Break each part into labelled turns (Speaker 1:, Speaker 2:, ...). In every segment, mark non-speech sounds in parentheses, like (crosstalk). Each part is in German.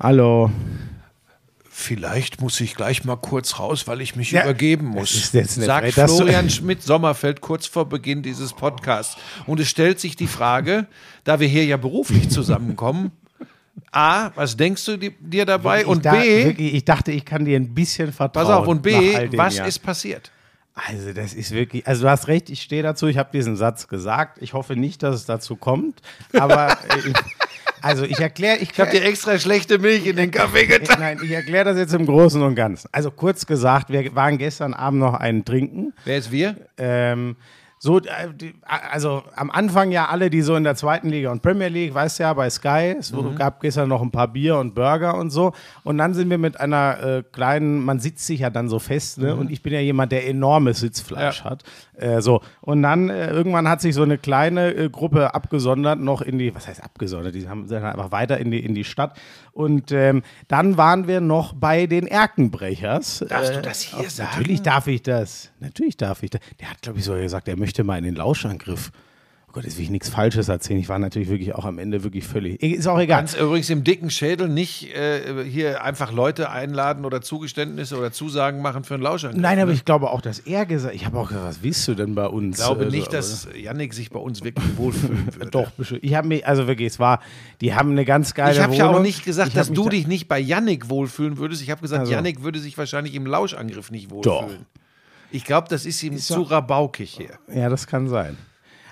Speaker 1: Hallo.
Speaker 2: Vielleicht muss ich gleich mal kurz raus, weil ich mich
Speaker 1: Ja,
Speaker 2: übergeben muss. Sagt
Speaker 1: Frage,
Speaker 2: Florian Schmidt-Sommerfeld kurz vor Beginn dieses Podcasts. Und es stellt sich die Frage, da wir hier ja beruflich zusammenkommen, A, was denkst du di- dir dabei?
Speaker 1: Ich
Speaker 2: und
Speaker 1: da-
Speaker 2: B,
Speaker 1: wirklich, ich dachte, ich kann dir ein bisschen vertrauen.
Speaker 2: pass auf, und B, was
Speaker 1: Jahren.
Speaker 2: ist passiert?
Speaker 1: Also, das ist wirklich, also du hast recht, ich stehe dazu, ich habe diesen Satz gesagt. Ich hoffe nicht, dass es dazu kommt. Aber, äh, also ich erkläre, ich,
Speaker 2: Ich habe dir extra schlechte Milch in den Kaffee getan.
Speaker 1: Nein, ich erkläre das jetzt im Großen und Ganzen. Also kurz gesagt, wir waren gestern Abend noch einen trinken.
Speaker 2: Wer ist wir?
Speaker 1: Ähm, so, äh, also am Anfang ja alle, die so in der zweiten Liga und Premier League, weißt du ja, bei Sky, es
Speaker 2: Mhm.
Speaker 1: gab gestern noch ein paar Bier und Burger und so. Und dann sind wir mit einer äh, kleinen, man sitzt sich ja dann so fest, ne? Und ich bin ja jemand, der enormes Sitzfleisch
Speaker 2: Mhm. Ja.
Speaker 1: hat. Äh, so. Und dann äh, irgendwann hat sich so eine kleine äh, Gruppe abgesondert, noch in die, was heißt abgesondert? Die haben sind einfach weiter in die, in die Stadt. Und ähm, dann waren wir noch bei den Erkenbrechers.
Speaker 2: Darfst du
Speaker 1: Äh,
Speaker 2: das hier
Speaker 1: auch-
Speaker 2: sagen?
Speaker 1: Natürlich darf ich das. Natürlich darf ich das. Der hat, glaube ich, sogar gesagt, er möchte mal in den Lauschangriff. Oh Gott, jetzt will ich nichts Falsches erzählen. Ich war natürlich wirklich auch am Ende wirklich völlig. Ist auch egal.
Speaker 2: Kannst übrigens im dicken Schädel nicht äh, hier einfach Leute einladen oder Zugeständnisse oder Zusagen machen für einen Lauschangriff.
Speaker 1: Nein, aber
Speaker 2: ne?
Speaker 1: ich glaube auch, dass er gesagt Ich habe auch gesagt, was willst du denn bei uns?
Speaker 2: Ich glaube
Speaker 1: Also,
Speaker 2: nicht, dass Yannick sich bei uns wirklich wohlfühlen (laughs) würde.
Speaker 1: Doch, ich habe mich, also wirklich, es war, die haben eine ganz geile
Speaker 2: Ich habe ja auch nicht gesagt,
Speaker 1: Ich
Speaker 2: dass du
Speaker 1: da-
Speaker 2: dich nicht bei Yannick wohlfühlen würdest. Ich habe gesagt,
Speaker 1: Also.
Speaker 2: Yannick würde sich wahrscheinlich im Lauschangriff nicht
Speaker 1: Doch.
Speaker 2: wohlfühlen. Ich glaube, das ist ihm zu
Speaker 1: doch-
Speaker 2: rabaukig hier.
Speaker 1: Ja, das kann sein.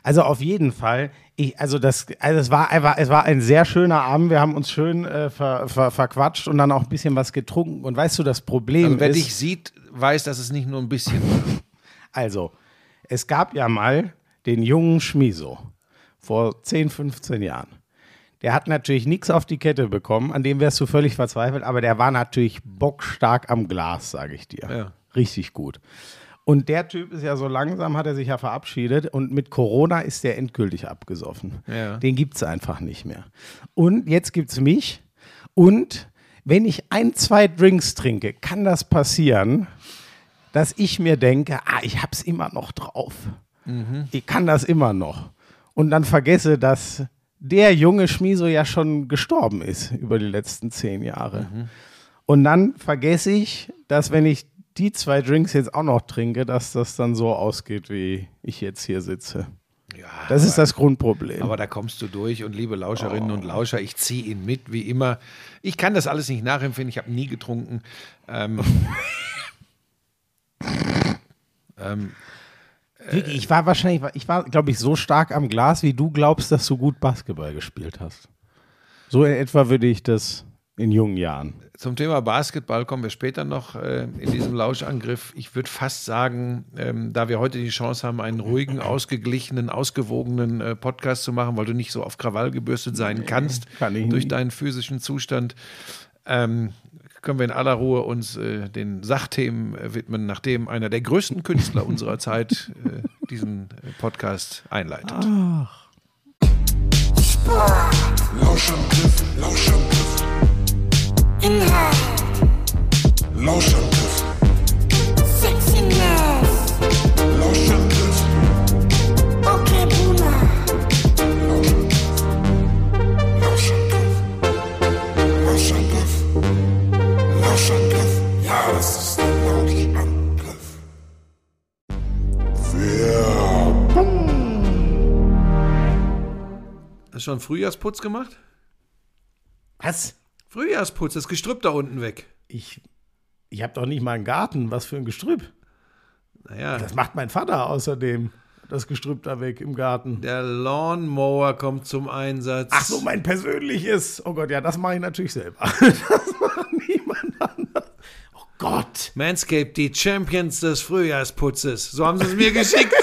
Speaker 1: Also auf jeden Fall, ich, also das, also es war einfach, es war ein sehr schöner Abend. Wir haben uns schön äh, ver, ver, verquatscht und dann auch ein bisschen was getrunken. Und weißt du, das Problem
Speaker 2: Also wer
Speaker 1: ist,
Speaker 2: dich sieht, weiß, dass es nicht nur ein bisschen (laughs)
Speaker 1: also es gab ja mal den jungen Schmiso vor 10, 15 Jahren. Der hat natürlich nichts auf die Kette bekommen, an dem wärst du völlig verzweifelt, aber der war natürlich bockstark am Glas, sage ich dir.
Speaker 2: Ja.
Speaker 1: Richtig gut. Und der Typ ist ja so langsam, hat er sich ja verabschiedet und mit Corona ist der endgültig abgesoffen.
Speaker 2: Ja.
Speaker 1: Den gibt es einfach nicht mehr. Und jetzt gibt es mich. Und wenn ich ein, zwei Drinks trinke, kann das passieren, dass ich mir denke, ah, ich hab's immer noch drauf. Ich kann das immer noch. Und dann vergesse, dass der junge Schmiso ja schon gestorben ist über die letzten zehn Jahre. Und dann vergesse ich, dass wenn ich die zwei Drinks jetzt auch noch trinke, dass das dann so ausgeht, wie ich jetzt hier sitze.
Speaker 2: Ja,
Speaker 1: Das ist das Grundproblem.
Speaker 2: aber da kommst du durch und liebe Lauscherinnen und Lauscher, ich ziehe ihn mit, wie immer. Ich kann das alles nicht nachempfinden, ich habe nie getrunken. Ähm, (laughs) ähm,
Speaker 1: Wirklich, ich war wahrscheinlich, ich war, glaube ich, so stark am Glas, wie du glaubst, dass du gut Basketball gespielt hast. So in etwa würde ich das in jungen Jahren.
Speaker 2: Zum Thema Basketball kommen wir später noch äh, in diesem Lauschangriff. Ich würde fast sagen, ähm, da wir heute die Chance haben, einen ruhigen, ausgeglichenen, ausgewogenen äh, Podcast zu machen, weil du nicht so auf Krawall gebürstet sein kannst
Speaker 1: kann ich
Speaker 2: durch deinen physischen Zustand, ähm, können wir in aller Ruhe uns äh, den Sachthemen äh, widmen, nachdem einer der größten Künstler unserer Zeit äh, diesen äh, Podcast einleitet.
Speaker 3: Lauschangriff, Lauschangriff.
Speaker 4: Inhalt,
Speaker 3: Lauschangriff,
Speaker 4: Sexiness,
Speaker 3: Lauschangriff,
Speaker 4: okay Boomer,
Speaker 3: Lauschangriff, Lauschangriff, Lauschangriff. Ja, das ist der Lauschangriff.
Speaker 2: Hast du schon Frühjahrsputz gemacht?
Speaker 1: Was?
Speaker 2: Frühjahrsputz, das Gestrüpp da unten weg.
Speaker 1: Ich, ich habe doch nicht mal einen Garten. Was für ein Gestrüpp.
Speaker 2: Naja,
Speaker 1: Das macht mein Vater außerdem. Das Gestrüpp da weg im Garten.
Speaker 2: der Lawnmower kommt zum Einsatz.
Speaker 1: Ach so, mein persönliches. Oh Gott, ja, das mache ich natürlich selber. (laughs) Das macht niemand anders. Oh Gott.
Speaker 2: Manscaped, die Champions des Frühjahrsputzes. So haben sie es mir (laughs) geschickt.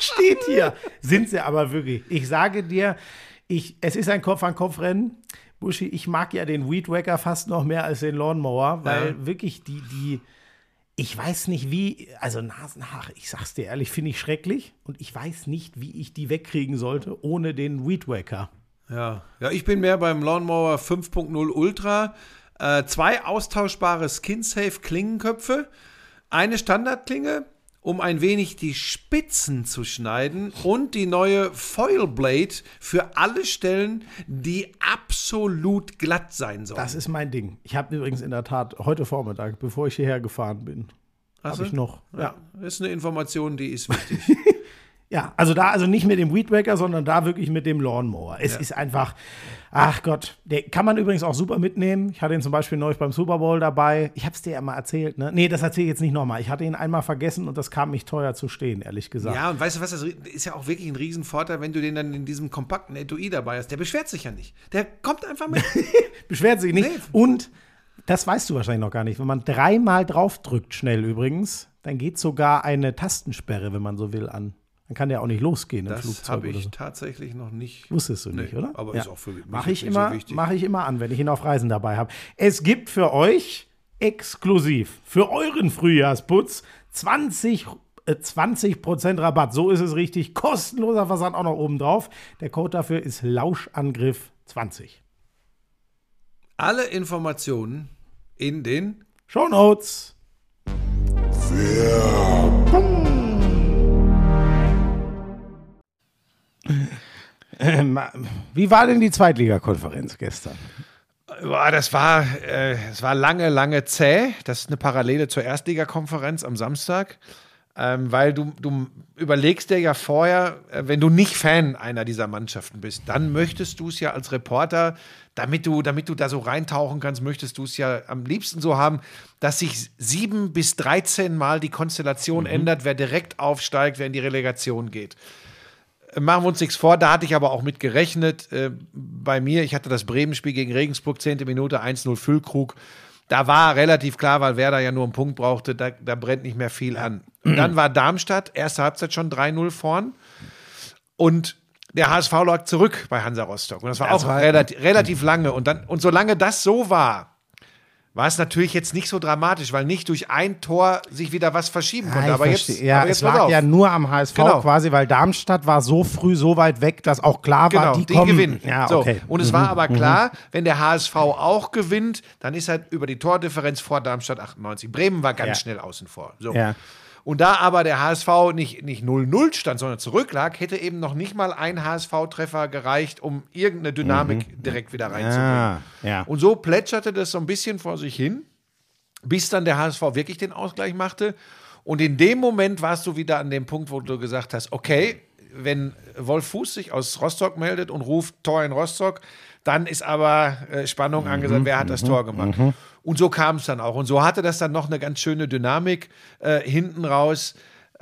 Speaker 1: Steht hier. Sind sie aber wirklich. Ich sage dir, ich, es ist ein Kopf-an-Kopf-Rennen. Buschi, ich mag ja den Weed Wacker fast noch mehr als den Lawnmower, weil
Speaker 2: Ja.
Speaker 1: wirklich die, die, ich weiß nicht wie, also Nasenhaare, ich sag's dir ehrlich, finde ich schrecklich und ich weiß nicht, wie ich die wegkriegen sollte ohne den Weed Wacker.
Speaker 2: Ja. ja, ich bin mehr beim Lawnmower 5.0 Ultra. Äh, zwei austauschbare Skin-Safe Klingenköpfe, eine Standardklinge um ein wenig die Spitzen zu schneiden und die neue Foil Blade für alle Stellen, die absolut glatt sein sollen.
Speaker 1: Das ist mein Ding. Ich habe übrigens in der Tat heute Vormittag, bevor ich hierher gefahren bin, habe ich noch. Ja.
Speaker 2: Das ist eine Information, die ist wichtig. (laughs)
Speaker 1: ja, also da, also nicht mit dem Weedwacker, sondern da wirklich mit dem Lawnmower. Es ist einfach, ach Gott, der kann man übrigens auch super mitnehmen. Ich hatte ihn zum Beispiel neulich beim Super Bowl dabei. Ich habe es dir ja mal erzählt, ne? Nee, das erzähle ich jetzt nicht nochmal. Ich hatte ihn einmal vergessen und das kam mich teuer zu stehen, ehrlich gesagt.
Speaker 2: ja, und weißt du was, das ist ja auch wirklich ein Riesenvorteil, wenn du den dann in diesem kompakten Etui dabei hast. Der beschwert sich ja nicht. Der kommt einfach mit. (laughs)
Speaker 1: Beschwert sich nicht.
Speaker 2: Nee.
Speaker 1: Und das weißt du wahrscheinlich noch gar nicht. Wenn man dreimal draufdrückt, schnell übrigens, dann geht sogar eine Tastensperre, wenn man so will, an. Dann kann der auch nicht losgehen im
Speaker 2: Das
Speaker 1: Flugzeug.
Speaker 2: habe
Speaker 1: oder
Speaker 2: ich
Speaker 1: so.
Speaker 2: tatsächlich noch nicht.
Speaker 1: Wusstest du nicht,
Speaker 2: Nee,
Speaker 1: oder?
Speaker 2: aber ist auch für mich
Speaker 1: Mache ich,
Speaker 2: nicht so
Speaker 1: immer,
Speaker 2: wichtig.
Speaker 1: mach ich immer an, wenn ich ihn auf Reisen dabei habe. Es gibt für euch exklusiv für euren Frühjahrsputz 20 äh, 20% Rabatt, so ist es richtig. Kostenloser Versand auch noch oben drauf. Der Code dafür ist Lauschangriff 20.
Speaker 2: Alle Informationen in den
Speaker 1: Show Notes. Ähm, wie war denn die Zweitligakonferenz gestern?
Speaker 2: Das war, äh, es war lange, lange zäh. Das ist eine Parallele zur Erstligakonferenz am Samstag. Ähm, weil du, du überlegst dir ja vorher, äh, wenn du nicht Fan einer dieser Mannschaften bist, dann möchtest du es ja als Reporter, damit du, damit du da so reintauchen kannst, möchtest du es ja am liebsten so haben, dass sich sieben bis 13 Mal die Konstellation ändert, wer direkt aufsteigt, wer in die Relegation geht. Machen wir uns nichts vor, da hatte ich aber auch mit gerechnet. Äh, bei mir, ich hatte das Bremen-Spiel gegen Regensburg, 10. Minute, 1-0 Füllkrug. Da war relativ klar, weil Werder ja nur einen Punkt brauchte, da, da brennt nicht mehr viel an. Und dann war Darmstadt, erste Halbzeit schon 3-0 vorn. Und der HSV lag zurück bei Hansa Rostock. Und das war
Speaker 1: Das
Speaker 2: auch
Speaker 1: war-
Speaker 2: relativ, relativ lange. Und, dann, und solange das so war, war es natürlich jetzt nicht so dramatisch, weil nicht durch ein Tor sich wieder was verschieben konnte.
Speaker 1: ich
Speaker 2: aber jetzt,
Speaker 1: ja,
Speaker 2: aber jetzt
Speaker 1: es lag
Speaker 2: auf.
Speaker 1: ja nur am HSV
Speaker 2: Genau.
Speaker 1: quasi, weil Darmstadt war so früh so weit weg, dass auch klar war,
Speaker 2: Genau,
Speaker 1: die,
Speaker 2: die,
Speaker 1: kommen.
Speaker 2: gewinnen.
Speaker 1: Ja,
Speaker 2: so.
Speaker 1: okay.
Speaker 2: Und es
Speaker 1: Mhm.
Speaker 2: war aber klar, wenn der HSV auch gewinnt, dann ist er über die Tordifferenz vor Darmstadt 98. Bremen war ganz
Speaker 1: Ja.
Speaker 2: schnell außen vor. So.
Speaker 1: Ja.
Speaker 2: Und da aber der HSV nicht, nicht 0-0 stand, sondern zurücklag, hätte eben noch nicht mal ein HSV-Treffer gereicht, um irgendeine Dynamik direkt wieder reinzubringen.
Speaker 1: Ah, ja.
Speaker 2: Und so plätscherte das so ein bisschen vor sich hin, bis dann der HSV wirklich den Ausgleich machte. Und in dem Moment warst du wieder an dem Punkt, wo du gesagt hast, okay, wenn Wolf Fuß sich aus Rostock meldet und ruft Tor in Rostock, dann ist aber äh, Spannung angesagt, wer hat das Tor gemacht. Und so kam es dann auch. Und so hatte das dann noch eine ganz schöne Dynamik äh, hinten raus.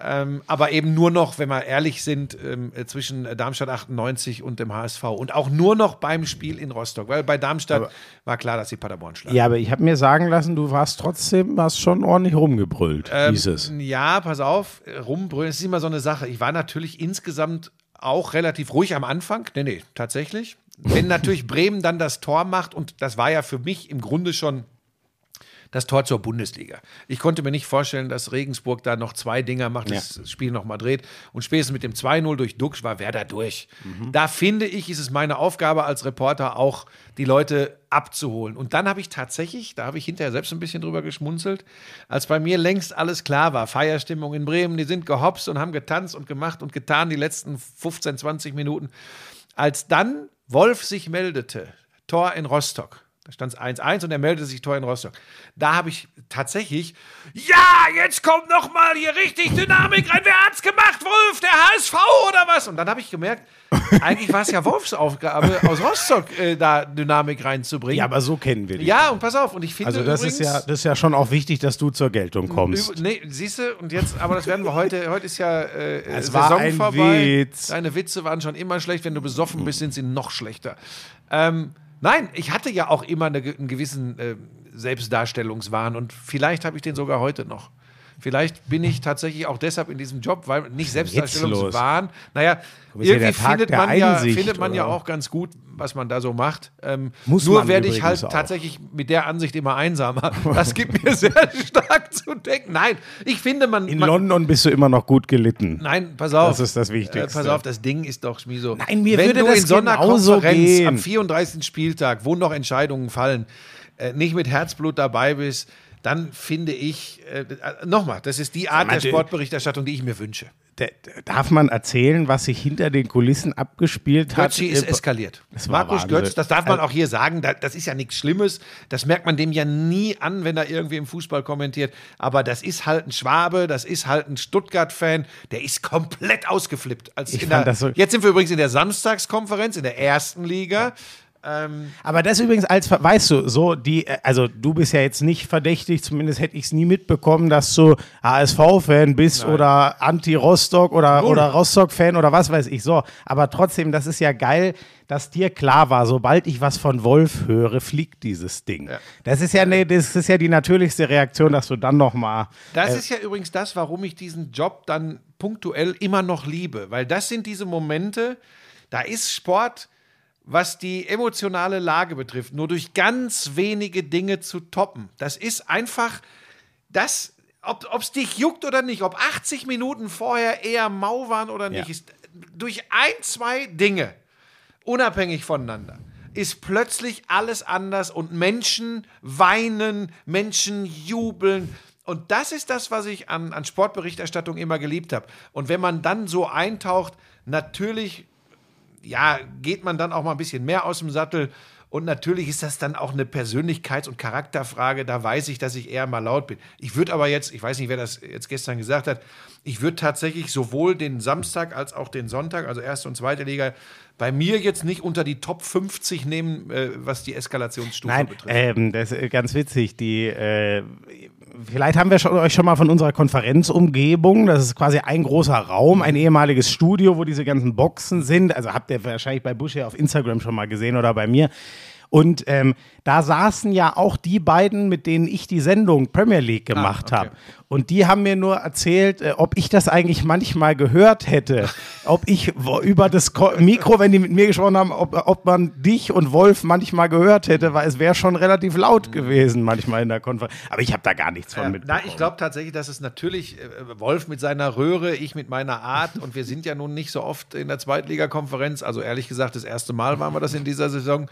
Speaker 2: Ähm, aber eben nur noch, wenn wir ehrlich sind, ähm, äh, zwischen Darmstadt 98 und dem HSV. Und auch nur noch beim Spiel in Rostock. Weil bei Darmstadt war klar, dass sie Paderborn schlagen.
Speaker 1: Ja, aber ich habe mir sagen lassen, du warst trotzdem, hast schon ordentlich rumgebrüllt,
Speaker 2: Ähm,
Speaker 1: hieß es.
Speaker 2: Ja, pass auf, äh, rumbrüllen, das ist immer so eine Sache. Ich war natürlich insgesamt auch relativ ruhig am Anfang. Nee, nee, tatsächlich. Wenn natürlich Bremen dann das Tor macht, und das war ja für mich im Grunde schon das Tor zur Bundesliga. Ich konnte mir nicht vorstellen, dass Regensburg da noch zwei Dinger macht, das Spiel noch mal dreht. Und spätestens mit dem 2-0 durch Duxch war Werder durch. Da finde ich, ist es meine Aufgabe als Reporter auch, die Leute abzuholen. Und dann habe ich tatsächlich, da habe ich hinterher selbst ein bisschen drüber geschmunzelt, als bei mir längst alles klar war, Feierstimmung in Bremen, die sind gehopst und haben getanzt und gemacht und getan die letzten 15, 20 Minuten. Als dann Wolf sich meldete, Tor in Rostock, da stand es 1-1 und er meldete sich Tor in Rostock. Da habe ich tatsächlich, ja, jetzt kommt noch mal hier richtig Dynamik rein. Wer hat's gemacht, Wolf? Der HSV oder was? Und dann habe ich gemerkt, eigentlich war es ja Wolfs Aufgabe, aus Rostock äh, da Dynamik reinzubringen.
Speaker 1: Ja, aber so kennen wir dich.
Speaker 2: Ja, und pass auf, und ich finde
Speaker 1: also das ist
Speaker 2: übrigens,
Speaker 1: ja, das ist ja schon auch wichtig, dass du zur Geltung kommst.
Speaker 2: Nee, siehst du, und jetzt, aber das werden wir heute, heute ist ja äh, (laughs)
Speaker 1: Es
Speaker 2: Saison
Speaker 1: war ein
Speaker 2: vorbei.
Speaker 1: Witz.
Speaker 2: Deine Witze waren schon immer schlecht, wenn du besoffen bist, sind sie noch schlechter. Ähm, nein, ich hatte ja auch immer eine, einen gewissen äh, Selbstdarstellungswahn und vielleicht habe ich den sogar heute noch. Vielleicht bin ich tatsächlich auch deshalb in diesem Job, weil nicht Selbstdarstellungswahn. Naja,
Speaker 1: ja
Speaker 2: irgendwie findet man, ja, findet man ja
Speaker 1: oder?
Speaker 2: auch ganz gut, was man da so macht. Ähm, nur werde ich halt
Speaker 1: auch.
Speaker 2: tatsächlich mit der Ansicht immer einsamer. Das gibt mir sehr (laughs) stark zu denken. Nein, ich finde, man.
Speaker 1: In
Speaker 2: man
Speaker 1: London bist du immer noch gut gelitten.
Speaker 2: Nein, pass auf.
Speaker 1: Das ist das Wichtigste.
Speaker 2: Äh, pass auf, das Ding ist doch Schmieso.
Speaker 1: Nein, mir
Speaker 2: Wenn
Speaker 1: würde
Speaker 2: du
Speaker 1: das
Speaker 2: in so einer Konferenz
Speaker 1: gehen.
Speaker 2: am 34. Spieltag, wo noch Entscheidungen fallen, äh, nicht mit Herzblut dabei bist, dann finde ich, äh, äh, nochmal, das ist die Art der Sportberichterstattung, die ich mir wünsche.
Speaker 1: Darf man erzählen, was sich hinter den Kulissen abgespielt hat?
Speaker 2: Götzi ist
Speaker 1: Äh,
Speaker 2: eskaliert.
Speaker 1: Das
Speaker 2: Markus. Götz, das darf man
Speaker 1: Also-
Speaker 2: auch hier sagen, da- das ist ja nichts Schlimmes. Das merkt man dem ja nie an, wenn er irgendwie im Fußball kommentiert. Aber das ist halt ein Schwabe, das ist halt ein Stuttgart-Fan, der ist komplett ausgeflippt. Als
Speaker 1: Ich
Speaker 2: in
Speaker 1: fand
Speaker 2: der,
Speaker 1: das so-
Speaker 2: jetzt sind wir übrigens in der Samstagskonferenz in der ersten Liga. Ähm,
Speaker 1: Aber das übrigens als, weißt du, so die, äh, also du bist ja jetzt nicht verdächtig, zumindest hätte ich es nie mitbekommen, dass du HSV-Fan bist oder Anti-Rostock oder,
Speaker 2: Null.
Speaker 1: oder Rostock-Fan oder was weiß ich. So, aber trotzdem, das ist ja geil, dass dir klar war, sobald ich was von Wolf höre, fliegt dieses Ding.
Speaker 2: Ja.
Speaker 1: Das ist ja ne, das ist ja die natürlichste Reaktion, dass du dann noch mal
Speaker 2: Das
Speaker 1: Äh,
Speaker 2: ist ja übrigens das, warum ich diesen Job dann punktuell immer noch liebe. Weil das sind diese Momente, da ist Sport, was die emotionale Lage betrifft, nur durch ganz wenige Dinge zu toppen. Das ist einfach das, ob es dich juckt oder nicht, ob 80 Minuten vorher eher mau waren oder nicht,
Speaker 1: Ja.
Speaker 2: ist durch ein, zwei Dinge, unabhängig voneinander, ist plötzlich alles anders und Menschen weinen, Menschen jubeln. Und das ist das, was ich an, an Sportberichterstattung immer geliebt habe. Und wenn man dann so eintaucht, natürlich ja, geht man dann auch mal ein bisschen mehr aus dem Sattel. Und natürlich ist das dann auch eine Persönlichkeits- und Charakterfrage. Da weiß ich, dass ich eher mal laut bin. Ich würde aber jetzt, ich weiß nicht, wer das jetzt gestern gesagt hat, ich würde tatsächlich sowohl den Samstag als auch den Sonntag, also erste und zweite Liga, bei mir jetzt nicht unter die Top 50 nehmen, äh, was die Eskalationsstufe
Speaker 1: Nein,
Speaker 2: betrifft.
Speaker 1: ähm, das ist ganz witzig. Die, äh, vielleicht haben wir schon, euch schon mal von unserer Konferenzumgebung, das ist quasi ein großer Raum, ein ehemaliges Studio, wo diese ganzen Boxen sind. Also habt ihr wahrscheinlich bei Busch ja auf Instagram schon mal gesehen oder bei mir. Und ähm, da saßen ja auch die beiden, mit denen ich die Sendung Premier League gemacht
Speaker 2: okay.
Speaker 1: habe. Und die haben mir nur erzählt, äh, ob ich das eigentlich manchmal gehört hätte. (laughs) ob ich über das Ko Mikro, wenn die mit mir gesprochen haben, ob, ob man dich und Wolf manchmal gehört hätte, weil es wäre schon relativ laut gewesen manchmal in der Konferenz. Aber ich habe da gar nichts von
Speaker 2: Ja,
Speaker 1: mitbekommen.
Speaker 2: na, ich glaube tatsächlich, dass es natürlich äh, Wolf mit seiner Röhre, ich mit meiner Art und wir sind ja nun nicht so oft in der Zweitligakonferenz. Also ehrlich gesagt, das erste Mal waren wir das in dieser Saison.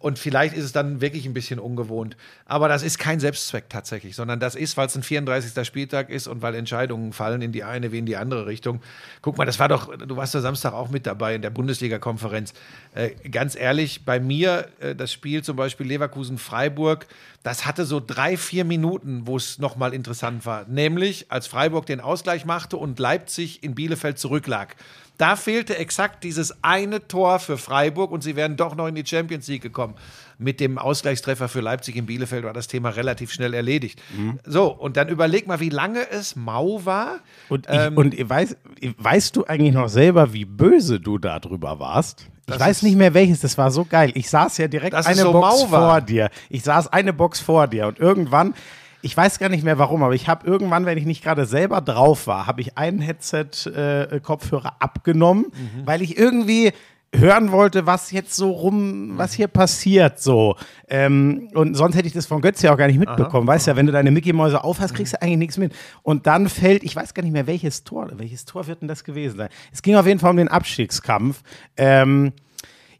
Speaker 2: Und vielleicht ist es dann wirklich ein bisschen ungewohnt. Aber das ist kein Selbstzweck tatsächlich, sondern das ist, weil es ein 34. Spieltag ist und weil Entscheidungen fallen in die eine wie in die andere Richtung. Guck mal, das war doch, du warst ja Samstag auch mit dabei in der Bundesliga-Konferenz. Äh, ganz ehrlich, bei mir, äh, das Spiel zum Beispiel Leverkusen-Freiburg, das hatte so drei, vier Minuten, wo es nochmal interessant war. Nämlich, als Freiburg den Ausgleich machte und Leipzig in Bielefeld zurücklag. Da fehlte exakt dieses eine Tor für Freiburg und sie wären doch noch in die Champions League gekommen. Mit dem Ausgleichstreffer für Leipzig in Bielefeld war das Thema relativ schnell erledigt. So, und dann überleg mal, wie lange es mau war.
Speaker 1: Und, ich,
Speaker 2: Ähm,
Speaker 1: und weißt, weißt du eigentlich noch selber, wie böse du da drüber warst? Ich weiß nicht mehr welches, das war so geil. Ich saß ja direkt eine
Speaker 2: so
Speaker 1: Box vor dir. Ich saß eine Box vor dir und irgendwann, ich weiß gar nicht mehr warum, aber ich habe irgendwann, wenn ich nicht gerade selber drauf war, habe ich einen Headset-Kopfhörer abgenommen,
Speaker 2: Mhm.
Speaker 1: weil ich irgendwie hören wollte, was jetzt so rum, was hier passiert so. Ähm, und sonst hätte ich das von Götz ja auch gar nicht mitbekommen. Weißt ja, wenn du deine Mickey-Mäuse aufhast, kriegst du eigentlich nichts mit. Und dann fällt, ich weiß gar nicht mehr, welches Tor, welches Tor wird denn das gewesen sein? Es ging auf jeden Fall um den Abstiegskampf. Ähm,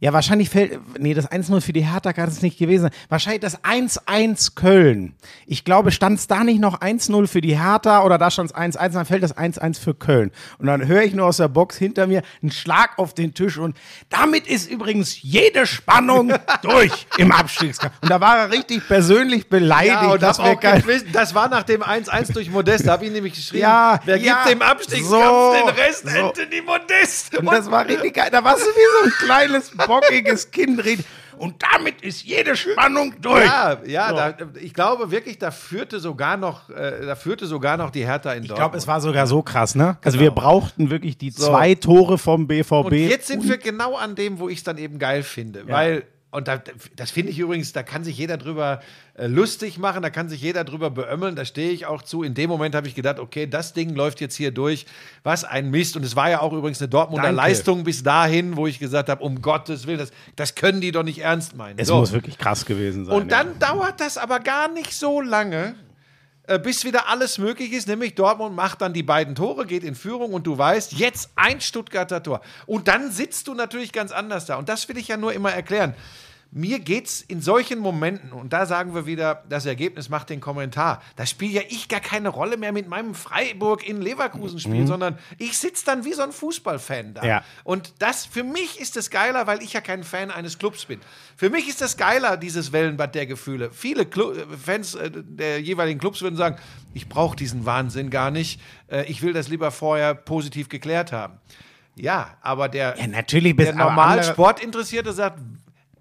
Speaker 1: ja, wahrscheinlich fällt, nee, das 1-0 für die Hertha kann es nicht gewesen sein. Wahrscheinlich das 1-1 Köln. Ich glaube, stand es da nicht noch 1-0 für die Hertha oder da stand es 1-1, dann fällt das 1-1 für Köln. Und dann höre ich nur aus der Box hinter mir einen Schlag auf den Tisch und damit ist übrigens jede Spannung (laughs) durch im Abstiegskampf. Und da war er richtig persönlich beleidigt.
Speaker 2: ja, und das, auch
Speaker 1: kein-
Speaker 2: das war nach dem 1-1 durch Modest. Da habe ich nämlich geschrieben,
Speaker 1: Ja,
Speaker 2: wer
Speaker 1: ja,
Speaker 2: gibt dem Abstiegskampf
Speaker 1: so,
Speaker 2: den Rest?
Speaker 1: so.
Speaker 2: Anthony Modest.
Speaker 1: Und das war richtig geil. Da warst du wie so ein kleines, (laughs) bockiges Kind. red- Und damit ist jede Spannung durch.
Speaker 2: Ja, ja,
Speaker 1: So.
Speaker 2: da, ich glaube wirklich, da führte sogar noch, äh, da führte sogar noch die Hertha in
Speaker 1: Ich
Speaker 2: Dortmund.
Speaker 1: glaube, es war sogar so krass, ne? Also wir brauchten wirklich die
Speaker 2: So.
Speaker 1: zwei Tore vom BVB.
Speaker 2: Und jetzt sind wir genau an dem, wo ich es dann eben geil finde. Weil, und da, das finde ich übrigens, da kann sich jeder drüber äh, lustig machen, da kann sich jeder drüber beömmeln, da stehe ich auch zu. In dem Moment habe ich gedacht, okay, das Ding läuft jetzt hier durch. Was ein Mist. Und es war ja auch übrigens eine Dortmunder
Speaker 1: Danke.
Speaker 2: Leistung bis dahin, wo ich gesagt habe, um Gottes Willen, das, das können die doch nicht ernst meinen.
Speaker 1: es
Speaker 2: So.
Speaker 1: muss wirklich krass gewesen sein.
Speaker 2: Und dann dauert das aber gar nicht so lange, bis wieder alles möglich ist. Nämlich Dortmund macht dann die beiden Tore, geht in Führung und du weißt, jetzt ein Stuttgarter Tor. Und dann sitzt du natürlich ganz anders da. Und das will ich ja nur immer erklären. Mir geht's in solchen Momenten, und da sagen wir wieder, das Ergebnis macht den Kommentar. Da spiele ja ich gar keine Rolle mehr mit meinem Freiburg in Leverkusen spiel, sondern ich sitze dann wie so ein Fußballfan da.
Speaker 1: Ja.
Speaker 2: Und das für mich ist es geiler, weil ich ja kein Fan eines Clubs bin. Für mich ist das geiler, dieses Wellenbad der Gefühle. Viele Clu äh, Fans äh, der jeweiligen Clubs würden sagen, ich brauche diesen Wahnsinn gar nicht. Äh, ich will das lieber vorher positiv geklärt haben. Ja, aber der,
Speaker 1: Ja, natürlich bist
Speaker 2: der normal Sportinteressierte sagt,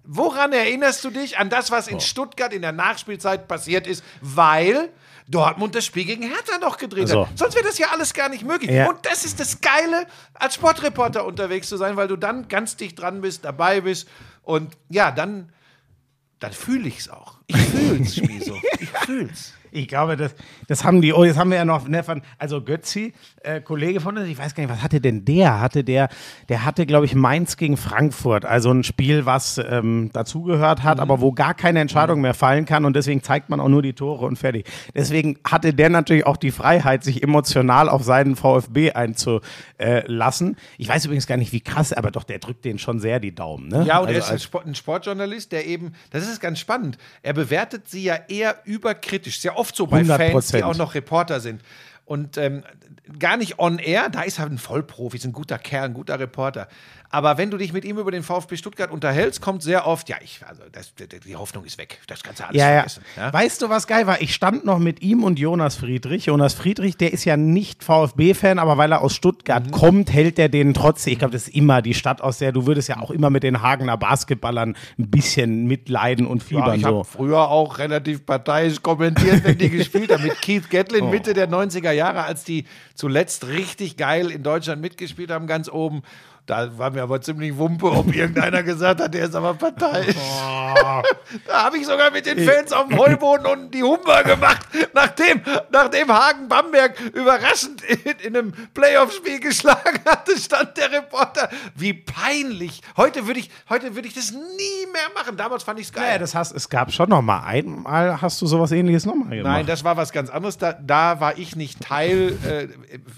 Speaker 2: woran erinnerst du dich? An das, was in Stuttgart in der Nachspielzeit passiert ist, weil Dortmund das Spiel gegen Hertha noch gedreht
Speaker 1: So.
Speaker 2: hat. Sonst wäre das ja alles gar nicht möglich.
Speaker 1: Ja.
Speaker 2: Und das ist das Geile, als Sportreporter unterwegs zu sein, weil du dann ganz dicht dran bist, dabei bist und ja, dann, dann fühle ich es auch. Ich fühl's, Schmieso. Ich fühl's.
Speaker 1: Ich glaube, das, das haben die, oh, jetzt haben wir ja noch, ne, von, also Götzi, äh, Kollege von uns, ich weiß gar nicht, was hatte denn der? Hatte der, der hatte, glaube ich, Mainz gegen Frankfurt, also ein Spiel, was ähm, dazugehört hat, aber wo gar keine Entscheidung mehr fallen kann und deswegen zeigt man auch nur die Tore und fertig. Deswegen hatte der natürlich auch die Freiheit, sich emotional auf seinen VfB einzulassen. Ich weiß übrigens gar nicht, wie krass, aber doch, der drückt den schon sehr die Daumen, ne?
Speaker 2: Ja, und er
Speaker 1: also,
Speaker 2: ist ein, Sport, ein Sportjournalist, der eben, das ist ganz spannend, er bewertet sie ja eher überkritisch, sehr oft so bei
Speaker 1: 100%.
Speaker 2: Fans, die auch noch Reporter sind. Und ähm, gar nicht on air, da ist er ein Vollprofi, ist ein guter Kerl, ein guter Reporter. Aber wenn du dich mit ihm über den VfB Stuttgart unterhältst, kommt sehr oft, ja, ich, also das, die Hoffnung ist weg, das kannst du alles
Speaker 1: Ja, ja.
Speaker 2: vergessen. Ja?
Speaker 1: Weißt du, was geil war? Ich stand noch mit ihm und Jonas Friedrich. Jonas Friedrich, der ist ja nicht VfB-Fan, aber weil er aus Stuttgart
Speaker 2: Mhm.
Speaker 1: kommt, hält er den trotzdem. Ich glaube, das ist immer die Stadt, aus der du würdest ja auch immer mit den Hagener Basketballern ein bisschen mitleiden und fiebern.
Speaker 2: ich
Speaker 1: so.
Speaker 2: habe früher auch relativ parteiisch kommentiert, wenn die gespielt haben. Mit Keith Gatlin (laughs)
Speaker 1: Oh.
Speaker 2: Mitte der 90er Jahre, als die zuletzt richtig geil in Deutschland mitgespielt haben, ganz oben. Da war mir aber ziemlich Wumpe, ob irgendeiner gesagt hat, der ist aber parteiisch. (laughs)
Speaker 1: Oh.
Speaker 2: Da habe ich sogar mit den Fans auf dem Heuboden und die Humber gemacht, nachdem, nachdem Hagen Bamberg überraschend in, in einem Playoff-Spiel geschlagen hatte, stand der Reporter. Wie peinlich. Heute würde ich, heute würde ich das nie mehr machen. Damals fand ich es geil.
Speaker 1: Ja, das hast, es gab schon noch mal einmal, hast du sowas ähnliches noch mal gemacht.
Speaker 2: Nein, das war was ganz anderes. Da, da war ich nicht Teil, äh,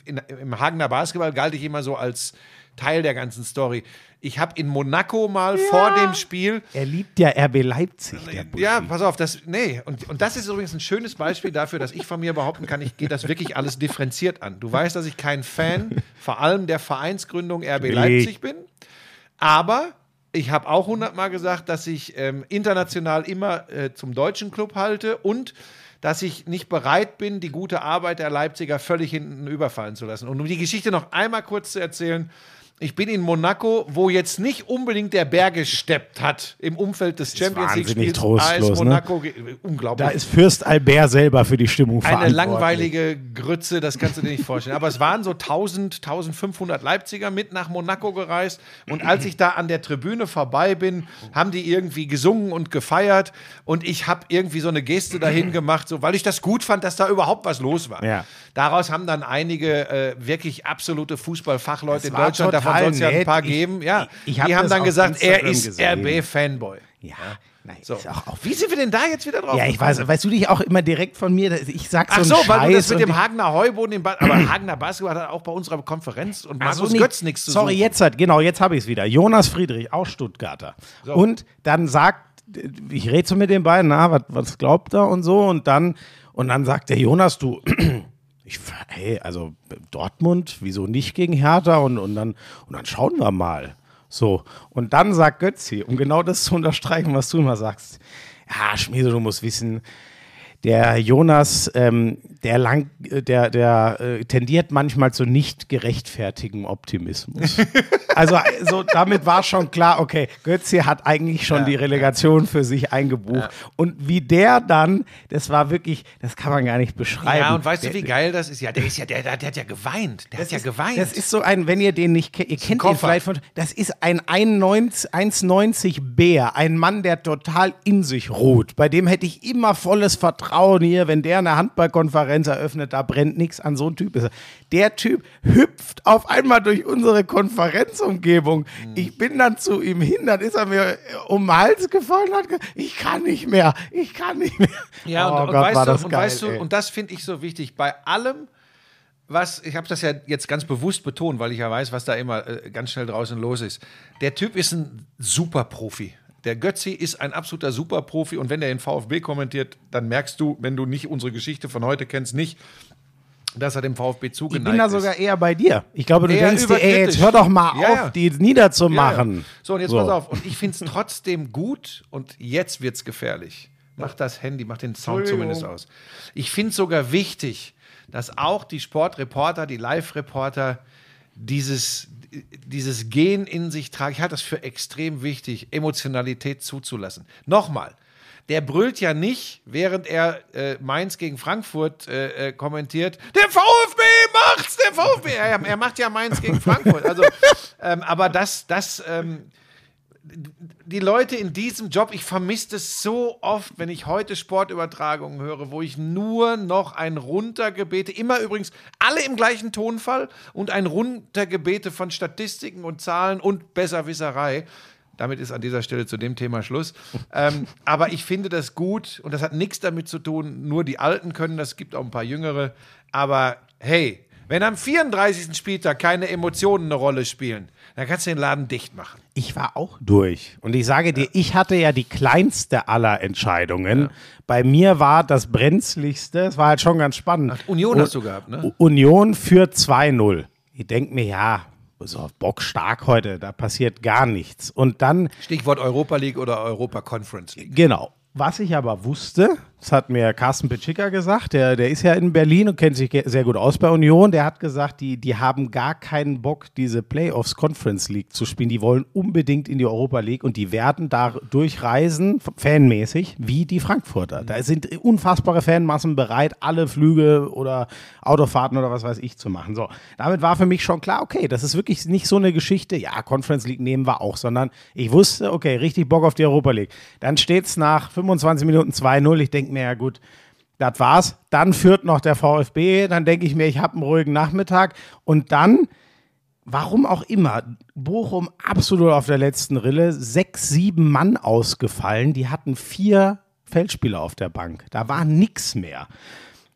Speaker 2: in, im Hagener Basketball galt ich immer so als Teil der ganzen Story. Ich habe in Monaco mal vor dem Spiel
Speaker 1: er liebt ja RB Leipzig,
Speaker 2: ja, pass auf, das, nee, und, und das ist übrigens ein schönes Beispiel dafür, dass ich von mir behaupten kann, ich gehe das wirklich alles differenziert an. Du weißt, dass ich kein Fan, vor allem der Vereinsgründung RB Leipzig bin, aber ich habe auch hundertmal gesagt, dass ich ähm, international immer äh, zum deutschen Club halte und dass ich nicht bereit bin, die gute Arbeit der Leipziger völlig hinten überfallen zu lassen. Und um die Geschichte noch einmal kurz zu erzählen, ich bin in Monaco, wo jetzt nicht unbedingt der Berg gesteppt hat im Umfeld des Champions League Spiels.
Speaker 1: trostlos, ne?
Speaker 2: Monaco, ge- unglaublich.
Speaker 1: Da ist Fürst Albert selber für die Stimmung
Speaker 2: eine
Speaker 1: verantwortlich.
Speaker 2: langweilige Grütze, das kannst du dir nicht vorstellen. Aber es waren so 1000, 1500 Leipziger mit nach Monaco gereist. Und als ich da an der Tribüne vorbei bin, haben die irgendwie gesungen und gefeiert. Und ich habe irgendwie so eine Geste dahin gemacht, so, weil ich das gut fand, dass da überhaupt was los war.
Speaker 1: Ja.
Speaker 2: Daraus haben dann einige äh, wirklich absolute Fußballfachleute in Deutschland, davon soll es ja ein paar geben, ja,
Speaker 1: ich- ich hab
Speaker 2: die haben dann gesagt, er
Speaker 1: Instagram
Speaker 2: ist
Speaker 1: gesehen.
Speaker 2: RB-Fanboy.
Speaker 1: Ja, nein,
Speaker 2: So.
Speaker 1: ist auch,
Speaker 2: Wie sind wir denn da jetzt wieder drauf?
Speaker 1: Ja, ich weiß, weißt du dich auch immer direkt von mir, ich sag so
Speaker 2: Ach so, weil du das
Speaker 1: Scheiß
Speaker 2: mit dem Hagener Heuboden, im ba aber Hagener Basketball hat auch bei unserer Konferenz und
Speaker 1: Ach so,
Speaker 2: Markus
Speaker 1: nee.
Speaker 2: Götz nichts zu
Speaker 1: Sorry,
Speaker 2: suchen.
Speaker 1: jetzt hat, genau, jetzt habe ich es wieder. Jonas Friedrich, auch Stuttgarter. Und dann sagt, ich rede so mit den beiden, na, was, was glaubt er und so, und dann, und dann sagt der Jonas, du, (clears throat) ich, hey, also Dortmund, wieso nicht gegen Hertha? Und, und, dann, und dann schauen wir mal. So, und dann sagt Götzi, um genau das zu unterstreichen, was du immer sagst, ja, Schmiede, du musst wissen, der Jonas, ähm, der, lang, äh, der, der äh, tendiert manchmal zu nicht gerechtfertigen Optimismus. (laughs) also so, damit war schon klar, okay, Götze hat eigentlich schon die Relegation für sich eingebucht. Und wie der dann, das war wirklich, das kann man gar nicht beschreiben.
Speaker 2: Ja, und weißt
Speaker 1: der,
Speaker 2: du, wie geil das ist? Ja, der ist ja, der, der, der hat ja geweint. Der hat ja
Speaker 1: ist-
Speaker 2: geweint.
Speaker 1: Das ist so ein, wenn ihr den nicht kennt, ihr kennt ihn
Speaker 2: Koffer.
Speaker 1: vielleicht von, das ist ein 1,90 1,90 Bär, ein Mann, der total in sich ruht. Bei dem hätte ich immer volles Vertrauen hier, wenn der eine Handballkonferenz eröffnet, da brennt nichts an so ein Typ er. Der Typ hüpft auf einmal durch unsere Konferenzumgebung.
Speaker 2: Mhm.
Speaker 1: Ich bin dann zu ihm hin, dann ist er mir um den Hals gefallen und hat gesagt, ich kann nicht mehr, ich kann nicht mehr.
Speaker 2: Ja, und,
Speaker 1: Oh
Speaker 2: und,
Speaker 1: Gott,
Speaker 2: weißt, du,
Speaker 1: das
Speaker 2: und
Speaker 1: geil,
Speaker 2: weißt du,
Speaker 1: ey.
Speaker 2: und das finde ich so wichtig, bei allem, was, ich habe das ja jetzt ganz bewusst betont, weil ich ja weiß, was da immer äh, ganz schnell draußen los ist. Der Typ ist ein super Profi. Der Götzi ist ein absoluter Superprofi und wenn er den VfB kommentiert, dann merkst du, wenn du nicht unsere Geschichte von heute kennst, nicht, dass er dem VfB
Speaker 1: Ich
Speaker 2: zugeneigt
Speaker 1: bin da
Speaker 2: ist.
Speaker 1: sogar eher bei dir. Ich glaube, du
Speaker 2: Eher
Speaker 1: denkst dir, ey, jetzt hör doch mal
Speaker 2: Ja,
Speaker 1: auf,
Speaker 2: ja.
Speaker 1: die niederzumachen.
Speaker 2: Ja. So, und jetzt pass auf. Und ich finde es trotzdem gut und jetzt wird es gefährlich. Mach das Handy, mach den Sound zumindest aus. Ich finde es sogar wichtig, dass auch die Sportreporter, die Live-Reporter dieses, dieses Gen in sich tragen. Ich halte das für extrem wichtig, Emotionalität zuzulassen. Nochmal. Der brüllt ja nicht, während er äh, Mainz gegen Frankfurt äh, äh, kommentiert. Der VfB macht's, der VfB. Er, er macht ja Mainz gegen Frankfurt. Also, ähm, aber das, das, ähm, die Leute in diesem Job, ich vermisse das so oft, wenn ich heute Sportübertragungen höre, wo ich nur noch ein Runtergebete, immer übrigens alle im gleichen Tonfall und ein Runtergebete von Statistiken und Zahlen und Besserwisserei. Damit ist an dieser Stelle zu dem Thema Schluss. (laughs) ähm, aber ich finde das gut und das hat nichts damit zu tun, nur die Alten können das, es gibt auch ein paar Jüngere. Aber hey, wenn am 34. Spieltag keine Emotionen eine Rolle spielen, dann kannst du den Laden dicht machen.
Speaker 1: Ich war auch durch. Und ich sage dir, ich hatte ja die kleinste aller Entscheidungen. Bei mir war das brenzligste, es war halt schon ganz spannend.
Speaker 2: Union
Speaker 1: Und-
Speaker 2: hast du gehabt, ne?
Speaker 1: Union führt 2-0. Ich denke mir, ja, so bockstark heute, da passiert gar nichts. Und dann
Speaker 2: Stichwort Europa League oder Europa Conference League.
Speaker 1: Genau. Was ich aber wusste, das hat mir Carsten Petschika gesagt, der, der ist ja in Berlin und kennt sich sehr gut aus bei Union, der hat gesagt, die, die haben gar keinen Bock, diese Playoffs Conference League zu spielen. Die wollen unbedingt in die Europa League und die werden da durchreisen, fanmäßig, wie die Frankfurter. Da sind unfassbare Fanmassen bereit, alle Flüge oder Autofahrten oder was weiß ich zu machen. So, damit war für mich schon klar, okay, das ist wirklich nicht so eine Geschichte, ja, Conference League nehmen wir auch, sondern ich wusste, okay, richtig Bock auf die Europa League. Dann steht es nach 25 Minuten 2-0. Ich denke mir, ja gut, das war's. Dann führt noch der VfB. Dann denke ich mir, ich habe einen ruhigen Nachmittag. Und dann, warum auch immer, Bochum absolut auf der letzten Rille. Sechs, sieben Mann ausgefallen. Die hatten vier Feldspieler auf der Bank. Da war nix mehr.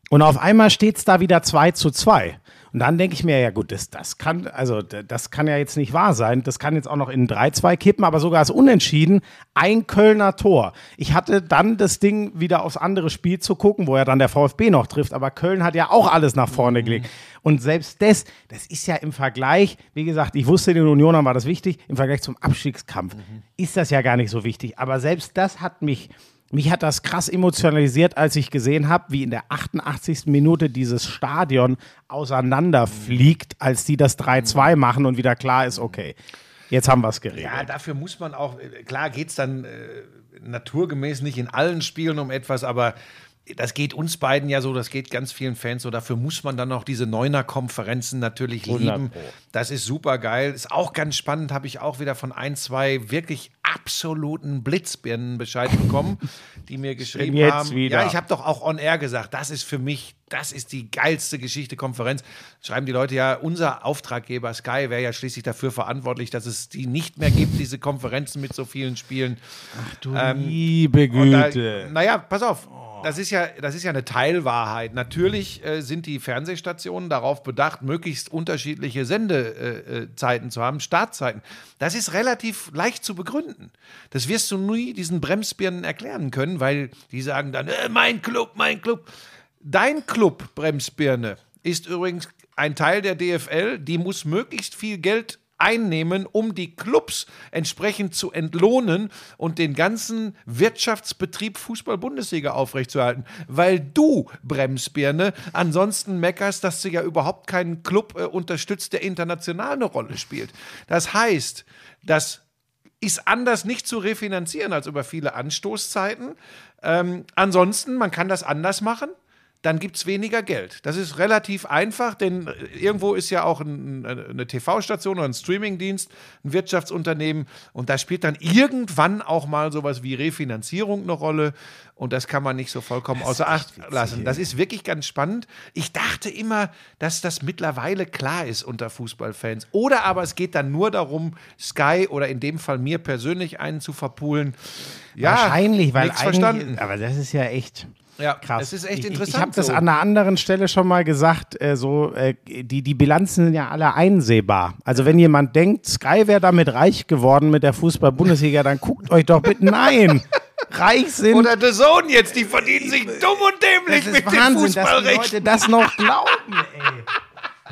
Speaker 1: Und auf einmal steht es da wieder 2 zu 2. Und dann denke ich mir, ja gut, das, das kann, also das kann ja jetzt nicht wahr sein. Das kann jetzt auch noch in 3-2 kippen, aber sogar als Unentschieden ein Kölner Tor. Ich hatte dann das Ding wieder aufs andere Spiel zu gucken, wo ja dann der VfB noch trifft, aber Köln hat ja auch alles nach vorne gelegt. Und selbst das, das ist ja im Vergleich, wie gesagt, ich wusste, den Unionern war das wichtig, im Vergleich zum Abstiegskampf ist das ja gar nicht so wichtig. Aber selbst das hat mich mich hat das krass emotionalisiert, als ich gesehen habe, wie in der 88. Minute dieses Stadion auseinanderfliegt, als die das 3-2 machen und wieder klar ist, okay, jetzt haben wir es geregelt.
Speaker 2: Ja, dafür muss man auch, äh, klar geht es dann äh, naturgemäß nicht in allen Spielen um etwas, aber das geht uns beiden ja so, das geht ganz vielen Fans so. Dafür muss man dann auch diese Neuner-Konferenzen natürlich
Speaker 1: 100
Speaker 2: lieben.
Speaker 1: Pro.
Speaker 2: Das ist super geil. Ist auch ganz spannend, habe ich auch wieder von ein, zwei wirklich absoluten Blitzbirnen Bescheid bekommen, die mir geschrieben
Speaker 1: jetzt
Speaker 2: haben.
Speaker 1: wieder?
Speaker 2: Ja, ich habe doch auch on air gesagt, das ist für mich, das ist die geilste Geschichte Konferenz. Schreiben die Leute ja, unser Auftraggeber Sky wäre ja schließlich dafür verantwortlich, dass es die nicht mehr gibt, diese Konferenzen mit so vielen Spielen.
Speaker 1: du liebe
Speaker 2: Und da,
Speaker 1: Güte.
Speaker 2: naja, pass auf. Das ist, ja, das ist ja eine Teilwahrheit. Natürlich äh, sind die Fernsehstationen darauf bedacht, möglichst unterschiedliche Sendezeiten äh, äh, zu haben, Startzeiten. Das ist relativ leicht zu begründen. Das wirst du nie diesen Bremsbirnen erklären können, weil die sagen dann, äh, mein Club, mein Club. Dein Club, Bremsbirne, ist übrigens ein Teil der DFL, die muss möglichst viel Geld einnehmen, um die Clubs entsprechend zu entlohnen und den ganzen Wirtschaftsbetrieb Fußball-Bundesliga aufrechtzuerhalten. Weil du, Bremsbirne, ansonsten meckerst, dass du ja überhaupt keinen Club äh, unterstützt, der international eine Rolle spielt. Das heißt, dass ist anders nicht zu refinanzieren als über viele Anstoßzeiten. Ähm, ansonsten, man kann das anders machen. Dann gibt es weniger Geld. Das ist relativ einfach, denn äh, irgendwo ist ja auch ein, eine TV-Station oder ein Streamingdienst, ein Wirtschaftsunternehmen und da spielt dann irgendwann auch mal sowas wie Refinanzierung eine Rolle und das kann man nicht so vollkommen außer Acht lassen. Das ist wirklich ganz spannend. Ich dachte immer, dass das mittlerweile klar ist unter Fußballfans. Oder aber es geht dann nur darum, Sky oder in dem Fall mir persönlich einen zu verpulen. Ja,
Speaker 1: Wahrscheinlich, weil eigentlich,
Speaker 2: verstanden.
Speaker 1: aber das ist ja echt.
Speaker 2: Ja,
Speaker 1: Krass.
Speaker 2: es ist echt
Speaker 1: ich, Ich,
Speaker 2: interessant
Speaker 1: ich habe das
Speaker 2: so.
Speaker 1: an einer anderen Stelle schon mal gesagt. Äh, so, äh, die, die Bilanzen sind ja alle einsehbar. Also wenn jemand denkt, Sky wäre damit reich geworden mit der Fußball-Bundesliga, dann guckt euch doch bitte. Nein! (laughs) Reich sind.
Speaker 2: Oder The Zone jetzt, die verdienen sich dumm und dämlich
Speaker 1: das
Speaker 2: mit
Speaker 1: ist
Speaker 2: den
Speaker 1: Wahnsinn, dass die. Leute das noch glauben, (laughs) ey.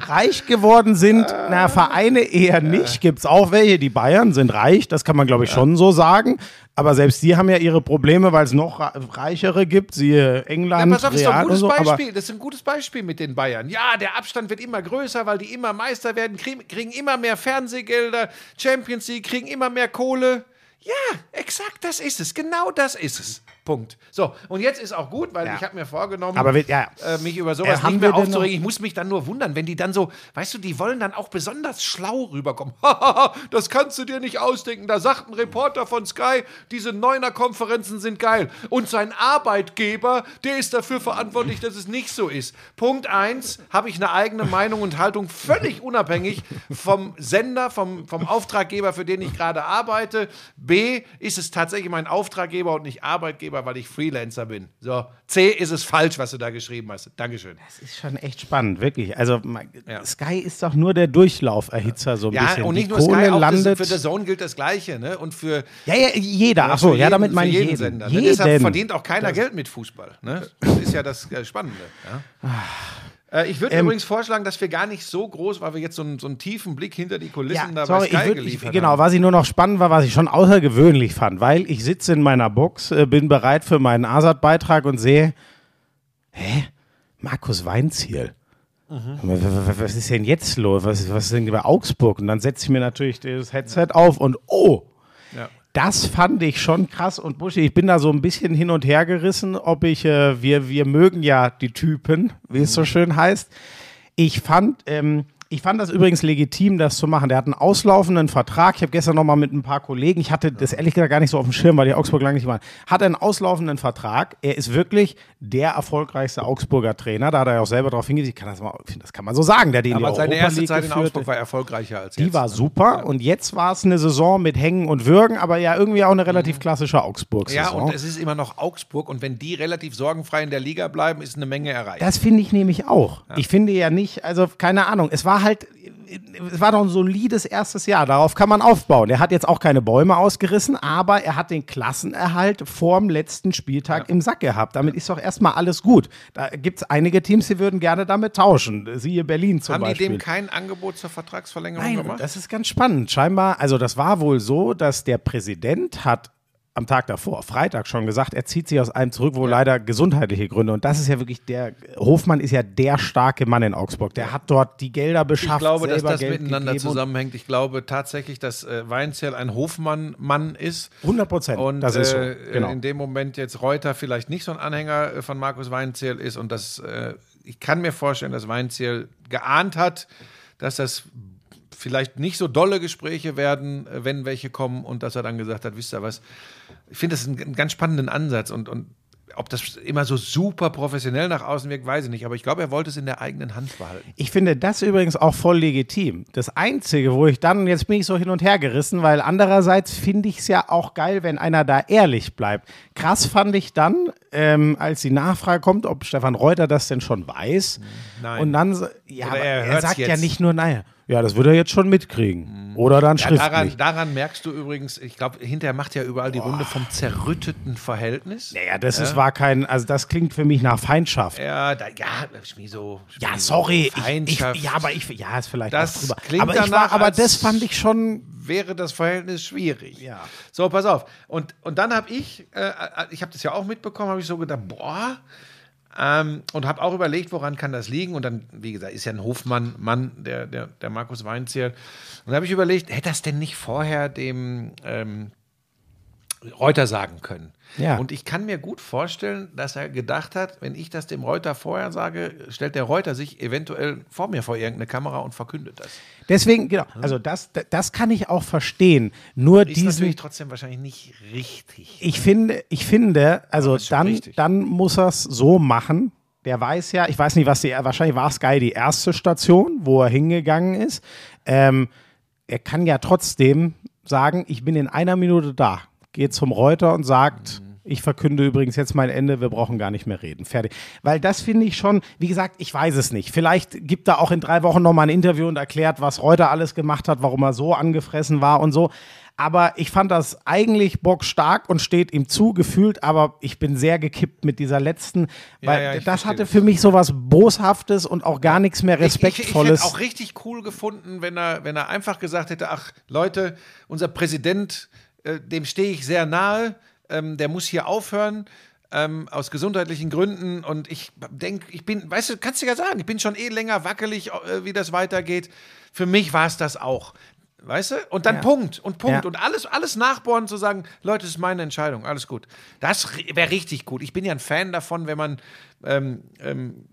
Speaker 1: Reich geworden sind, na, Vereine eher nicht. Gibt es auch welche, die Bayern sind reich, das kann man, glaube ich, schon so sagen. Aber selbst die haben ja ihre Probleme, weil es noch reichere gibt, siehe
Speaker 2: Ja,
Speaker 1: England,
Speaker 2: pass auf, das ist doch ein gutes
Speaker 1: so.
Speaker 2: Beispiel. Das ist ein gutes Beispiel mit den Bayern. Ja, der Abstand wird immer größer, weil die immer Meister werden, kriegen, kriegen immer mehr Fernsehgelder, Champions League, kriegen immer mehr Kohle. Ja, exakt, das ist es. Genau das ist es. Punkt. So, und jetzt ist auch gut, weil
Speaker 1: Ja.
Speaker 2: ich habe mir vorgenommen,
Speaker 1: Aber wir- ja.
Speaker 2: äh, mich über sowas
Speaker 1: Äh,
Speaker 2: nicht mehr aufzuregen. Ich muss mich dann nur wundern, wenn die dann so, weißt du, die wollen dann auch besonders schlau rüberkommen. (laughs) das kannst du dir nicht ausdenken. Da sagt ein Reporter von Sky, diese Neuner-Konferenzen sind geil. Und sein Arbeitgeber, der ist dafür verantwortlich, dass es nicht so ist. Punkt eins, habe ich eine eigene Meinung und Haltung, völlig unabhängig vom Sender, vom, vom Auftraggeber, für den ich gerade arbeite. B, ist es tatsächlich mein Auftraggeber und nicht Arbeitgeber, weil ich Freelancer bin. So. C, ist es falsch, was du da geschrieben hast. Dankeschön.
Speaker 1: das ist schon echt spannend, wirklich. Also
Speaker 2: Ja.
Speaker 1: Sky ist doch nur der Durchlauferhitzer so ein
Speaker 2: Ja,
Speaker 1: bisschen.
Speaker 2: und
Speaker 1: Die
Speaker 2: nicht nur
Speaker 1: Kohle
Speaker 2: Sky, auch das,
Speaker 1: landet.
Speaker 2: für The Zone gilt das Gleiche, ne? Und für
Speaker 1: ja, ja, jeder. Ach so,
Speaker 2: für
Speaker 1: ja, damit meine ich
Speaker 2: jeden
Speaker 1: jeden.
Speaker 2: Sender. Ne?
Speaker 1: jeden.
Speaker 2: Deshalb verdient auch keiner Geld mit Fußball. Ne? Das ist ja das äh, Spannende. Ja? Äh, Ich würde
Speaker 1: Ähm,
Speaker 2: übrigens vorschlagen, dass wir gar nicht so groß, weil wir jetzt so einen, so einen tiefen Blick hinter die Kulissen
Speaker 1: Ja,
Speaker 2: da
Speaker 1: sorry,
Speaker 2: bei Sky
Speaker 1: ich würd, ich,
Speaker 2: geliefert
Speaker 1: genau,
Speaker 2: haben.
Speaker 1: was ich nur noch spannend war, was ich schon außergewöhnlich fand, weil ich sitze in meiner Box, äh, bin bereit für meinen Asad-Beitrag und sehe, hä, Markus Weinziel.
Speaker 2: Mhm.
Speaker 1: Was ist denn jetzt los? Was, was ist denn bei Augsburg? Und dann setze ich mir natürlich das Headset auf und oh,
Speaker 2: Ja.
Speaker 1: Das fand ich schon krass. Und Buschi, ich bin da so ein bisschen hin und her gerissen, ob ich, äh, wir, wir mögen ja die Typen, wie es so schön heißt. Ich fand, ähm, ich fand das übrigens legitim, das zu machen. Der hat einen auslaufenden Vertrag. Ich habe gestern noch mal mit ein paar Kollegen, ich hatte das ehrlich gesagt gar nicht so auf dem Schirm, weil die Augsburg lange nicht waren, hat einen auslaufenden Vertrag. Er ist wirklich der erfolgreichste Augsburger Trainer. Da hat er ja auch selber darauf hingewiesen. Ich kann das, mal, das kann man so sagen. Der hat
Speaker 2: Aber
Speaker 1: die
Speaker 2: seine
Speaker 1: Europa
Speaker 2: erste
Speaker 1: League
Speaker 2: Zeit in. Augsburg war erfolgreicher als
Speaker 1: Die
Speaker 2: jetzt.
Speaker 1: war super und jetzt war es eine Saison mit Hängen und Würgen, aber ja irgendwie auch eine relativ klassische
Speaker 2: ja,
Speaker 1: Augsburg-Saison.
Speaker 2: und es ist immer noch Augsburg und wenn die relativ sorgenfrei in der Liga bleiben, ist eine Menge erreicht.
Speaker 1: Das finde ich nämlich auch. Ich finde ja nicht, also keine Ahnung, es war halt, es war doch ein solides erstes Jahr, darauf kann man aufbauen. Er hat jetzt auch keine Bäume ausgerissen, aber er hat den Klassenerhalt vorm letzten Spieltag im Sack gehabt. Damit ist doch erstmal alles gut. Da gibt es einige Teams, die würden gerne damit tauschen. Siehe Berlin zum
Speaker 2: Haben
Speaker 1: Beispiel.
Speaker 2: die dem kein Angebot zur Vertragsverlängerung
Speaker 1: Nein,
Speaker 2: gemacht?
Speaker 1: das ist ganz spannend. Scheinbar, also das war wohl so, dass der Präsident hat am Tag davor, Freitag schon gesagt, er zieht sich aus einem zurück, wo leider gesundheitliche Gründe. Und das ist ja wirklich der, Hofmann ist ja der starke Mann in Augsburg. Der hat dort die Gelder beschafft.
Speaker 2: Ich glaube, dass das
Speaker 1: Geld
Speaker 2: miteinander zusammenhängt. Ich glaube tatsächlich, dass äh, Weinzierl ein Hofmann-Mann ist.
Speaker 1: 100 Prozent.
Speaker 2: Und
Speaker 1: das ist so.
Speaker 2: äh,
Speaker 1: Genau.
Speaker 2: in dem Moment jetzt Reuter vielleicht nicht so ein Anhänger äh, von Markus Weinzierl ist. Und das, äh, ich kann mir vorstellen, dass Weinzierl geahnt hat, dass das vielleicht nicht so dolle Gespräche werden, äh, wenn welche kommen und dass er dann gesagt hat, wisst ihr was, ich finde das einen, ganz spannenden Ansatz und, und ob das immer so super professionell nach außen wirkt, weiß ich nicht. Aber ich glaube, er wollte es in der eigenen Hand behalten.
Speaker 1: Ich finde das übrigens auch voll legitim. Das Einzige, wo ich dann, jetzt bin ich so hin und her gerissen, weil andererseits finde ich es ja auch geil, wenn einer da ehrlich bleibt. Krass fand ich dann, ähm, als die Nachfrage kommt, ob Stefan Reuter das denn schon weiß.
Speaker 2: Nein.
Speaker 1: Und dann, ja,
Speaker 2: er
Speaker 1: er, sagt ja
Speaker 2: jetzt.
Speaker 1: nicht nur, naja, ja, das wird er jetzt schon mitkriegen. Oder dann
Speaker 2: Ja,
Speaker 1: schriftlich.
Speaker 2: daran, daran merkst du übrigens, ich glaube, hinterher macht ja überall die Runde vom zerrütteten Verhältnis.
Speaker 1: naja, das ist, war kein, also das klingt für mich nach Feindschaft.
Speaker 2: Ja, da, ja, Schmieso.
Speaker 1: Ja, sorry. Ich, ich,
Speaker 2: Feindschaft.
Speaker 1: ja, aber ich, ja, ist vielleicht
Speaker 2: Das
Speaker 1: drüber.
Speaker 2: klingt
Speaker 1: aber ich
Speaker 2: danach,
Speaker 1: war, aber das fand ich schon,
Speaker 2: wäre das Verhältnis schwierig.
Speaker 1: Ja.
Speaker 2: So, pass auf. Und, und dann habe ich, äh, ich habe das ja auch mitbekommen, habe ich so gedacht, boah, ähm, und habe auch überlegt, woran kann das liegen. Und dann, wie gesagt, ist ja ein Hofmann, Mann, der, der, der Markus Weinzierl. Und da habe ich überlegt, hätte das denn nicht vorher dem ähm, Reuter sagen können?
Speaker 1: Ja.
Speaker 2: Und ich kann mir gut vorstellen, dass er gedacht hat, wenn ich das dem Reuter vorher sage, stellt der Reuter sich eventuell vor mir vor irgendeine Kamera und verkündet das.
Speaker 1: deswegen, genau, also das, das kann ich auch verstehen. Nur
Speaker 2: Ist
Speaker 1: diesen,
Speaker 2: natürlich trotzdem wahrscheinlich nicht richtig.
Speaker 1: ich finde, ich finde, also dann,
Speaker 2: richtig.
Speaker 1: dann muss er es so machen. Der weiß ja, ich weiß nicht, was die, wahrscheinlich war Sky die erste Station, wo er hingegangen ist. Ähm, er kann ja trotzdem sagen, ich bin in einer Minute da. Geht zum Reuter und sagt, Ich verkünde übrigens jetzt mein Ende, wir brauchen gar nicht mehr reden. Fertig. Weil das finde ich schon, wie gesagt, ich weiß es nicht. Vielleicht gibt er auch in drei Wochen nochmal ein Interview und erklärt, was Reuter alles gemacht hat, warum er so angefressen war und so. Aber ich fand das eigentlich bockstark und steht ihm zu, gefühlt, aber ich bin sehr gekippt mit dieser letzten, weil
Speaker 2: ja, ich
Speaker 1: das hatte für mich sowas Boshaftes und auch gar nichts mehr
Speaker 2: Ich, ich, ich hätte
Speaker 1: Respektvolles.
Speaker 2: auch richtig cool gefunden, wenn er, wenn er einfach gesagt hätte, ach Leute, unser Präsident, äh, dem stehe ich sehr nahe, ähm, der muss hier aufhören. Ähm, aus gesundheitlichen Gründen und ich denke, ich bin, weißt du, kannst du ja sagen, ich bin schon eh länger wackelig, äh, wie das weitergeht. Für mich war es das auch. Weißt du? Und dann
Speaker 1: Ja.
Speaker 2: Punkt und Punkt
Speaker 1: Ja.
Speaker 2: und alles, alles nachbohren, zu sagen, Leute, das ist meine Entscheidung, alles gut. Das wäre richtig gut. Ich bin ja ein Fan davon, wenn man ähm, ähm,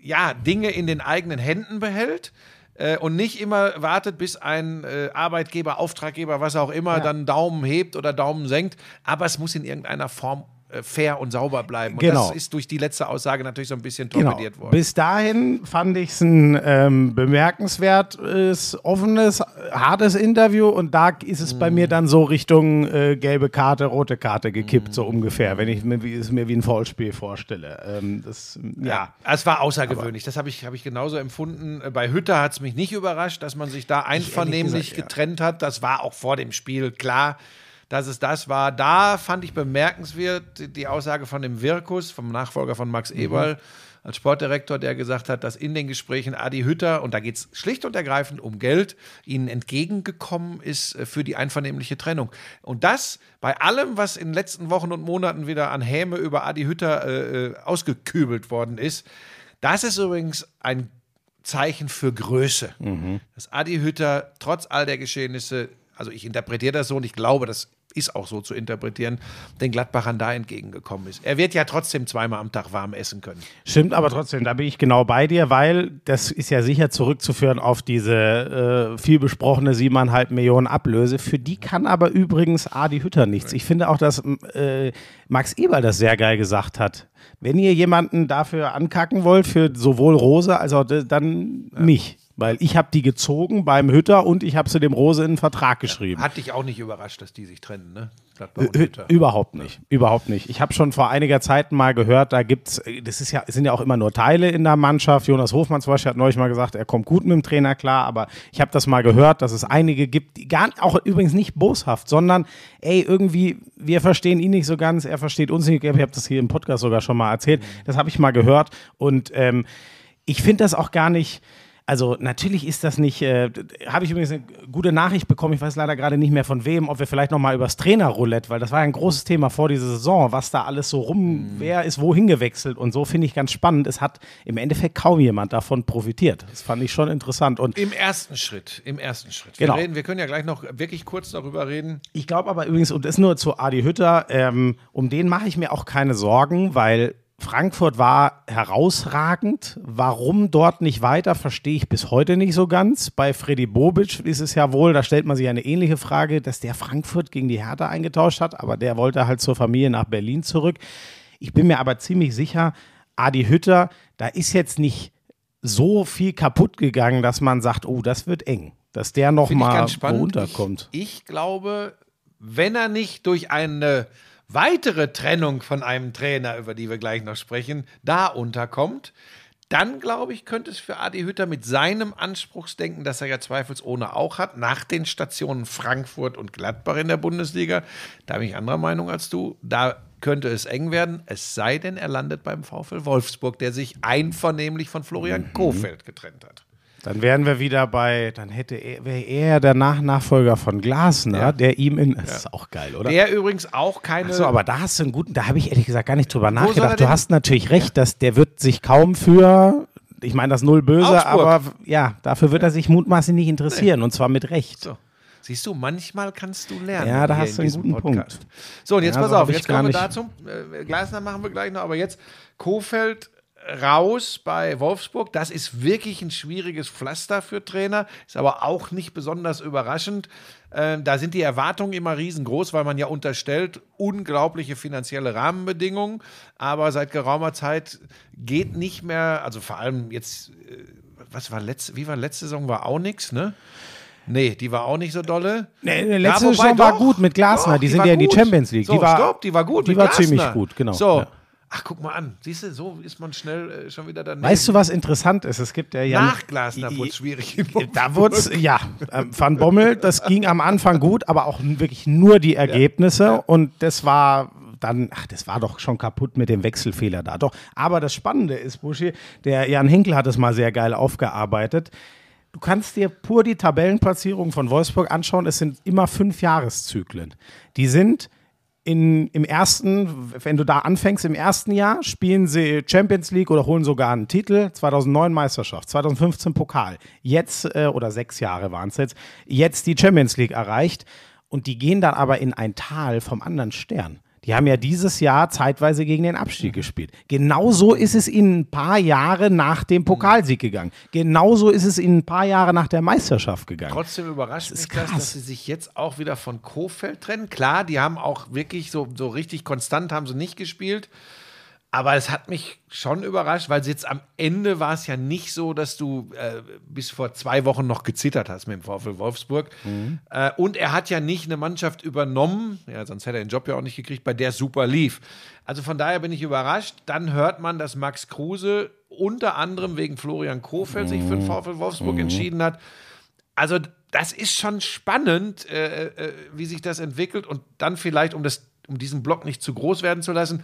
Speaker 2: ja, Dinge in den eigenen Händen behält äh, und nicht immer wartet, bis ein äh, Arbeitgeber, Auftraggeber, was auch immer,
Speaker 1: Ja.
Speaker 2: dann Daumen hebt oder Daumen senkt. Aber es muss in irgendeiner Form fair und sauber bleiben. Und
Speaker 1: Genau.
Speaker 2: das ist durch die letzte Aussage natürlich so ein bisschen
Speaker 1: Genau.
Speaker 2: torpediert worden.
Speaker 1: Bis dahin fand ich es ein ähm, bemerkenswertes, offenes, hartes Interview und da ist es bei mir dann so Richtung äh, gelbe Karte, rote Karte gekippt, so ungefähr, wenn ich mir, wie, es mir wie ein Foulspiel vorstelle. Ähm, das, ja.
Speaker 2: Ja, es war außergewöhnlich. das habe ich, hab ich genauso empfunden. Äh, Bei Hütter hat es mich nicht überrascht, dass man sich da einvernehmlich
Speaker 1: gesagt, ja.
Speaker 2: getrennt hat. Das war auch vor dem Spiel klar, dass es das war. Da fand ich bemerkenswert die- Aussage von dem Wirkus, vom Nachfolger von Max
Speaker 1: Mhm.
Speaker 2: Eberl, als Sportdirektor, der gesagt hat, dass in den Gesprächen Adi Hütter, und da geht es schlicht und ergreifend um Geld, ihnen entgegengekommen ist äh, für die einvernehmliche Trennung. Und das bei allem, was in den letzten Wochen und Monaten wieder an Häme über Adi Hütter äh, äh, ausgekübelt worden ist, das ist übrigens ein Zeichen für Größe. Dass Adi Hütter trotz all der Geschehnisse, also ich interpretiere das so und ich glaube, das ist auch so zu interpretieren, den Gladbachern da entgegengekommen ist. Er wird ja trotzdem zweimal am Tag warm essen können.
Speaker 1: Stimmt, aber trotzdem, da bin ich genau bei dir, weil das ist ja sicher zurückzuführen auf diese äh, viel besprochene siebeneinhalb Millionen Ablöse. Für die kann aber übrigens Adi Hütter nichts. Ich finde auch, dass äh, Max Eberl das sehr geil gesagt hat. Wenn ihr jemanden dafür ankacken wollt, für sowohl Rose als auch d- dann mich. Weil ich habe die gezogen beim Hütter und ich habe sie dem Rose in den Vertrag geschrieben.
Speaker 2: Hat dich auch nicht überrascht, dass die sich trennen, ne?
Speaker 1: Überhaupt nicht, überhaupt nicht. Ich habe schon vor einiger Zeit mal gehört, da gibt's, das ist ja, sind ja auch immer nur Teile in der Mannschaft. Jonas Hofmann zum Beispiel hat neulich mal gesagt, er kommt gut mit dem Trainer klar, aber ich habe das mal gehört, dass es einige gibt, die gar auch übrigens nicht boshaft, sondern ey, irgendwie, wir verstehen ihn nicht so ganz, er versteht uns nicht. Ich habe das hier im Podcast sogar schon mal erzählt. Das habe ich mal gehört und ähm, ich finde das auch gar nicht. Also natürlich ist das nicht, äh, habe ich übrigens eine gute Nachricht bekommen, ich weiß leider gerade nicht mehr von wem, ob wir vielleicht nochmal über das Trainerroulette, weil das war ja ein großes Thema vor dieser Saison, was da alles so rum, wer ist wohin gewechselt und so finde ich ganz spannend. Es hat im Endeffekt kaum jemand davon profitiert. Das fand ich schon interessant und
Speaker 2: Im ersten Schritt, im ersten Schritt.
Speaker 1: Genau.
Speaker 2: Wir, reden, wir können ja gleich noch wirklich kurz darüber reden.
Speaker 1: Ich glaube aber übrigens, und das nur zu Adi Hütter, ähm, um den mache ich mir auch keine Sorgen, weil Frankfurt war herausragend. Warum dort nicht weiter, verstehe ich bis heute nicht so ganz. Bei Freddy Bobic ist es ja wohl, da stellt man sich eine ähnliche Frage, dass der Frankfurt gegen die Hertha eingetauscht hat, aber der wollte halt zur Familie nach Berlin zurück. Ich bin mir aber ziemlich sicher, Adi Hütter, da ist jetzt nicht so viel kaputt gegangen, dass man sagt, oh, das wird eng, dass der noch
Speaker 2: Finde ich
Speaker 1: mal
Speaker 2: ganz spannend.
Speaker 1: runterkommt.
Speaker 2: Ich, ich glaube, wenn er nicht durch eine weitere Trennung von einem Trainer, über die wir gleich noch sprechen, da unterkommt, dann glaube ich, könnte es für Adi Hütter mit seinem Anspruchsdenken, das er ja zweifelsohne auch hat, nach den Stationen Frankfurt und Gladbach in der Bundesliga, da bin ich anderer Meinung als du, da könnte es eng werden, es sei denn, er landet beim VfL Wolfsburg, der sich einvernehmlich von Florian Kofeld getrennt hat.
Speaker 1: Dann wären wir wieder bei, dann hätte er, wäre er der Nach Nachfolger von Glasner, der ihm in, das ist auch geil, oder?
Speaker 2: Der übrigens auch keine.
Speaker 1: Ach so, aber da hast du einen guten, da habe ich ehrlich gesagt gar nicht drüber
Speaker 2: er
Speaker 1: nachgedacht. Du hast natürlich recht, dass der wird sich kaum für, ich meine das null böse,
Speaker 2: Augsburg.
Speaker 1: aber ja, dafür wird er sich mutmaßlich nicht interessieren und zwar mit Recht.
Speaker 2: So. Siehst du, manchmal kannst du lernen.
Speaker 1: Ja, da
Speaker 2: hier
Speaker 1: hast du einen guten
Speaker 2: Podcast.
Speaker 1: Punkt.
Speaker 2: So, und jetzt
Speaker 1: Ja,
Speaker 2: pass
Speaker 1: so
Speaker 2: auf, jetzt kommen wir dazu. Äh, Gleisner machen wir gleich noch, aber jetzt Kofeld raus bei Wolfsburg. Das ist wirklich ein schwieriges Pflaster für Trainer, ist aber auch nicht besonders überraschend. Äh, da sind die Erwartungen immer riesengroß, weil man ja unterstellt, unglaubliche finanzielle Rahmenbedingungen. Aber seit geraumer Zeit geht nicht mehr, also vor allem jetzt, äh, was war letzte, wie war letzte Saison, war auch nichts, ne? Nee, die war auch nicht so dolle.
Speaker 1: Nee, die letzte
Speaker 2: wobei
Speaker 1: Saison war
Speaker 2: doch,
Speaker 1: gut mit Glasner.
Speaker 2: doch,
Speaker 1: die sind
Speaker 2: war
Speaker 1: ja in die. Champions League.
Speaker 2: So,
Speaker 1: die war,
Speaker 2: stopp, die war gut
Speaker 1: Die war
Speaker 2: Glasner.
Speaker 1: ziemlich gut, genau.
Speaker 2: So.
Speaker 1: Ja.
Speaker 2: Ach, guck mal an. Siehst du, so ist man schnell äh, schon wieder daneben.
Speaker 1: Weißt du, was interessant ist? Es gibt ja Jan,
Speaker 2: Nach Glasner wurde es schwierig.
Speaker 1: Da wurde es, ja, ähm, Van Bommel, das ging am Anfang gut, aber auch wirklich nur die Ergebnisse und das war dann, ach, das war doch schon kaputt mit dem Wechselfehler da. Doch, aber das Spannende ist, Buschi, der Jan Hinkel hat es mal sehr geil aufgearbeitet. Du kannst dir pur die Tabellenplatzierung von Wolfsburg anschauen. Es sind immer fünf Jahreszyklen. Die sind in, im ersten, wenn du da anfängst, im ersten Jahr spielen sie Champions League oder holen sogar einen Titel. 2009 Meisterschaft, 2015 Pokal. Jetzt, äh, oder sechs Jahre waren es jetzt, jetzt die Champions League erreicht. Und die gehen dann aber in ein Tal vom anderen Stern. Die haben ja dieses Jahr zeitweise gegen den Abstieg gespielt. Genauso ist es ihnen ein paar Jahre nach dem Pokalsieg gegangen. Genauso ist es ihnen ein paar Jahre nach der Meisterschaft gegangen.
Speaker 2: Trotzdem überrascht mich
Speaker 1: ist
Speaker 2: das,
Speaker 1: krass.
Speaker 2: dass sie sich jetzt auch wieder von Kofeld trennen. Klar, die haben auch wirklich so, so richtig konstant haben sie nicht gespielt. Aber es hat mich schon überrascht, weil jetzt am Ende war es ja nicht so, dass du äh, bis vor zwei Wochen noch gezittert hast mit dem VfL Wolfsburg. Äh, und er hat ja nicht eine Mannschaft übernommen, ja, sonst hätte er den Job ja auch nicht gekriegt, bei der super lief. Also von daher bin ich überrascht. Dann hört man, dass Max Kruse unter anderem wegen Florian Kofeld sich für den VfL Wolfsburg entschieden hat. Also das ist schon spannend, äh, äh, wie sich das entwickelt und dann vielleicht, um, das, um diesen Block nicht zu groß werden zu lassen,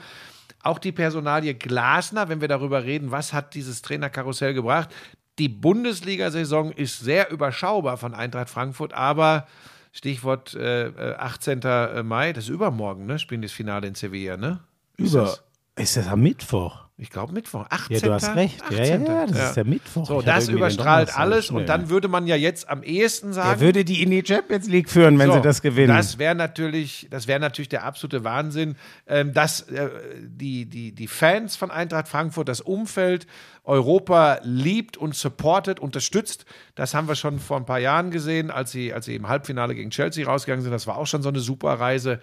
Speaker 2: auch die Personalie Glasner, wenn wir darüber reden, was hat dieses Trainerkarussell gebracht. Die Bundesliga-Saison ist sehr überschaubar von Eintracht Frankfurt, aber Stichwort äh, äh, 18. Mai, das ist übermorgen, ne? Spielen das Finale in Sevilla, ne? Ist
Speaker 1: Über. Ist das am Mittwoch?
Speaker 2: Ich glaube Mittwoch. 18.
Speaker 1: Ja, du hast recht. Ja, ja, ja, das ist der Mittwoch.
Speaker 2: So,
Speaker 1: Ich
Speaker 2: das überstrahlt alles
Speaker 1: schnell.
Speaker 2: und dann würde man ja jetzt am ehesten sagen.
Speaker 1: Er würde die in die Champions League führen, wenn
Speaker 2: So,
Speaker 1: sie das gewinnen.
Speaker 2: Das wäre natürlich, das wäre natürlich der absolute Wahnsinn, ähm, dass äh, die, die, die Fans von Eintracht Frankfurt, das Umfeld Europa liebt und supportet, unterstützt. Das haben wir schon vor ein paar Jahren gesehen, als sie, als sie im Halbfinale gegen Chelsea rausgegangen sind. Das war auch schon so eine super Reise.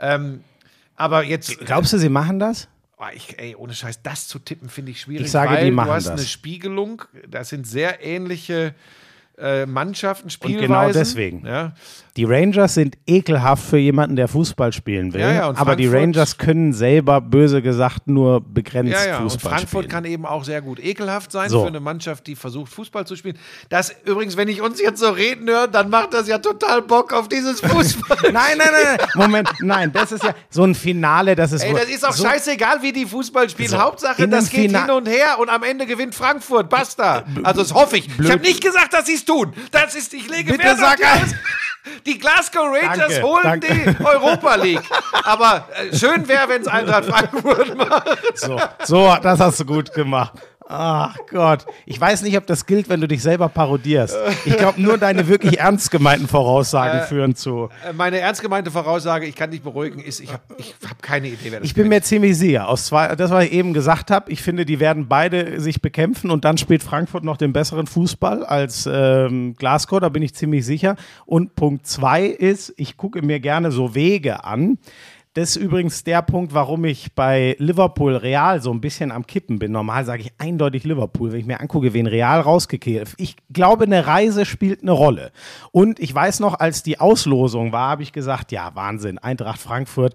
Speaker 2: Ähm, aber jetzt,
Speaker 1: Glaubst du, sie machen das?
Speaker 2: Oh, ich, ey, ohne Scheiß, das zu tippen finde ich schwierig.
Speaker 1: Ich sage,
Speaker 2: weil
Speaker 1: die machen
Speaker 2: du hast
Speaker 1: das.
Speaker 2: eine Spiegelung. Das sind sehr ähnliche äh, Mannschaften,
Speaker 1: genau
Speaker 2: Spielweisen.
Speaker 1: deswegen.
Speaker 2: Ja.
Speaker 1: Die Rangers sind ekelhaft für jemanden, der Fußball spielen will.
Speaker 2: Ja, ja, und
Speaker 1: aber die Rangers können selber, böse gesagt, nur begrenzt
Speaker 2: Ja, ja, und
Speaker 1: Fußball
Speaker 2: Frankfurt
Speaker 1: spielen.
Speaker 2: kann eben auch sehr gut ekelhaft sein
Speaker 1: So.
Speaker 2: für eine Mannschaft, die versucht, Fußball zu spielen. Das übrigens, wenn ich uns jetzt so reden höre, dann macht das ja total Bock auf dieses (laughs) Fußball.
Speaker 1: Nein, nein, nein, nein. Moment, nein, das ist ja so ein Finale, das ist.
Speaker 2: Ey, das ist auch
Speaker 1: so,
Speaker 2: scheißegal, wie die Fußball spielen.
Speaker 1: So,
Speaker 2: Hauptsache, das geht
Speaker 1: Fina-
Speaker 2: hin und her und am Ende gewinnt Frankfurt. Basta. Also, das hoffe ich. Ich habe nicht gesagt, dass sie es tun. Das ist, ich lege
Speaker 1: Bitte
Speaker 2: Wert auf
Speaker 1: sag
Speaker 2: Aus- Die Glasgow Rangers
Speaker 1: Danke,
Speaker 2: holen
Speaker 1: danke.
Speaker 2: die Europa League. Aber äh, schön wäre, wenn es Eintracht Frankfurt (laughs) macht.
Speaker 1: So, so, das hast du gut gemacht. Ach Gott. Ich weiß nicht, ob das gilt, wenn du dich selber parodierst. Ich glaube, nur deine wirklich ernst gemeinten Voraussagen führen zu.
Speaker 2: Äh, Meine ernst gemeinte Voraussage, ich kann dich beruhigen, ist, ich habe ich hab keine Idee, wer das
Speaker 1: Ich bin mir ziemlich sicher, aus zwei, das, was ich eben gesagt habe, ich finde, die werden beide sich bekämpfen und dann spielt Frankfurt noch den besseren Fußball als ähm, Glasgow, da bin ich ziemlich sicher. Und Punkt zwei ist, ich gucke mir gerne so Wege an. Das ist übrigens der Punkt, warum ich bei Liverpool Real so ein bisschen am Kippen bin. Normal sage ich eindeutig Liverpool, wenn ich mir angucke, wen Real rausgekehrt. Ich glaube, eine Reise spielt eine Rolle. Und ich weiß noch, als die Auslosung war, habe ich gesagt, ja, Wahnsinn, Eintracht Frankfurt.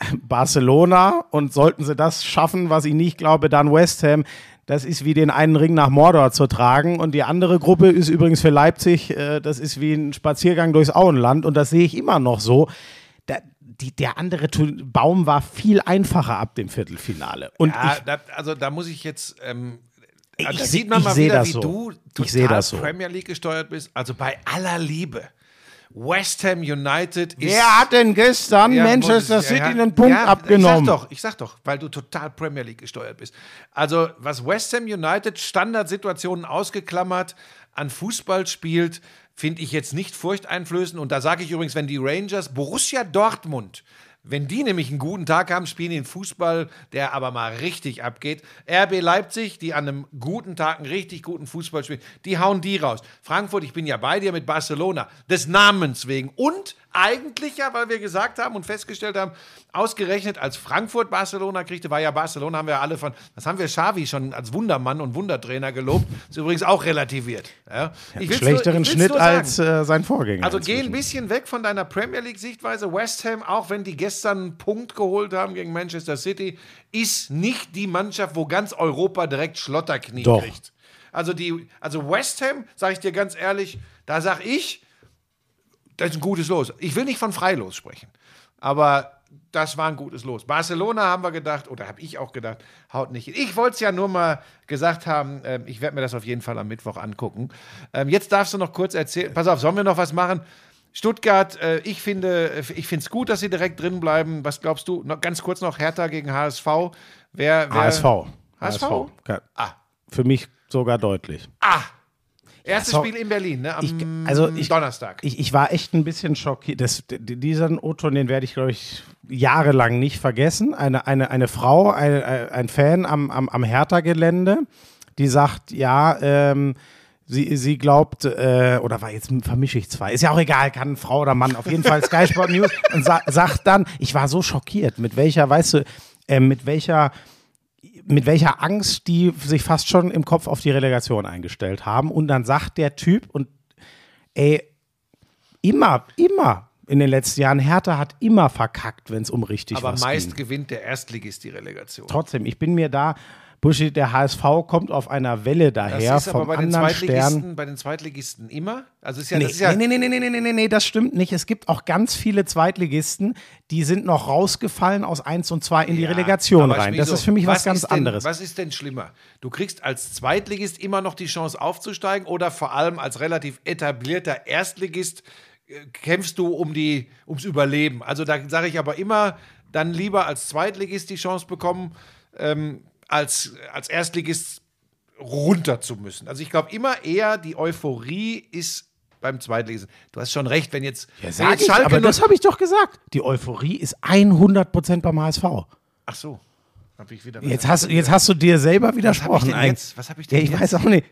Speaker 1: (laughs) Barcelona und sollten sie das schaffen, was ich nicht glaube, dann West Ham. Das ist wie den einen Ring nach Mordor zu tragen. Und die andere Gruppe ist übrigens für Leipzig, äh, das ist wie ein Spaziergang durchs Auenland. Und das sehe ich immer noch so. Die, der andere Baum war viel einfacher ab dem Viertelfinale. Und
Speaker 2: Ja,
Speaker 1: ich,
Speaker 2: da, also da muss ich jetzt. Ähm,
Speaker 1: Ich
Speaker 2: da sieht man
Speaker 1: ich
Speaker 2: mal wieder,
Speaker 1: das
Speaker 2: wie
Speaker 1: so.
Speaker 2: du
Speaker 1: Ich
Speaker 2: total
Speaker 1: das so.
Speaker 2: Premier League gesteuert bist. Also bei aller Liebe. West Ham United ist.
Speaker 1: wer hat denn gestern
Speaker 2: Ja,
Speaker 1: Manchester
Speaker 2: ja,
Speaker 1: City
Speaker 2: ja.
Speaker 1: einen Punkt
Speaker 2: ja,
Speaker 1: abgenommen?
Speaker 2: Ich sag doch, ich sag doch, weil du total Premier League gesteuert bist. Also, was West Ham United Standardsituationen ausgeklammert an Fußball spielt, finde ich jetzt nicht furchteinflößend. Und da sage ich übrigens, wenn die Rangers Borussia Dortmund wenn die nämlich einen guten Tag haben, spielen einen Fußball, der aber mal richtig abgeht. RB Leipzig, die an einem guten Tag einen richtig guten Fußball spielen, die hauen die raus. Frankfurt, ich bin ja bei dir mit Barcelona, des Namens wegen und Eigentlich ja, weil wir gesagt haben und festgestellt haben, ausgerechnet als Frankfurt Barcelona kriegte, war ja Barcelona, haben wir alle von, das haben wir Xavi schon als Wundermann und Wundertrainer gelobt, ist übrigens auch relativiert. Ja. Ich nur-
Speaker 1: Schlechteren Schnitt
Speaker 2: nur sagen.
Speaker 1: als äh, sein Vorgänger.
Speaker 2: Also geh ein
Speaker 1: inzwischen.
Speaker 2: bisschen weg von deiner Premier League-Sichtweise. West Ham, auch wenn die gestern einen Punkt geholt haben gegen Manchester City, ist nicht die Mannschaft, wo ganz Europa direkt Schlotterknie
Speaker 1: Doch.
Speaker 2: kriegt. Also, die, also West Ham, sage ich dir ganz ehrlich, da sag ich, das ist ein gutes Los. Ich will nicht von Freilos sprechen, aber das war ein gutes Los. Barcelona haben wir gedacht, oder habe ich auch gedacht, haut nicht hin. Ich wollte es ja nur mal gesagt haben, ähm, ich werde mir das auf jeden Fall am Mittwoch angucken. Ähm, jetzt darfst du noch kurz erzählen, pass auf, sollen wir noch was machen? Stuttgart, äh, ich finde ich finde es gut, dass sie direkt drin bleiben. Was glaubst du? Noch, ganz kurz noch Hertha gegen HSV. Wer, wer
Speaker 1: HSV.
Speaker 2: HSV?
Speaker 1: Ja.
Speaker 2: Ah.
Speaker 1: Für mich sogar deutlich.
Speaker 2: Ah. Erstes
Speaker 1: so-
Speaker 2: Spiel in Berlin, ne? Am
Speaker 1: Ich, also ich,
Speaker 2: Donnerstag.
Speaker 1: Ich, ich war echt ein bisschen schockiert. Das, diesen O-Ton, den werde ich, glaube ich, jahrelang nicht vergessen. Eine, eine, eine Frau, ein, ein Fan am, am, am Hertha-Gelände, die sagt, ja, ähm, sie, sie glaubt, äh, oder war jetzt vermische ich zwei, ist ja auch egal, kann Frau oder Mann, auf jeden Fall Sky Sport News und sa sagt dann, ich war so schockiert, mit welcher, weißt du, äh, mit welcher mit welcher Angst die sich fast schon im Kopf auf die Relegation eingestellt haben. Und dann sagt der Typ, und ey, immer, immer in den letzten Jahren, Hertha hat immer verkackt, wenn es um richtig
Speaker 2: Aber
Speaker 1: was
Speaker 2: meist
Speaker 1: ging.
Speaker 2: gewinnt der Erstligist die Relegation.
Speaker 1: Trotzdem, ich bin mir da, Buschi, der HSV kommt auf einer Welle daher.
Speaker 2: Das ist aber bei den, Zweitligisten, bei den Zweitligisten immer? Also ist ja,
Speaker 1: nee,
Speaker 2: das ist ja
Speaker 1: nee, nee, nee, nee, nee, nee, nee, das stimmt nicht. Es gibt auch ganz viele Zweitligisten, die sind noch rausgefallen aus 1 und 2 in die
Speaker 2: ja,
Speaker 1: Relegation rein. Das
Speaker 2: so,
Speaker 1: ist für mich was, was
Speaker 2: ganz denn,
Speaker 1: anderes.
Speaker 2: Was ist denn schlimmer? Du kriegst als Zweitligist immer noch die Chance aufzusteigen oder vor allem als relativ etablierter Erstligist äh, kämpfst du um die, ums Überleben. Also da sage ich aber immer, dann lieber als Zweitligist die Chance bekommen, ähm, als, als Erstligist runter zu müssen. Also ich glaube immer eher, die Euphorie ist beim Zweitligisten. Du hast schon recht, wenn jetzt,
Speaker 1: Ja, sag
Speaker 2: jetzt
Speaker 1: ich,
Speaker 2: Schalke
Speaker 1: aber das habe ich doch gesagt. Die Euphorie ist 100% beim HSV.
Speaker 2: Ach so, habe ich wieder
Speaker 1: Jetzt hast, jetzt hast du dir selber widersprochen.
Speaker 2: denn
Speaker 1: eigentlich.
Speaker 2: jetzt? Was hab ich denn
Speaker 1: ja, ich
Speaker 2: jetzt?
Speaker 1: weiß auch nicht.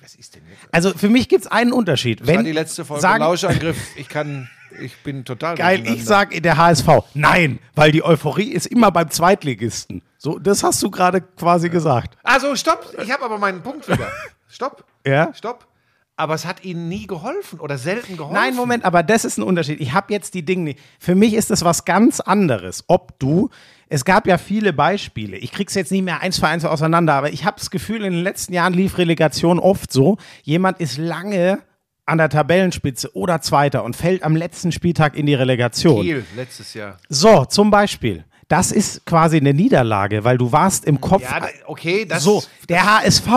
Speaker 2: Was ist denn jetzt?
Speaker 1: Also für mich gibt es einen Unterschied.
Speaker 2: Das
Speaker 1: Wenn,
Speaker 2: war die letzte Folge
Speaker 1: sagen,
Speaker 2: Lauschangriff. Ich kann, ich bin total
Speaker 1: Geil, ich sage der HSV. Nein, weil die Euphorie ist immer beim Zweitligisten. So, das hast du gerade quasi gesagt.
Speaker 2: Also stopp, ich habe aber meinen Punkt wieder. (laughs) Stopp.
Speaker 1: Ja?
Speaker 2: Stopp. Aber es hat ihnen nie geholfen oder selten geholfen.
Speaker 1: Nein, Moment, aber das ist ein Unterschied. Ich habe jetzt die Dinge nicht. Für mich ist das was ganz anderes. Ob du, es gab ja viele Beispiele. Ich krieg's jetzt nicht mehr eins für eins auseinander, aber ich habe das Gefühl, in den letzten Jahren lief Relegation oft so. Jemand ist lange an der Tabellenspitze oder Zweiter und fällt am letzten Spieltag in die Relegation.
Speaker 2: Kiel letztes Jahr.
Speaker 1: So, zum Beispiel. Das ist quasi eine Niederlage, weil du warst im Kopf.
Speaker 2: Ja, okay, das
Speaker 1: so, der HSV,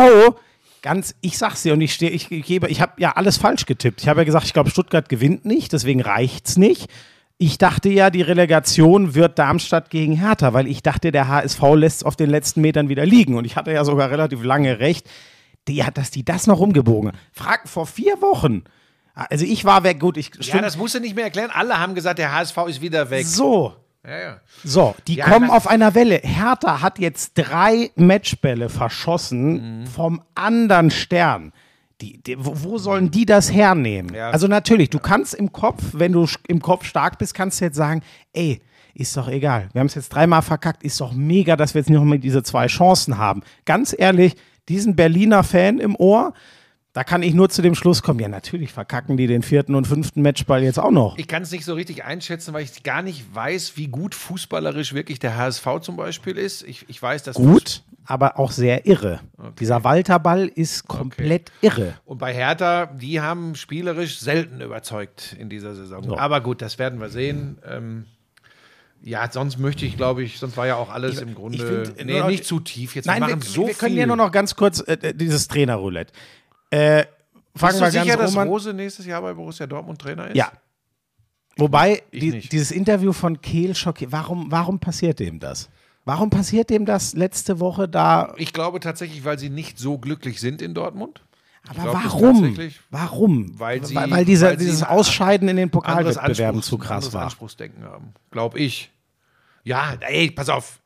Speaker 1: ganz, ich sag's dir und ich stehe, ich, ich gebe, ich habe ja alles falsch getippt. Ich habe ja gesagt, ich glaube, Stuttgart gewinnt nicht, deswegen reicht's nicht. Ich dachte ja, die Relegation wird Darmstadt gegen Hertha, weil ich dachte, der HSV lässt es auf den letzten Metern wieder liegen. Und ich hatte ja sogar relativ lange recht, die, hat, dass die das noch rumgebogen haben. Frag vor vier Wochen. Also ich war weg, gut, ich
Speaker 2: Ja,
Speaker 1: stimmt.
Speaker 2: das musst du nicht mehr erklären. Alle haben gesagt, der HSV ist wieder weg.
Speaker 1: so.
Speaker 2: Ja, ja.
Speaker 1: So, die
Speaker 2: Ja,
Speaker 1: kommen auf einer Welle. Hertha hat jetzt drei Matchbälle verschossen
Speaker 2: Mhm.
Speaker 1: vom anderen Stern. Die, die, wo, sollen die das hernehmen?
Speaker 2: Ja.
Speaker 1: Also natürlich, du kannst im Kopf, wenn du im Kopf stark bist, kannst du jetzt sagen, ey, ist doch egal. Wir haben es jetzt dreimal verkackt, ist doch mega, dass wir jetzt noch mal diese zwei Chancen haben. Ganz ehrlich, diesen Berliner Fan im Ohr, da kann ich nur zu dem Schluss kommen, ja natürlich verkacken die den vierten und fünften Matchball jetzt auch noch.
Speaker 2: Ich kann es nicht so richtig einschätzen, weil ich gar nicht weiß, wie gut fußballerisch wirklich der HSV zum Beispiel ist. Ich, ich weiß, dass
Speaker 1: gut, aber auch sehr irre. Dieser Walterball ist komplett irre.
Speaker 2: Und bei Hertha, die haben spielerisch selten überzeugt in dieser Saison.
Speaker 1: So.
Speaker 2: Aber gut, das werden wir sehen. Ähm, ja, sonst möchte ich, glaube ich, sonst war ja auch alles im Grunde
Speaker 1: find,
Speaker 2: nee,
Speaker 1: nur-
Speaker 2: nicht zu tief. Jetzt
Speaker 1: Nein,
Speaker 2: wir
Speaker 1: wir,
Speaker 2: so
Speaker 1: wir können ja nur noch ganz kurz äh, äh, dieses Trainerroulette. Äh, fangen
Speaker 2: Bist
Speaker 1: wir
Speaker 2: du sicher,
Speaker 1: ganz
Speaker 2: dass
Speaker 1: oben an.
Speaker 2: Rose nächstes Jahr bei Borussia Dortmund Trainer ist?
Speaker 1: Ja. Wobei,
Speaker 2: Ich
Speaker 1: die, dieses Interview von Kehl schockiert. Warum, warum passiert dem das? Warum passiert dem das letzte Woche da?
Speaker 2: Ich glaube tatsächlich, weil sie nicht so glücklich sind in Dortmund.
Speaker 1: Aber
Speaker 2: glaub,
Speaker 1: warum? Warum?
Speaker 2: weil sie-
Speaker 1: weil, weil dieser,
Speaker 2: weil
Speaker 1: dieses Ausscheiden in den Pokalwettbewerben zu krass war.
Speaker 2: Anspruchsdenken haben, glaube ich. Ja, ey, pass auf.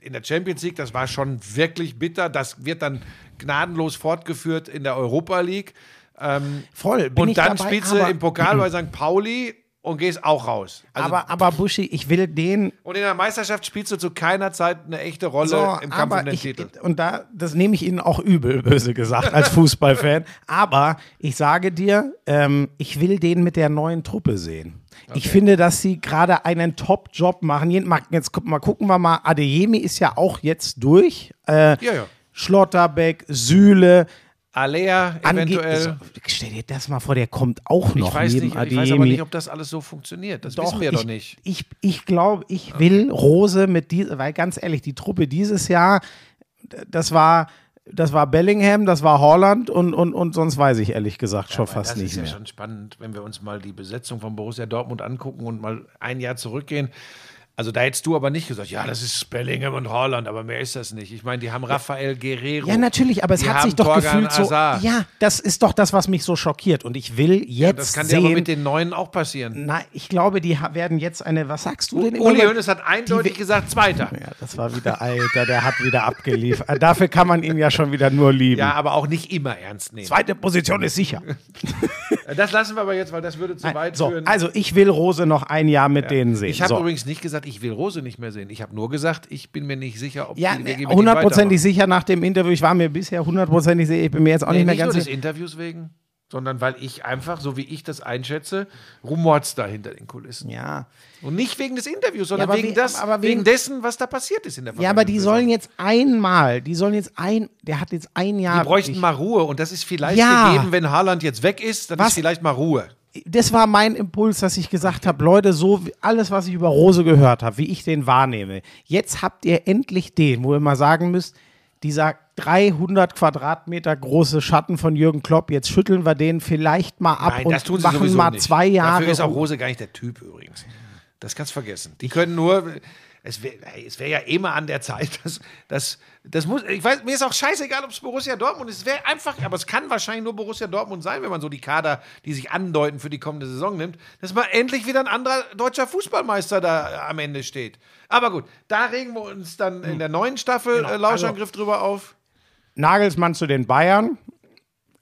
Speaker 2: In der Champions League, das war schon wirklich bitter. Das wird dann gnadenlos fortgeführt in der Europa League.
Speaker 1: Voll. Bin
Speaker 2: Und dann
Speaker 1: dabei,
Speaker 2: spielst du im Pokal bei St. Pauli und gehst auch raus. Also,
Speaker 1: aber, aber Buschi, ich will den
Speaker 2: und in der Meisterschaft spielst du zu keiner Zeit eine echte Rolle
Speaker 1: So,
Speaker 2: im Kampf um den
Speaker 1: ich,
Speaker 2: Titel.
Speaker 1: Und da, das nehme ich Ihnen auch übel, böse gesagt, als Fußballfan. (laughs) aber ich sage dir, ähm, ich will den mit der neuen Truppe sehen. Ich finde, dass sie gerade einen Top-Job machen. Jetzt mal gucken wir mal. Adeyemi ist ja auch jetzt durch. Äh,
Speaker 2: Ja, ja.
Speaker 1: Schlotterbeck, Sühle,
Speaker 2: Alea
Speaker 1: Ange
Speaker 2: eventuell.
Speaker 1: so, stell dir das mal vor, der kommt auch noch
Speaker 2: ich weiß,
Speaker 1: neben
Speaker 2: nicht, ich weiß aber nicht, ob das alles so funktioniert. Das wissen wir
Speaker 1: ich,
Speaker 2: doch nicht.
Speaker 1: Ich, ich glaube, ich will Rose mit dieser, weil ganz ehrlich, die Truppe dieses Jahr, das war, das war Bellingham, das war Holland und, und, und sonst weiß ich ehrlich gesagt schon fast
Speaker 2: das
Speaker 1: nicht
Speaker 2: ist ja
Speaker 1: mehr.
Speaker 2: schon spannend, wenn wir uns mal die Besetzung von Borussia Dortmund angucken und mal ein Jahr zurückgehen. Also da hättest du aber nicht gesagt, ja, das ist Bellingham und Holland, aber mehr ist das nicht. Ich meine, die haben Rafael Guerrero.
Speaker 1: Ja, natürlich, aber es hat sich doch
Speaker 2: Torgan
Speaker 1: gefühlt so.
Speaker 2: Hazard.
Speaker 1: Ja, das ist doch das, was mich so schockiert. Und ich will jetzt
Speaker 2: Das kann dir
Speaker 1: sehen.
Speaker 2: aber mit den Neuen auch passieren.
Speaker 1: na, ich glaube, die werden jetzt eine. Was sagst du denn?
Speaker 2: Uli? Hoeneß hat eindeutig gesagt, Zweiter.
Speaker 1: Ja, das war wieder Alter, der hat wieder abgeliefert. Äh, Dafür kann man ihn ja schon wieder nur lieben.
Speaker 2: Ja, aber auch nicht immer ernst nehmen.
Speaker 1: Zweite Position ist sicher. (laughs)
Speaker 2: Das lassen wir aber jetzt, weil das würde zu weit
Speaker 1: So,
Speaker 2: führen.
Speaker 1: also ich will Rose noch ein Jahr mit denen sehen.
Speaker 2: ich habe
Speaker 1: so.
Speaker 2: übrigens nicht gesagt, ich will Rose nicht mehr sehen. Ich habe nur gesagt, ich bin mir nicht sicher, ob
Speaker 1: Ja,
Speaker 2: die WG mit
Speaker 1: hundertprozentig sicher nach dem Interview. Ich war mir bisher hundertprozentig sicher. Ich bin mir jetzt auch
Speaker 2: Nee,
Speaker 1: nicht mehr
Speaker 2: nicht
Speaker 1: ganz
Speaker 2: nur des
Speaker 1: sicher.
Speaker 2: Interviews wegen, sondern weil ich einfach, so wie ich das einschätze, rumort's da hinter den Kulissen.
Speaker 1: Ja.
Speaker 2: Und nicht wegen des Interviews, sondern
Speaker 1: aber
Speaker 2: wegen,
Speaker 1: wie-
Speaker 2: das, wegen
Speaker 1: wegen-
Speaker 2: dessen, was da passiert ist in der
Speaker 1: ja, aber die sollen jetzt einmal, die sollen jetzt ein, der hat jetzt ein Jahr.
Speaker 2: Die bräuchten mal Ruhe und das ist vielleicht
Speaker 1: Ja.
Speaker 2: gegeben, wenn Haaland jetzt weg ist, dann
Speaker 1: Was?
Speaker 2: ist vielleicht mal Ruhe.
Speaker 1: Das war mein Impuls, dass ich gesagt habe, Leute, so wie- alles, was ich über Rose gehört habe, wie ich den wahrnehme. Jetzt habt ihr endlich den, wo ihr mal sagen müsst, dieser 300 Quadratmeter große Schatten von Jürgen Klopp, jetzt schütteln wir den vielleicht mal ab
Speaker 2: Nein,
Speaker 1: und
Speaker 2: das tun sie
Speaker 1: machen mal
Speaker 2: nicht.
Speaker 1: zwei Jahre.
Speaker 2: Dafür ist auch. Rose gar nicht der Typ übrigens. Das kannst du vergessen. Die können nur, es wäre wär ja immer an der Zeit, (laughs) dass, dass das muss, ich weiß, mir ist auch scheißegal, ob es Borussia Dortmund ist. Es wäre einfach, aber es kann wahrscheinlich nur Borussia Dortmund sein, wenn man so die Kader, die sich andeuten für die kommende Saison nimmt, dass mal endlich wieder ein anderer deutscher Fußballmeister da am Ende steht. Aber gut, da regen wir uns dann in der neuen Staffel
Speaker 1: Genau.
Speaker 2: äh, Lauschangriff drüber auf.
Speaker 1: Nagelsmann zu den Bayern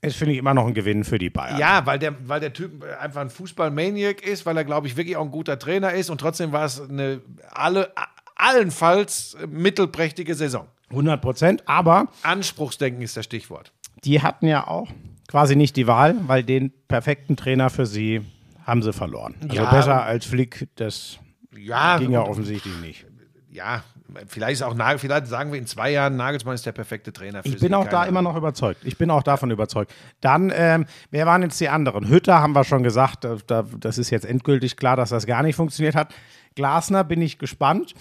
Speaker 1: ist, finde ich, immer noch ein Gewinn für die Bayern.
Speaker 2: Ja, weil der, weil der Typ einfach ein Fußball-Maniac ist, weil er, glaube ich, wirklich auch ein guter Trainer ist und trotzdem war es eine alle, allenfalls mittelprächtige Saison.
Speaker 1: 100 Prozent. Aber
Speaker 2: Anspruchsdenken ist das Stichwort.
Speaker 1: die hatten ja auch quasi nicht die Wahl, weil den perfekten Trainer für sie haben sie verloren. Also
Speaker 2: Ja.
Speaker 1: besser als Flick, das
Speaker 2: Ja,
Speaker 1: ging ja offensichtlich nicht.
Speaker 2: ja, vielleicht ist auch Nagel, vielleicht sagen wir in zwei Jahren, Nagelsmann ist der perfekte Trainer für
Speaker 1: Ich
Speaker 2: sie,
Speaker 1: bin auch
Speaker 2: keine
Speaker 1: da
Speaker 2: Ahnung.
Speaker 1: immer noch überzeugt. Ich bin auch davon überzeugt. Dann, ähm, wer waren jetzt die anderen? Hütter haben wir schon gesagt, da, da, das ist jetzt endgültig klar, dass das gar nicht funktioniert hat. Glasner bin ich gespannt.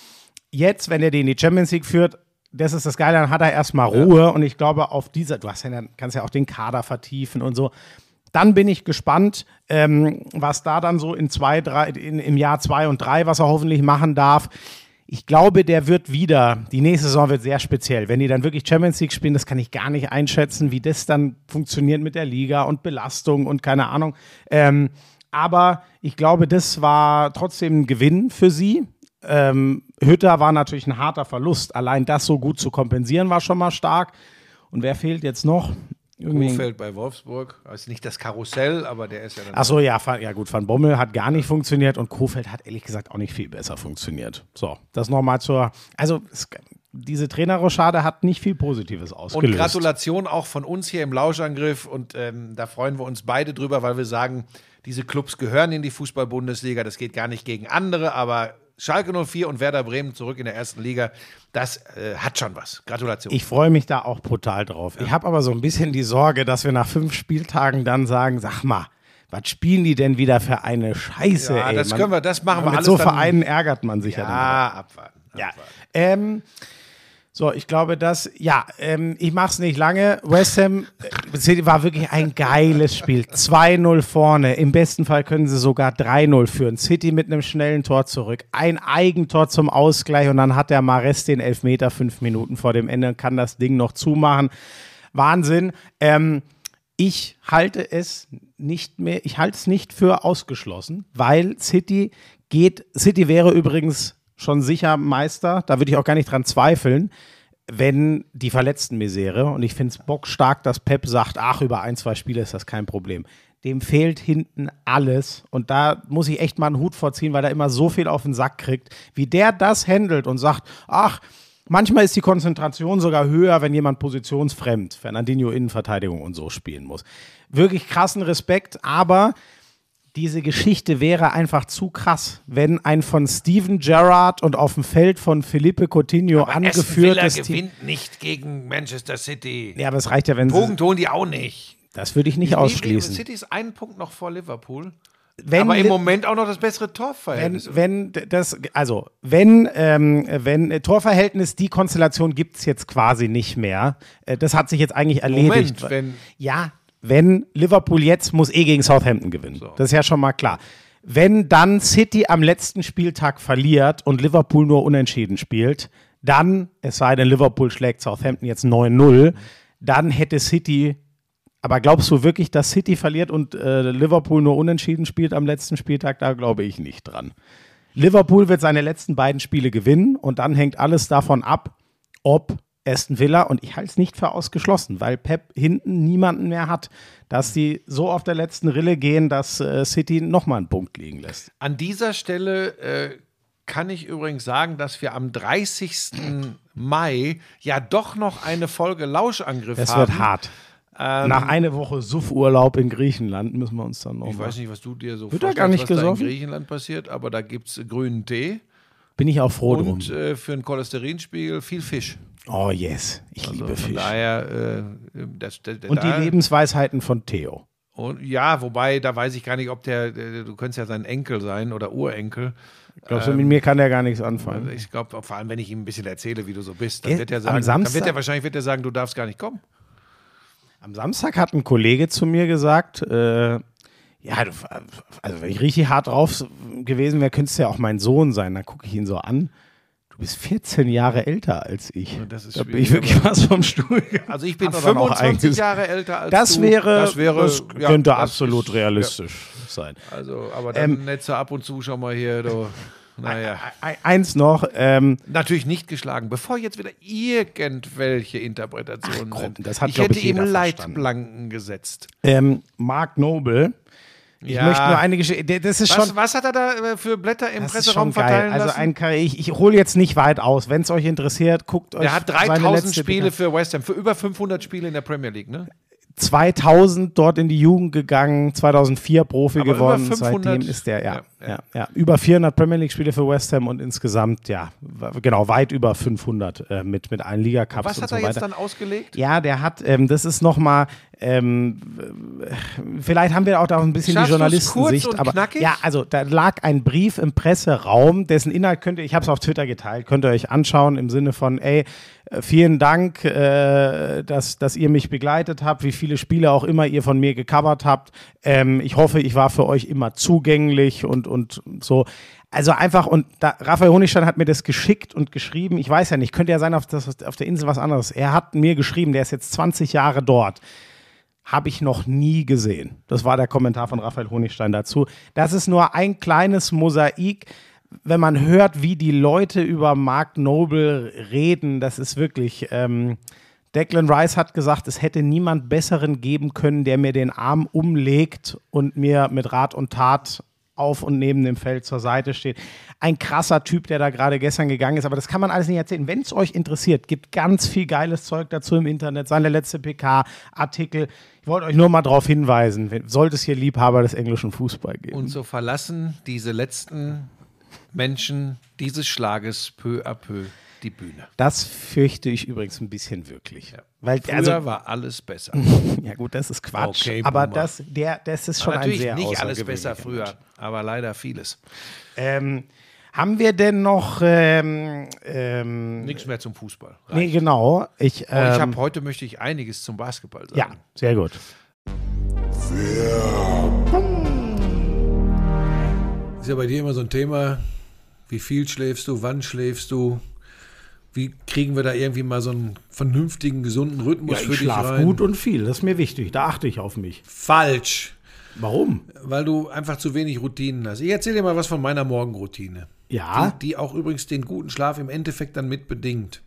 Speaker 1: Jetzt, wenn er den in die Champions League führt, das ist das Geile, dann hat er erstmal Ruhe und ich glaube, auf dieser, du hast ja, dann kannst ja auch den Kader vertiefen und so. Dann bin ich gespannt, ähm, was da dann so in zwei, drei, in, im Jahr zwei und drei, was er hoffentlich machen darf. Ich glaube, der wird wieder, die nächste Saison wird sehr speziell. Wenn die dann wirklich Champions League spielen, das kann ich gar nicht einschätzen, wie das dann funktioniert mit der Liga und Belastung und keine Ahnung. Ähm, aber ich glaube, das war trotzdem ein Gewinn für sie. Ähm, Hütter war natürlich ein harter Verlust. Allein das so gut zu kompensieren war schon mal stark. Und wer fehlt jetzt noch? Irgendwie
Speaker 2: Kofeld bei Wolfsburg, ist nicht das Karussell, aber der ist ja dann.
Speaker 1: Achso, ja, ja gut, Van Bommel hat gar nicht funktioniert und Kofeld hat ehrlich gesagt auch nicht viel besser funktioniert. So, das nochmal zur, also es, diese Trainerrochade hat nicht viel Positives
Speaker 2: Und
Speaker 1: ausgelöst.
Speaker 2: Gratulation auch von uns hier im Lauschangriff. Und ähm, da freuen wir uns beide drüber, weil wir sagen, diese Clubs gehören in die Fußball-Bundesliga. Das geht gar nicht gegen andere, aber Schalke 04 und Werder Bremen zurück in der ersten Liga, das äh, hat schon was. Gratulation.
Speaker 1: Ich freue mich da auch brutal drauf. Ich habe aber so ein bisschen die Sorge, dass wir nach fünf Spieltagen dann sagen, sag mal, was spielen die denn wieder für eine Scheiße?
Speaker 2: Ja,
Speaker 1: ey?
Speaker 2: das können wir- das machen wir
Speaker 1: Mit
Speaker 2: alles
Speaker 1: so
Speaker 2: dann-
Speaker 1: Vereinen ärgert man sich ja, dann.
Speaker 2: ja, abwarten.
Speaker 1: Ja.
Speaker 2: abwarten.
Speaker 1: Ähm, so, ich glaube, dass, ja, ähm, ich mache es nicht lange. West Ham äh, City war wirklich ein geiles Spiel. 2-0 vorne. Im besten Fall können sie sogar 3-0 führen. City mit einem schnellen Tor zurück. Ein Eigentor zum Ausgleich und dann hat der Mares den Elfmeter fünf Minuten vor dem Ende und kann das Ding noch zumachen. Wahnsinn. Ähm, ich halte es nicht mehr, ich halte es nicht für ausgeschlossen, weil City geht, City wäre übrigens schon sicher Meister, da würde ich auch gar nicht dran zweifeln, wenn die Verletzten Misere, und ich finde es bockstark, dass Pep sagt, ach, über ein, zwei Spiele ist das kein Problem. dem fehlt hinten alles. Und da muss ich echt mal einen Hut vorziehen, weil er immer so viel auf den Sack kriegt. Wie der das handelt und sagt, ach, manchmal ist die Konzentration sogar höher, wenn jemand positionsfremd, Fernandinho Innenverteidigung und so spielen muss. Wirklich krassen Respekt, aber diese Geschichte wäre einfach zu krass, wenn ein von Steven Gerrard und auf dem Feld von Felipe Coutinho angeführtes Team.
Speaker 2: gewinnt nicht gegen Manchester City.
Speaker 1: Ja, aber es reicht ja, wenn sie.
Speaker 2: Punkt holen die auch nicht.
Speaker 1: Das würde ich nicht ausschließen.
Speaker 2: City ist einen Punkt noch vor Liverpool.
Speaker 1: Wenn
Speaker 2: aber im Moment auch noch das bessere
Speaker 1: wenn,
Speaker 2: Torverhältnis.
Speaker 1: wenn d- das, also wenn, ähm, wenn äh, Torverhältnis, die Konstellation gibt es jetzt quasi nicht mehr. Äh, das hat sich jetzt eigentlich erledigt.
Speaker 2: Moment, wenn-
Speaker 1: ja, wenn Liverpool jetzt muss eh gegen Southampton gewinnen. Das ist ja schon mal klar. Wenn dann City am letzten Spieltag verliert und Liverpool nur unentschieden spielt, dann, es sei denn, Liverpool schlägt Southampton jetzt 9-0, dann hätte City aber glaubst du wirklich, dass City verliert und äh, Liverpool nur unentschieden spielt am letzten Spieltag? Da glaube ich nicht dran. Liverpool wird seine letzten beiden Spiele gewinnen und dann hängt alles davon ab, ob Aston Villa, und ich halte es nicht für ausgeschlossen, weil Pep hinten niemanden mehr hat, dass die so auf der letzten Rille gehen, dass äh, City nochmal einen Punkt liegen lässt.
Speaker 2: An dieser Stelle äh, kann ich übrigens sagen, dass wir am 30. Mai ja doch noch eine Folge Lauschangriff
Speaker 1: Es
Speaker 2: haben.
Speaker 1: wird hart. Nach einer Woche Suffurlaub in Griechenland müssen wir uns dann noch
Speaker 2: Ich weiß nicht, was du dir so
Speaker 1: Wird
Speaker 2: vorstellst,
Speaker 1: gar nicht
Speaker 2: was da
Speaker 1: gesoffen?
Speaker 2: in Griechenland passiert, aber da gibt es grünen Tee
Speaker 1: Bin ich auch froh drum.
Speaker 2: und äh, für einen Cholesterinspiegel viel Fisch.
Speaker 1: Oh yes, ich
Speaker 2: Also
Speaker 1: liebe Fisch.
Speaker 2: daher, äh, das, das,
Speaker 1: Und
Speaker 2: da,
Speaker 1: die Lebensweisheiten von Theo.
Speaker 2: Und, ja, wobei, da weiß ich gar nicht, ob der, der du könntest ja sein Enkel sein oder Urenkel.
Speaker 1: Glaubst du, mit mir kann der gar nichts anfangen?
Speaker 2: Also ich glaube, vor allem, wenn ich ihm ein bisschen erzähle, wie du so bist, dann
Speaker 1: Äh,
Speaker 2: wird er sagen, dann
Speaker 1: Samstag-
Speaker 2: wird er wahrscheinlich wird er sagen, du darfst gar nicht kommen.
Speaker 1: Am Samstag hat ein Kollege zu mir gesagt, äh, ja, also wenn ich richtig hart drauf gewesen wäre, könntest du ja auch mein Sohn sein. Dann gucke ich ihn so an. Du bist 14 Jahre älter als ich.
Speaker 2: das ist
Speaker 1: da bin ich wirklich was vom Stuhl.
Speaker 2: Also ich bin
Speaker 1: Hab aber noch
Speaker 2: 25
Speaker 1: einiges-
Speaker 2: Jahre älter als
Speaker 1: Das
Speaker 2: du.
Speaker 1: wäre,
Speaker 2: das wäre,
Speaker 1: das
Speaker 2: ja,
Speaker 1: könnte
Speaker 2: das
Speaker 1: absolut
Speaker 2: ist-
Speaker 1: realistisch sein.
Speaker 2: Ja, also, aber dann
Speaker 1: Ähm,
Speaker 2: nicht so ab und zu schon mal hier, du, (laughs) naja.
Speaker 1: Eins noch, ähm,
Speaker 2: Natürlich nicht geschlagen, bevor jetzt wieder irgendwelche Interpretationen
Speaker 1: Ach komm,
Speaker 2: sind.
Speaker 1: das hat,
Speaker 2: ich hätte
Speaker 1: ich, jeder
Speaker 2: ihm
Speaker 1: verstanden.
Speaker 2: Leitplanken gesetzt.
Speaker 1: ähm, Mark Noble. Ich
Speaker 2: Ja.
Speaker 1: möchte nur eine Geschichte. Das ist schon.
Speaker 2: Was, was hat er da äh, für Blätter im Presseraum
Speaker 1: schon geil.
Speaker 2: verteilen
Speaker 1: Also ein, ich, ich hole jetzt nicht weit aus. Wenn es euch interessiert, guckt euch
Speaker 2: er hat
Speaker 1: seine
Speaker 2: 3000
Speaker 1: letzte
Speaker 2: Spiele für West Ham, für über 500 Spiele in der Premier League, ne?
Speaker 1: 2000 dort in die Jugend gegangen, 2004 Profi
Speaker 2: Aber 500
Speaker 1: Seitdem ist der, ja,
Speaker 2: Ja,
Speaker 1: ja,
Speaker 2: ja.
Speaker 1: über 400 Premier League Spiele für West Ham und insgesamt, ja, genau, weit über 500 äh, mit, mit allen Liga-Cups
Speaker 2: Was hat
Speaker 1: so
Speaker 2: er
Speaker 1: weiter.
Speaker 2: jetzt dann ausgelegt?
Speaker 1: Ja, der hat, ähm, das ist nochmal, ähm, äh, vielleicht haben wir auch da ein bisschen
Speaker 2: Schaffst
Speaker 1: die Journalistensicht. aber
Speaker 2: knackig?
Speaker 1: ja, also da lag ein Brief im Presseraum, dessen Inhalt könnt ihr, ich habe es auf Twitter geteilt, könnt ihr euch anschauen im Sinne von, ey, äh, vielen Dank, äh, dass, dass ihr mich begleitet habt, wie viele Spiele auch immer ihr von mir gecovert habt. Ähm, ich hoffe, ich war für euch immer zugänglich und, und so. Also einfach, und da, Raphael Honigstein hat mir das geschickt und geschrieben. Ich weiß ja nicht, könnte ja sein, auf, das, auf der Insel was anderes. Er hat mir geschrieben, der ist jetzt 20 Jahre dort. Habe ich noch nie gesehen. Das war der Kommentar von Raphael Honigstein dazu. Das ist nur ein kleines Mosaik. Wenn man hört, wie die Leute über Mark Noble reden, das ist wirklich. Ähm, Declan Rice hat gesagt, es hätte niemand Besseren geben können, der mir den Arm umlegt und mir mit Rat und Tat auf und neben dem Feld zur Seite steht. Ein krasser Typ, der da gerade gestern gegangen ist, aber das kann man alles nicht erzählen. Wenn es euch interessiert, gibt ganz viel geiles Zeug dazu im Internet, seine letzte PK, Artikel. Ich wollte euch nur mal darauf hinweisen, sollte es hier Liebhaber des englischen Fußball geben.
Speaker 2: Und so verlassen diese letzten Menschen dieses Schlages peu à peu die Bühne.
Speaker 1: das fürchte ich übrigens ein bisschen wirklich. Weil,
Speaker 2: Früher
Speaker 1: also,
Speaker 2: war alles besser. (laughs)
Speaker 1: ja gut, das ist Quatsch.
Speaker 2: Okay,
Speaker 1: aber das, der, das ist schon ein
Speaker 2: Natürlich
Speaker 1: sehr
Speaker 2: nicht alles besser früher,
Speaker 1: Mensch.
Speaker 2: aber leider vieles.
Speaker 1: Ähm, haben wir denn noch ähm, ähm,
Speaker 2: Nichts mehr zum Fußball.
Speaker 1: Nee, genau. Ich,
Speaker 2: Oh, ich
Speaker 1: ähm,
Speaker 2: habe heute möchte ich einiges zum Basketball sagen.
Speaker 1: ja, sehr gut.
Speaker 2: Ist ja bei dir immer so ein Thema, wie viel schläfst du, wann schläfst du? Wie kriegen wir da irgendwie mal so einen vernünftigen, gesunden Rhythmus
Speaker 1: Ja,
Speaker 2: für
Speaker 1: ich
Speaker 2: dich
Speaker 1: schlafe
Speaker 2: rein?
Speaker 1: gut und viel. Das ist mir wichtig. Da achte ich auf mich.
Speaker 2: Falsch,
Speaker 1: Warum?
Speaker 2: weil du einfach zu wenig Routinen hast. Ich erzähle dir mal was von meiner Morgenroutine.
Speaker 1: Ja,
Speaker 2: Die, die auch übrigens den guten Schlaf im Endeffekt dann mit bedingt.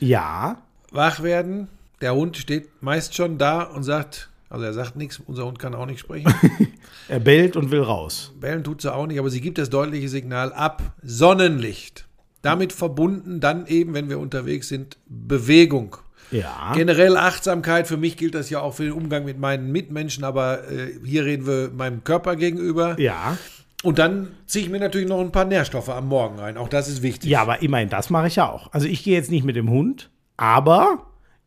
Speaker 1: ja.
Speaker 2: Wach werden, der Hund steht meist schon da und sagt, Also er sagt nichts, unser Hund kann auch nicht sprechen. (laughs)
Speaker 1: Er bellt und will raus.
Speaker 2: Bellen tut sie auch nicht, aber sie gibt das deutliche Signal ab. Sonnenlicht. Damit verbunden dann eben, wenn wir unterwegs sind, Bewegung.
Speaker 1: Ja.
Speaker 2: Generell Achtsamkeit, für mich gilt das ja auch für den Umgang mit meinen Mitmenschen, aber äh, hier reden wir meinem Körper gegenüber.
Speaker 1: Ja.
Speaker 2: Und dann ziehe ich mir natürlich noch ein paar Nährstoffe am Morgen rein. Auch das ist wichtig.
Speaker 1: Ja, aber immerhin, das mache ich ja auch. Also ich gehe jetzt nicht mit dem Hund, aber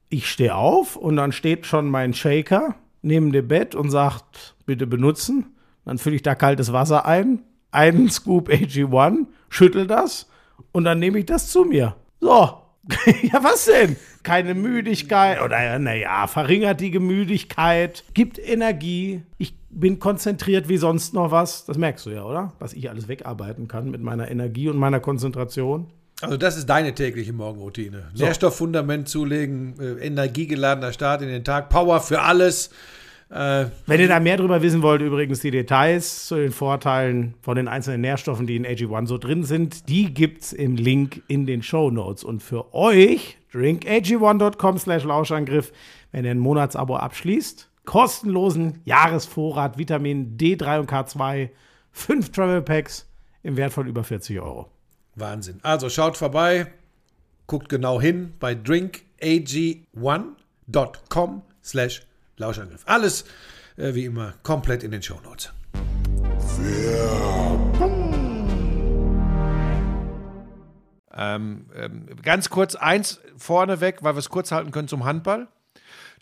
Speaker 1: ich stehe auf und dann steht schon mein Shaker neben dem Bett und sagt, bitte benutzen. Dann fülle ich da kaltes Wasser ein, einen Scoop AG1, schüttel das und dann nehme ich das zu mir. So. (laughs) ja, was denn? Keine Müdigkeit oder naja, verringert die Müdigkeit, gibt Energie. Ich bin konzentriert wie sonst noch was. Das merkst du ja, oder? Was ich alles wegarbeiten kann mit meiner Energie und meiner Konzentration.
Speaker 2: Also das ist deine tägliche Morgenroutine. Nährstofffundament zulegen, äh, energiegeladener Start in den Tag, Power für alles. Äh,
Speaker 1: Wenn ihr da mehr drüber wissen wollt, übrigens die Details zu den Vorteilen von den einzelnen Nährstoffen, die in AG1 so drin sind, die gibt's im Link in den Show Notes. Und für euch, drinkag1.com slash Lauschangriff, wenn ihr ein Monatsabo abschließt, kostenlosen Jahresvorrat Vitamin D3 und K2, fünf Travel Packs im Wert von über 40 Euro.
Speaker 2: Wahnsinn. Also schaut vorbei, guckt genau hin bei drinkag1.com slash Lauschangriff. Alles äh, wie immer komplett in den Shownotes. Ähm, ähm, ganz kurz eins vorneweg, weil wir es kurz halten können zum Handball.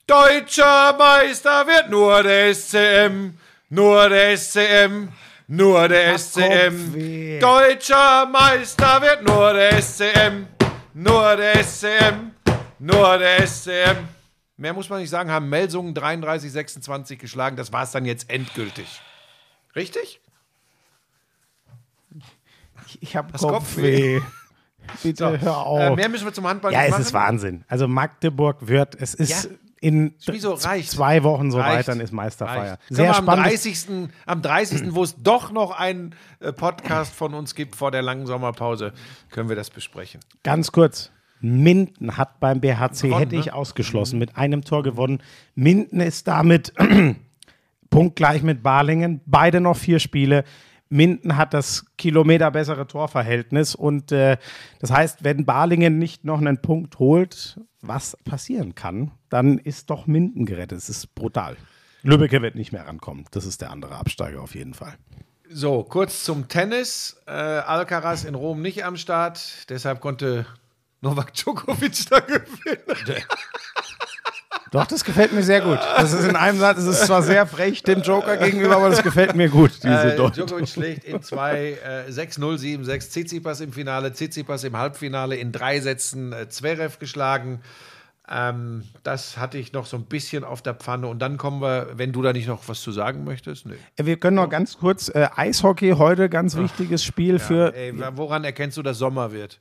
Speaker 2: Deutscher Meister wird nur der SCM, nur der SCM, nur der SCM.
Speaker 1: Kopfweh.
Speaker 2: Deutscher Meister wird nur der SCM, nur der SCM, nur der SCM. Mehr muss man nicht sagen, haben Melsungen 33, 26 geschlagen. Das war es dann jetzt endgültig. Richtig?
Speaker 1: Ich habe
Speaker 2: Kopfweh.
Speaker 1: Kopfweh. (laughs) Bitte hör auf.
Speaker 2: Äh, mehr müssen wir zum Handball
Speaker 1: Ja,
Speaker 2: nicht
Speaker 1: es
Speaker 2: machen.
Speaker 1: ist Wahnsinn. Also Magdeburg wird, es ist
Speaker 2: Ja.
Speaker 1: in?
Speaker 2: Reicht.
Speaker 1: zwei Wochen so
Speaker 2: Reicht.
Speaker 1: weit, dann ist Meisterfeier.
Speaker 2: Reicht.
Speaker 1: Sehr
Speaker 2: wir am
Speaker 1: spannend.
Speaker 2: 30. Am 30., wo es doch noch einen äh, Podcast von uns gibt vor der langen Sommerpause, können wir das besprechen.
Speaker 1: Ganz kurz. Minden hat beim BHC,
Speaker 2: Gewonnen,
Speaker 1: hätte ich
Speaker 2: ne?
Speaker 1: ausgeschlossen, mit einem Tor gewonnen. Minden ist damit (clears throat) punktgleich mit Balingen. Beide noch vier Spiele. Minden hat das Kilometer bessere Torverhältnis und äh, das heißt, wenn Balingen nicht noch einen Punkt holt, was passieren kann, dann ist doch Minden gerettet. Es ist brutal. Lübbecke wird nicht mehr rankommen. Das ist der andere Absteiger auf jeden Fall.
Speaker 2: So, kurz zum Tennis. Äh, Alcaraz in Rom nicht am Start, deshalb konnte Novak Djokovic da gewinnen. (laughs)
Speaker 1: Doch, das gefällt mir sehr gut. Das ist in einem Satz, es ist zwar sehr frech dem Joker gegenüber, aber das gefällt mir gut, diese
Speaker 2: Äh,
Speaker 1: Deutung.
Speaker 2: Djokovic schlägt in zwei äh, 6-0, 7-6 Tsitsipas im Finale, Tsitsipas im Halbfinale in drei Sätzen äh, Zverev geschlagen. Ähm, das hatte ich noch so ein bisschen auf der Pfanne. Und dann kommen wir, wenn du da nicht noch was zu sagen möchtest. Nö.
Speaker 1: Wir können noch ganz kurz, äh, Eishockey heute, ganz wichtiges Spiel für,
Speaker 2: Ey, woran erkennst du, dass Sommer wird?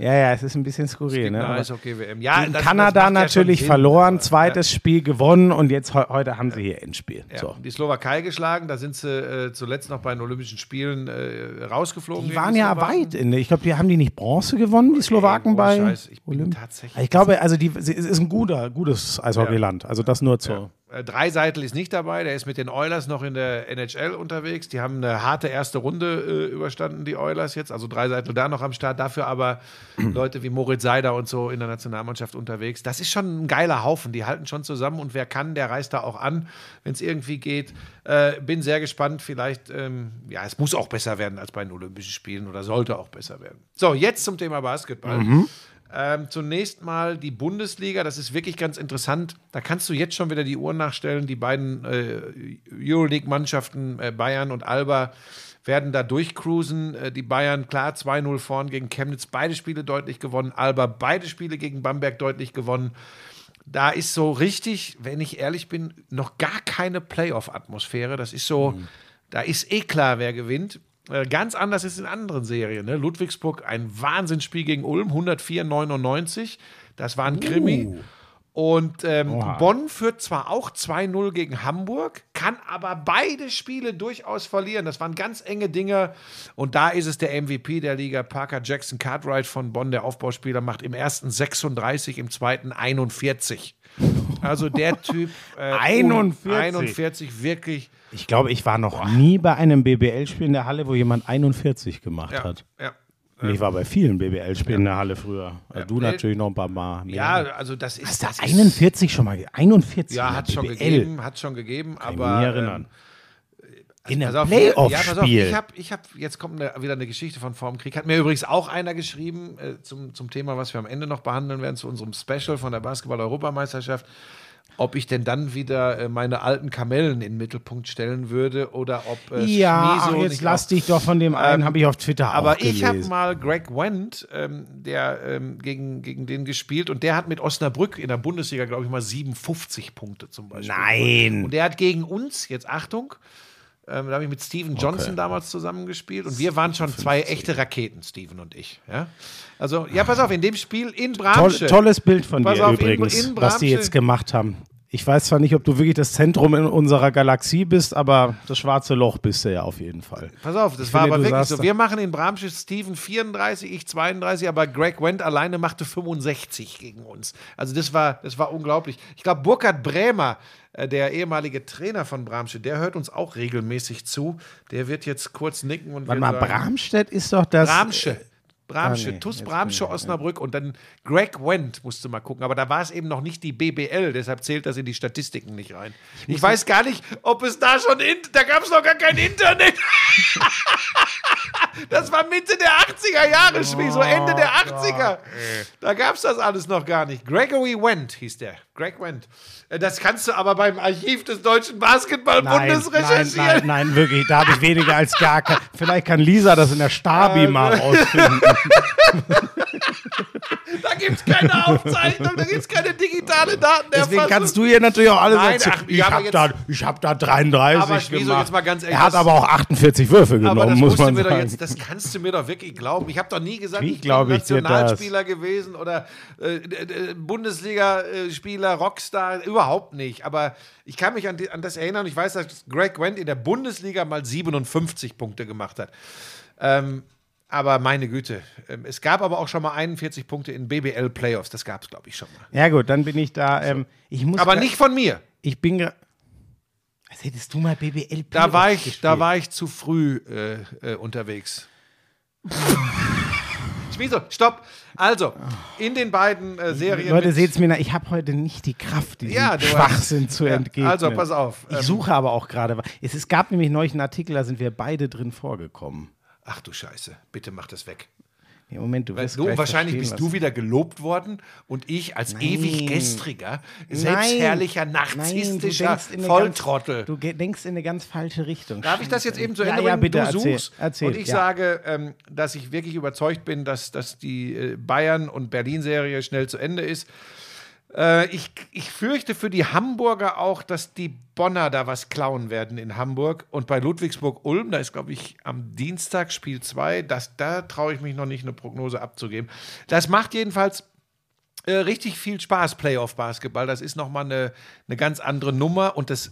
Speaker 1: Ja, ja, es ist ein bisschen skurril. Ne?
Speaker 2: Eishockey-WM. Ja, das-
Speaker 1: Kanada
Speaker 2: das ja
Speaker 1: natürlich
Speaker 2: Sinn.
Speaker 1: verloren,
Speaker 2: Also,
Speaker 1: zweites Spiel gewonnen und jetzt he heute haben sie hier Endspiel.
Speaker 2: Ja,
Speaker 1: So.
Speaker 2: Die Slowakei geschlagen, da sind sie äh, zuletzt noch bei den Olympischen Spielen äh, rausgeflogen.
Speaker 1: Die waren ja weit in, ich glaube, die haben die nicht Bronze gewonnen, die Slowaken
Speaker 2: ohne
Speaker 1: bei
Speaker 2: Scheiß, ich
Speaker 1: Olymp-
Speaker 2: tatsächlich-
Speaker 1: Ich glaube, also die, es ist ein guter, gutes Eishockeyland. Also das nur zur.
Speaker 2: Äh, Dreiseitel ist nicht dabei, der ist mit den Oilers noch in der NHL unterwegs. Die haben eine harte erste Runde äh, überstanden, die Oilers jetzt. Also Dreiseitel da noch am Start, dafür aber (clears throat) Leute wie Moritz Seider und so in der Nationalmannschaft unterwegs. Das ist schon ein geiler Haufen, die halten schon zusammen und wer kann, der reist da auch an, wenn es irgendwie geht. Äh, bin sehr gespannt, vielleicht, ähm, ja, es muss auch besser werden als bei den Olympischen Spielen oder sollte auch besser werden. So, jetzt zum Thema Basketball. Ähm, zunächst mal die Bundesliga, das ist wirklich ganz interessant. Da kannst du jetzt schon wieder die Uhr nachstellen. Die beiden äh, Euroleague-Mannschaften, äh, Bayern und Alba, werden da durchcruisen. Äh, die Bayern klar 2-0 vorn gegen Chemnitz, beide Spiele deutlich gewonnen. Alba beide Spiele gegen Bamberg deutlich gewonnen. Da ist so richtig, wenn ich ehrlich bin, noch gar keine Playoff-Atmosphäre. Das ist so, da ist eh klar, wer gewinnt. Äh, Ganz anders ist in anderen Serien. Ne? Ludwigsburg, ein Wahnsinnsspiel gegen Ulm, 104,99. Das war ein Krimi. Und ähm. Bonn führt zwar auch 2-0 gegen Hamburg, kann aber beide Spiele durchaus verlieren. Das waren ganz enge Dinge. Und da ist es der MVP der Liga, Parker Jackson Cartwright von Bonn, der Aufbauspieler, macht im ersten 36, im zweiten 41. Also der Typ. Äh, (laughs)
Speaker 1: 41.
Speaker 2: 41, wirklich.
Speaker 1: Ich glaube, ich war noch nie bei einem BBL-Spiel in der Halle, wo jemand 41 gemacht
Speaker 2: Ja,
Speaker 1: hat.
Speaker 2: ja.
Speaker 1: Ich war bei vielen BBL-Spielen in der Halle früher. Also Du natürlich noch ein paar Mal mehr.
Speaker 2: Ja, also das ist.
Speaker 1: Hast du
Speaker 2: das ist-
Speaker 1: 41 schon mal? ge- 41?
Speaker 2: Ja,
Speaker 1: in
Speaker 2: hat schon gegeben, hat schon gegeben,
Speaker 1: Kann ich
Speaker 2: aber.
Speaker 1: mich nie erinnern.
Speaker 2: ähm,
Speaker 1: in
Speaker 2: pass
Speaker 1: einem
Speaker 2: auf, Ja,
Speaker 1: Playoff-Spiel.
Speaker 2: ich habe, ich hab, jetzt kommt eine, wieder eine Geschichte von vorm Krieg. Hat mir übrigens auch einer geschrieben äh, zum, zum Thema, was wir am Ende noch behandeln werden, zu unserem Special von der Basketball-Europameisterschaft. Ob ich denn dann wieder äh, meine alten Kamellen in den Mittelpunkt stellen würde oder ob äh,
Speaker 1: ja, ach, jetzt lass dich doch von dem einen,
Speaker 2: Ähm,
Speaker 1: habe ich auf Twitter
Speaker 2: Aber ich habe mal Greg Wendt, ähm, der ähm, gegen, gegen den gespielt und der hat mit Osnabrück in der Bundesliga, glaube ich, mal 57 Punkte zum Beispiel.
Speaker 1: Nein.
Speaker 2: Und der hat gegen uns, jetzt Achtung, ähm, da habe ich mit Steven Johnson damals zusammengespielt und wir waren schon zwei echte Raketen, Steven und ich. Ja? Also, ja, pass auf, in dem Spiel in
Speaker 1: Toll,
Speaker 2: Bramsche.
Speaker 1: tolles Bild von
Speaker 2: Pass
Speaker 1: dir
Speaker 2: auf, in-
Speaker 1: übrigens,
Speaker 2: in
Speaker 1: was die
Speaker 2: Bramsche-
Speaker 1: jetzt gemacht haben. Ich weiß zwar nicht, ob du wirklich das Zentrum in unserer Galaxie bist, aber das schwarze Loch bist du ja auf jeden Fall.
Speaker 2: Pass auf, das
Speaker 1: Ich
Speaker 2: war
Speaker 1: finde,
Speaker 2: aber wirklich so. Wir machen in Bramsche Steven 34, ich 32, aber Greg Wendt alleine machte 65 gegen uns. Also das war, das war unglaublich. Ich glaube, Burkhard Brämer, äh, der ehemalige Trainer von Bramsche, der hört uns auch regelmäßig zu. Der wird jetzt kurz nicken und
Speaker 1: Warte mal,
Speaker 2: sagen,
Speaker 1: Bramstedt ist doch das.
Speaker 2: Bramsche. Bramsche,
Speaker 1: Ah, nee,
Speaker 2: TuS Bramsche, Osnabrück und dann Greg Wendt musste mal gucken. Aber da war es eben noch nicht die BBL, deshalb zählt das in die Statistiken nicht rein. Ich, weiß gar nicht, ob es da schon, in, da gab es noch gar kein Internet. (laughs) Das war Mitte der 80er Jahre, Schwie, so Ende der 80er. Da gab es das alles noch gar nicht. Gregory Wendt hieß der. Greg Wendt. Äh, Das kannst du aber beim Archiv des Deutschen
Speaker 1: Nein,
Speaker 2: Basketballbundes
Speaker 1: nein,
Speaker 2: recherchieren.
Speaker 1: nein, nein, wirklich. Da habe ich weniger als gar kein. Vielleicht kann Lisa das in der Stabi mal rausfinden. (laughs)
Speaker 2: Da gibt es keine Aufzeichnung, da gibt es keine digitale Datenerfassung.
Speaker 1: Deswegen kannst du hier natürlich auch alles
Speaker 2: Nein,
Speaker 1: erzählen.
Speaker 2: ach,
Speaker 1: ich habe da, ich hab da 33
Speaker 2: Aber
Speaker 1: gemacht.
Speaker 2: jetzt mal ganz ehrlich,
Speaker 1: er hat aber auch 48 Würfe
Speaker 2: Aber
Speaker 1: genommen,
Speaker 2: das,
Speaker 1: muss
Speaker 2: musst du
Speaker 1: man
Speaker 2: mir doch
Speaker 1: sagen.
Speaker 2: jetzt, das kannst du mir doch wirklich glauben. Ich habe doch nie gesagt,
Speaker 1: Wie
Speaker 2: ich bin? Nationalspieler gewesen oder äh, äh, Bundesliga-Spieler, Rockstar, überhaupt nicht. Aber ich kann mich an, die, an das erinnern. Ich weiß, dass Greg Wendt in der Bundesliga mal 57 Punkte gemacht hat. Ähm, aber meine Güte, ähm, es gab aber auch schon mal 41 Punkte in BBL-Playoffs. Das gab es, glaube ich, schon mal.
Speaker 1: ja gut, dann bin ich da. Ähm, ich muss
Speaker 2: Aber nicht von mir.
Speaker 1: Ich bin. Als hättest du mal BBL
Speaker 2: Da war
Speaker 1: Playoffs
Speaker 2: ich, da war ich zu früh äh, äh, unterwegs. (laughs) Schmieso, stopp. Also, in den beiden äh, Serien.
Speaker 1: Leute,
Speaker 2: mit-
Speaker 1: seht's mir nach, ich habe heute nicht die Kraft, diesem
Speaker 2: Ja, du hast-
Speaker 1: Schwachsinn zu
Speaker 2: Ja,
Speaker 1: entgegnen.
Speaker 2: also, pass auf.
Speaker 1: Ich
Speaker 2: Ähm,
Speaker 1: suche aber auch gerade. Es, es gab nämlich neulich einen Artikel, da sind wir beide drin vorgekommen.
Speaker 2: Ach du Scheiße, bitte mach das weg.
Speaker 1: Nee, Moment, du
Speaker 2: Weil
Speaker 1: wirst
Speaker 2: du,
Speaker 1: gleich
Speaker 2: wahrscheinlich bist du wieder gelobt worden und ich als ewig gestriger,
Speaker 1: Nein.
Speaker 2: selbstherrlicher,
Speaker 1: Nein, du
Speaker 2: narzisstischer
Speaker 1: denkst in eine
Speaker 2: Volltrottel.
Speaker 1: Ganz, du denkst in eine ganz falsche Richtung.
Speaker 2: Darf ich das jetzt eben zu
Speaker 1: ja,
Speaker 2: Ende
Speaker 1: ja, bitte,
Speaker 2: du
Speaker 1: erzähl,
Speaker 2: suchst
Speaker 1: erzähl,
Speaker 2: und ich
Speaker 1: ja.
Speaker 2: sage, ähm, dass ich wirklich überzeugt bin, dass, dass die äh, Bayern- und Berlin-Serie schnell zu Ende ist. Äh, ich, ich fürchte für die Hamburger auch, dass die Bonner da was klauen werden in Hamburg. Und bei Ludwigsburg-Ulm, da ist, glaube ich, am Dienstag Spiel 2, da traue ich mich noch nicht, eine Prognose abzugeben. Das macht jedenfalls äh, richtig viel Spaß, Playoff-Basketball. Das ist nochmal eine, eine ganz andere Nummer und das.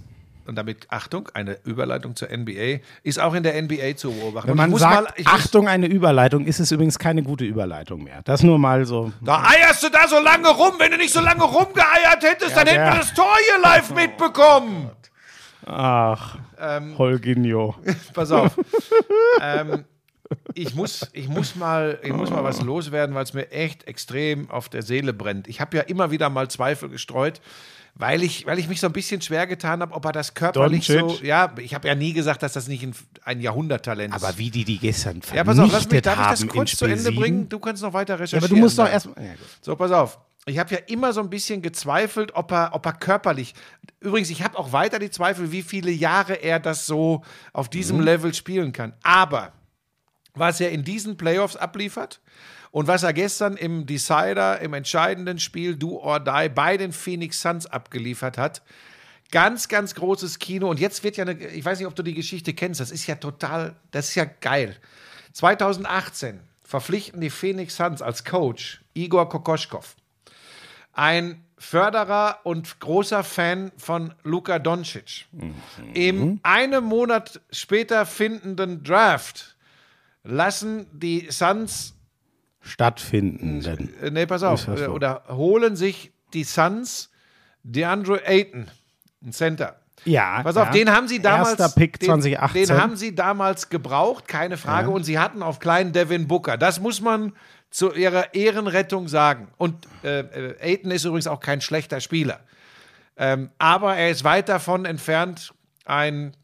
Speaker 2: Und damit, Achtung, eine Überleitung zur NBA, ist auch in der NBA zu beobachten.
Speaker 1: Wenn man sagt,
Speaker 2: mal,
Speaker 1: Achtung, eine Überleitung, ist es übrigens keine gute Überleitung mehr. Das nur mal so.
Speaker 2: Da eierst du da so lange rum. Wenn du nicht so lange rumgeeiert hättest, dann hätten wir das Tor hier live mitbekommen.
Speaker 1: Ach,
Speaker 2: Ähm,
Speaker 1: Holginho. (laughs)
Speaker 2: Pass auf. ähm, ich, muss, ich, muss mal, ich muss mal was loswerden, weil es mir echt extrem auf der Seele brennt. Ich habe ja immer wieder mal Zweifel gestreut, weil ich, weil ich mich so ein bisschen schwer getan habe, ob er das körperlich
Speaker 1: Doncic.
Speaker 2: so. Ja, ich habe ja nie gesagt, dass das nicht ein, ein Jahrhunderttalent ist.
Speaker 1: Aber wie die die gestern
Speaker 2: ja, pass auf, lass mich,
Speaker 1: vernichtet
Speaker 2: darf ich das kurz zu Ende bringen? Du kannst noch weiter
Speaker 1: Ja,
Speaker 2: recherchieren.
Speaker 1: aber du musst doch
Speaker 2: dann.
Speaker 1: erst. Ja.
Speaker 2: So, pass auf. Ich habe ja immer so ein bisschen gezweifelt, ob er, ob er körperlich. Übrigens, ich habe auch weiter die Zweifel, wie viele Jahre er das so auf diesem Level spielen kann. Aber was er in diesen Playoffs abliefert und was er gestern im Decider, im entscheidenden Spiel Do or Die bei den Phoenix Suns abgeliefert hat, ganz, ganz großes Kino. Und jetzt wird ja eine, ich weiß nicht, ob du die Geschichte kennst, das ist ja total, das ist ja geil. 2018 verpflichten die Phoenix Suns als Coach Igor Kokoschkov. Ein Förderer und großer Fan von Luka Doncic. Im einem Monat später findenden Draft lassen die Suns
Speaker 1: Stattfinden.
Speaker 2: Äh, nee, pass auf.
Speaker 1: So?
Speaker 2: Oder holen sich die Suns DeAndre Ayton, ein Center.
Speaker 1: Ja.
Speaker 2: Pass auf,
Speaker 1: ja.
Speaker 2: den haben sie damals.
Speaker 1: Erster Pick
Speaker 2: den,
Speaker 1: 2018.
Speaker 2: Den haben sie damals gebraucht, keine Frage. Und sie hatten auf kleinen Devin Booker. Das muss man zu ihrer Ehrenrettung sagen. Und äh, äh, Ayton ist übrigens auch kein schlechter Spieler. Ähm, aber er ist weit davon entfernt, ein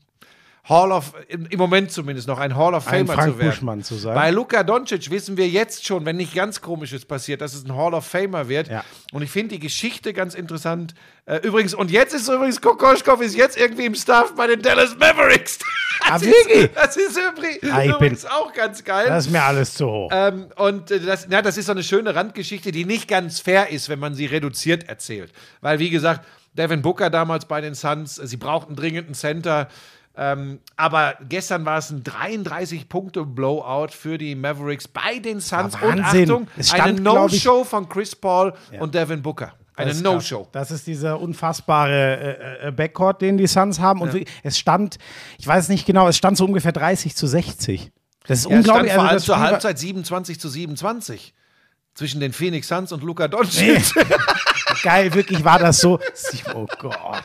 Speaker 2: Hall of, im, Moment zumindest noch ein Hall of
Speaker 1: Ein
Speaker 2: Famer
Speaker 1: Frank
Speaker 2: zu werden.
Speaker 1: Buschmann zu sein.
Speaker 2: Bei Luka Doncic wissen wir jetzt schon, wenn nicht ganz Komisches passiert, dass es ein Hall of Famer wird.
Speaker 1: Ja.
Speaker 2: Und ich finde die Geschichte ganz interessant. Äh, übrigens, und jetzt ist übrigens Kokoschkov ist jetzt irgendwie im Staff bei den Dallas Mavericks. (laughs)
Speaker 1: Ah,
Speaker 2: Das? Ist, das ist übrigens,
Speaker 1: Ah, ich bin-
Speaker 2: übrigens auch ganz geil.
Speaker 1: Das ist mir alles zu hoch.
Speaker 2: Ähm, und äh, das, ja, das ist so eine schöne Randgeschichte, die nicht ganz fair ist, wenn man sie reduziert erzählt. Weil, wie gesagt, Devin Booker damals bei den Suns, äh, sie brauchten dringend einen Center. Ähm, aber gestern war es ein 33-Punkte-Blowout für die Mavericks bei den Suns.
Speaker 1: Ah,
Speaker 2: Und. Achtung,
Speaker 1: stand,
Speaker 2: eine No-Show von Chris Paul und Devin Booker. Eine. No-Show.
Speaker 1: Das ist dieser unfassbare äh, äh, Backcourt, den die Suns haben. Und wirklich, es stand, ich weiß nicht genau, es stand so ungefähr 30 zu 60. Das ist
Speaker 2: Ja, es stand
Speaker 1: unglaublich.
Speaker 2: vor allem
Speaker 1: das
Speaker 2: zur Halbzeit 27 zu 27 zwischen den Phoenix Suns und Luka Doncic. (laughs)
Speaker 1: Geil, wirklich war das so. Oh Gott.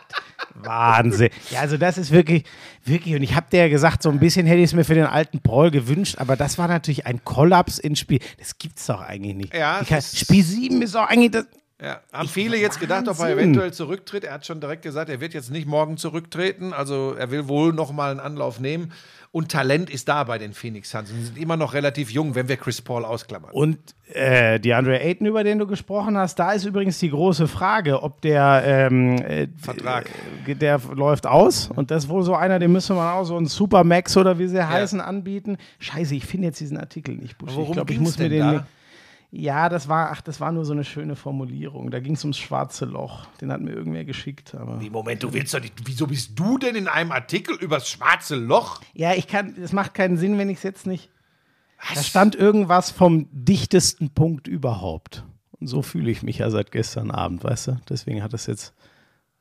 Speaker 1: Wahnsinn. (laughs) Ja, also das ist wirklich, wirklich, und ich habe dir ja gesagt, so ein bisschen hätte ich es mir für den alten Paul gewünscht, aber das war natürlich ein Kollaps ins Spiel. Das gibt's doch eigentlich nicht.
Speaker 2: Ja,
Speaker 1: Ich kann, Spiel 7 ist doch eigentlich das.
Speaker 2: Ja, haben viele jetzt gedacht, ob er
Speaker 1: Wahnsinn.
Speaker 2: eventuell zurücktritt. Er hat schon direkt gesagt, er wird jetzt nicht morgen zurücktreten. Also er will wohl noch mal einen Anlauf nehmen. Und Talent ist da bei den Phoenix Suns. Sie sind immer noch relativ jung, wenn wir Chris Paul ausklammern.
Speaker 1: Und äh, die Andre Ayton, über den du gesprochen hast, da ist übrigens die große Frage, ob der ähm, äh,
Speaker 2: Vertrag.
Speaker 1: äh, der läuft aus und das ist wohl so einer, den müsste man auch so einen Supermax oder wie sie heißen anbieten. Scheiße, ich finde jetzt diesen Artikel nicht. Buschi.
Speaker 2: Worum
Speaker 1: ich glaube, ich muss mir den.
Speaker 2: da?
Speaker 1: Ja, das war, ach, das war nur so eine schöne Formulierung. Da ging es ums schwarze Loch. Den hat mir irgendwer geschickt. Aber
Speaker 2: Moment, du willst doch nicht. Wieso bist du denn in einem Artikel übers schwarze Loch?
Speaker 1: ja, ich kann, es macht keinen Sinn, wenn ich es jetzt nicht. Da stand irgendwas vom dichtesten Punkt überhaupt. Und so fühle ich mich ja seit gestern Abend, weißt du? Deswegen hat es jetzt,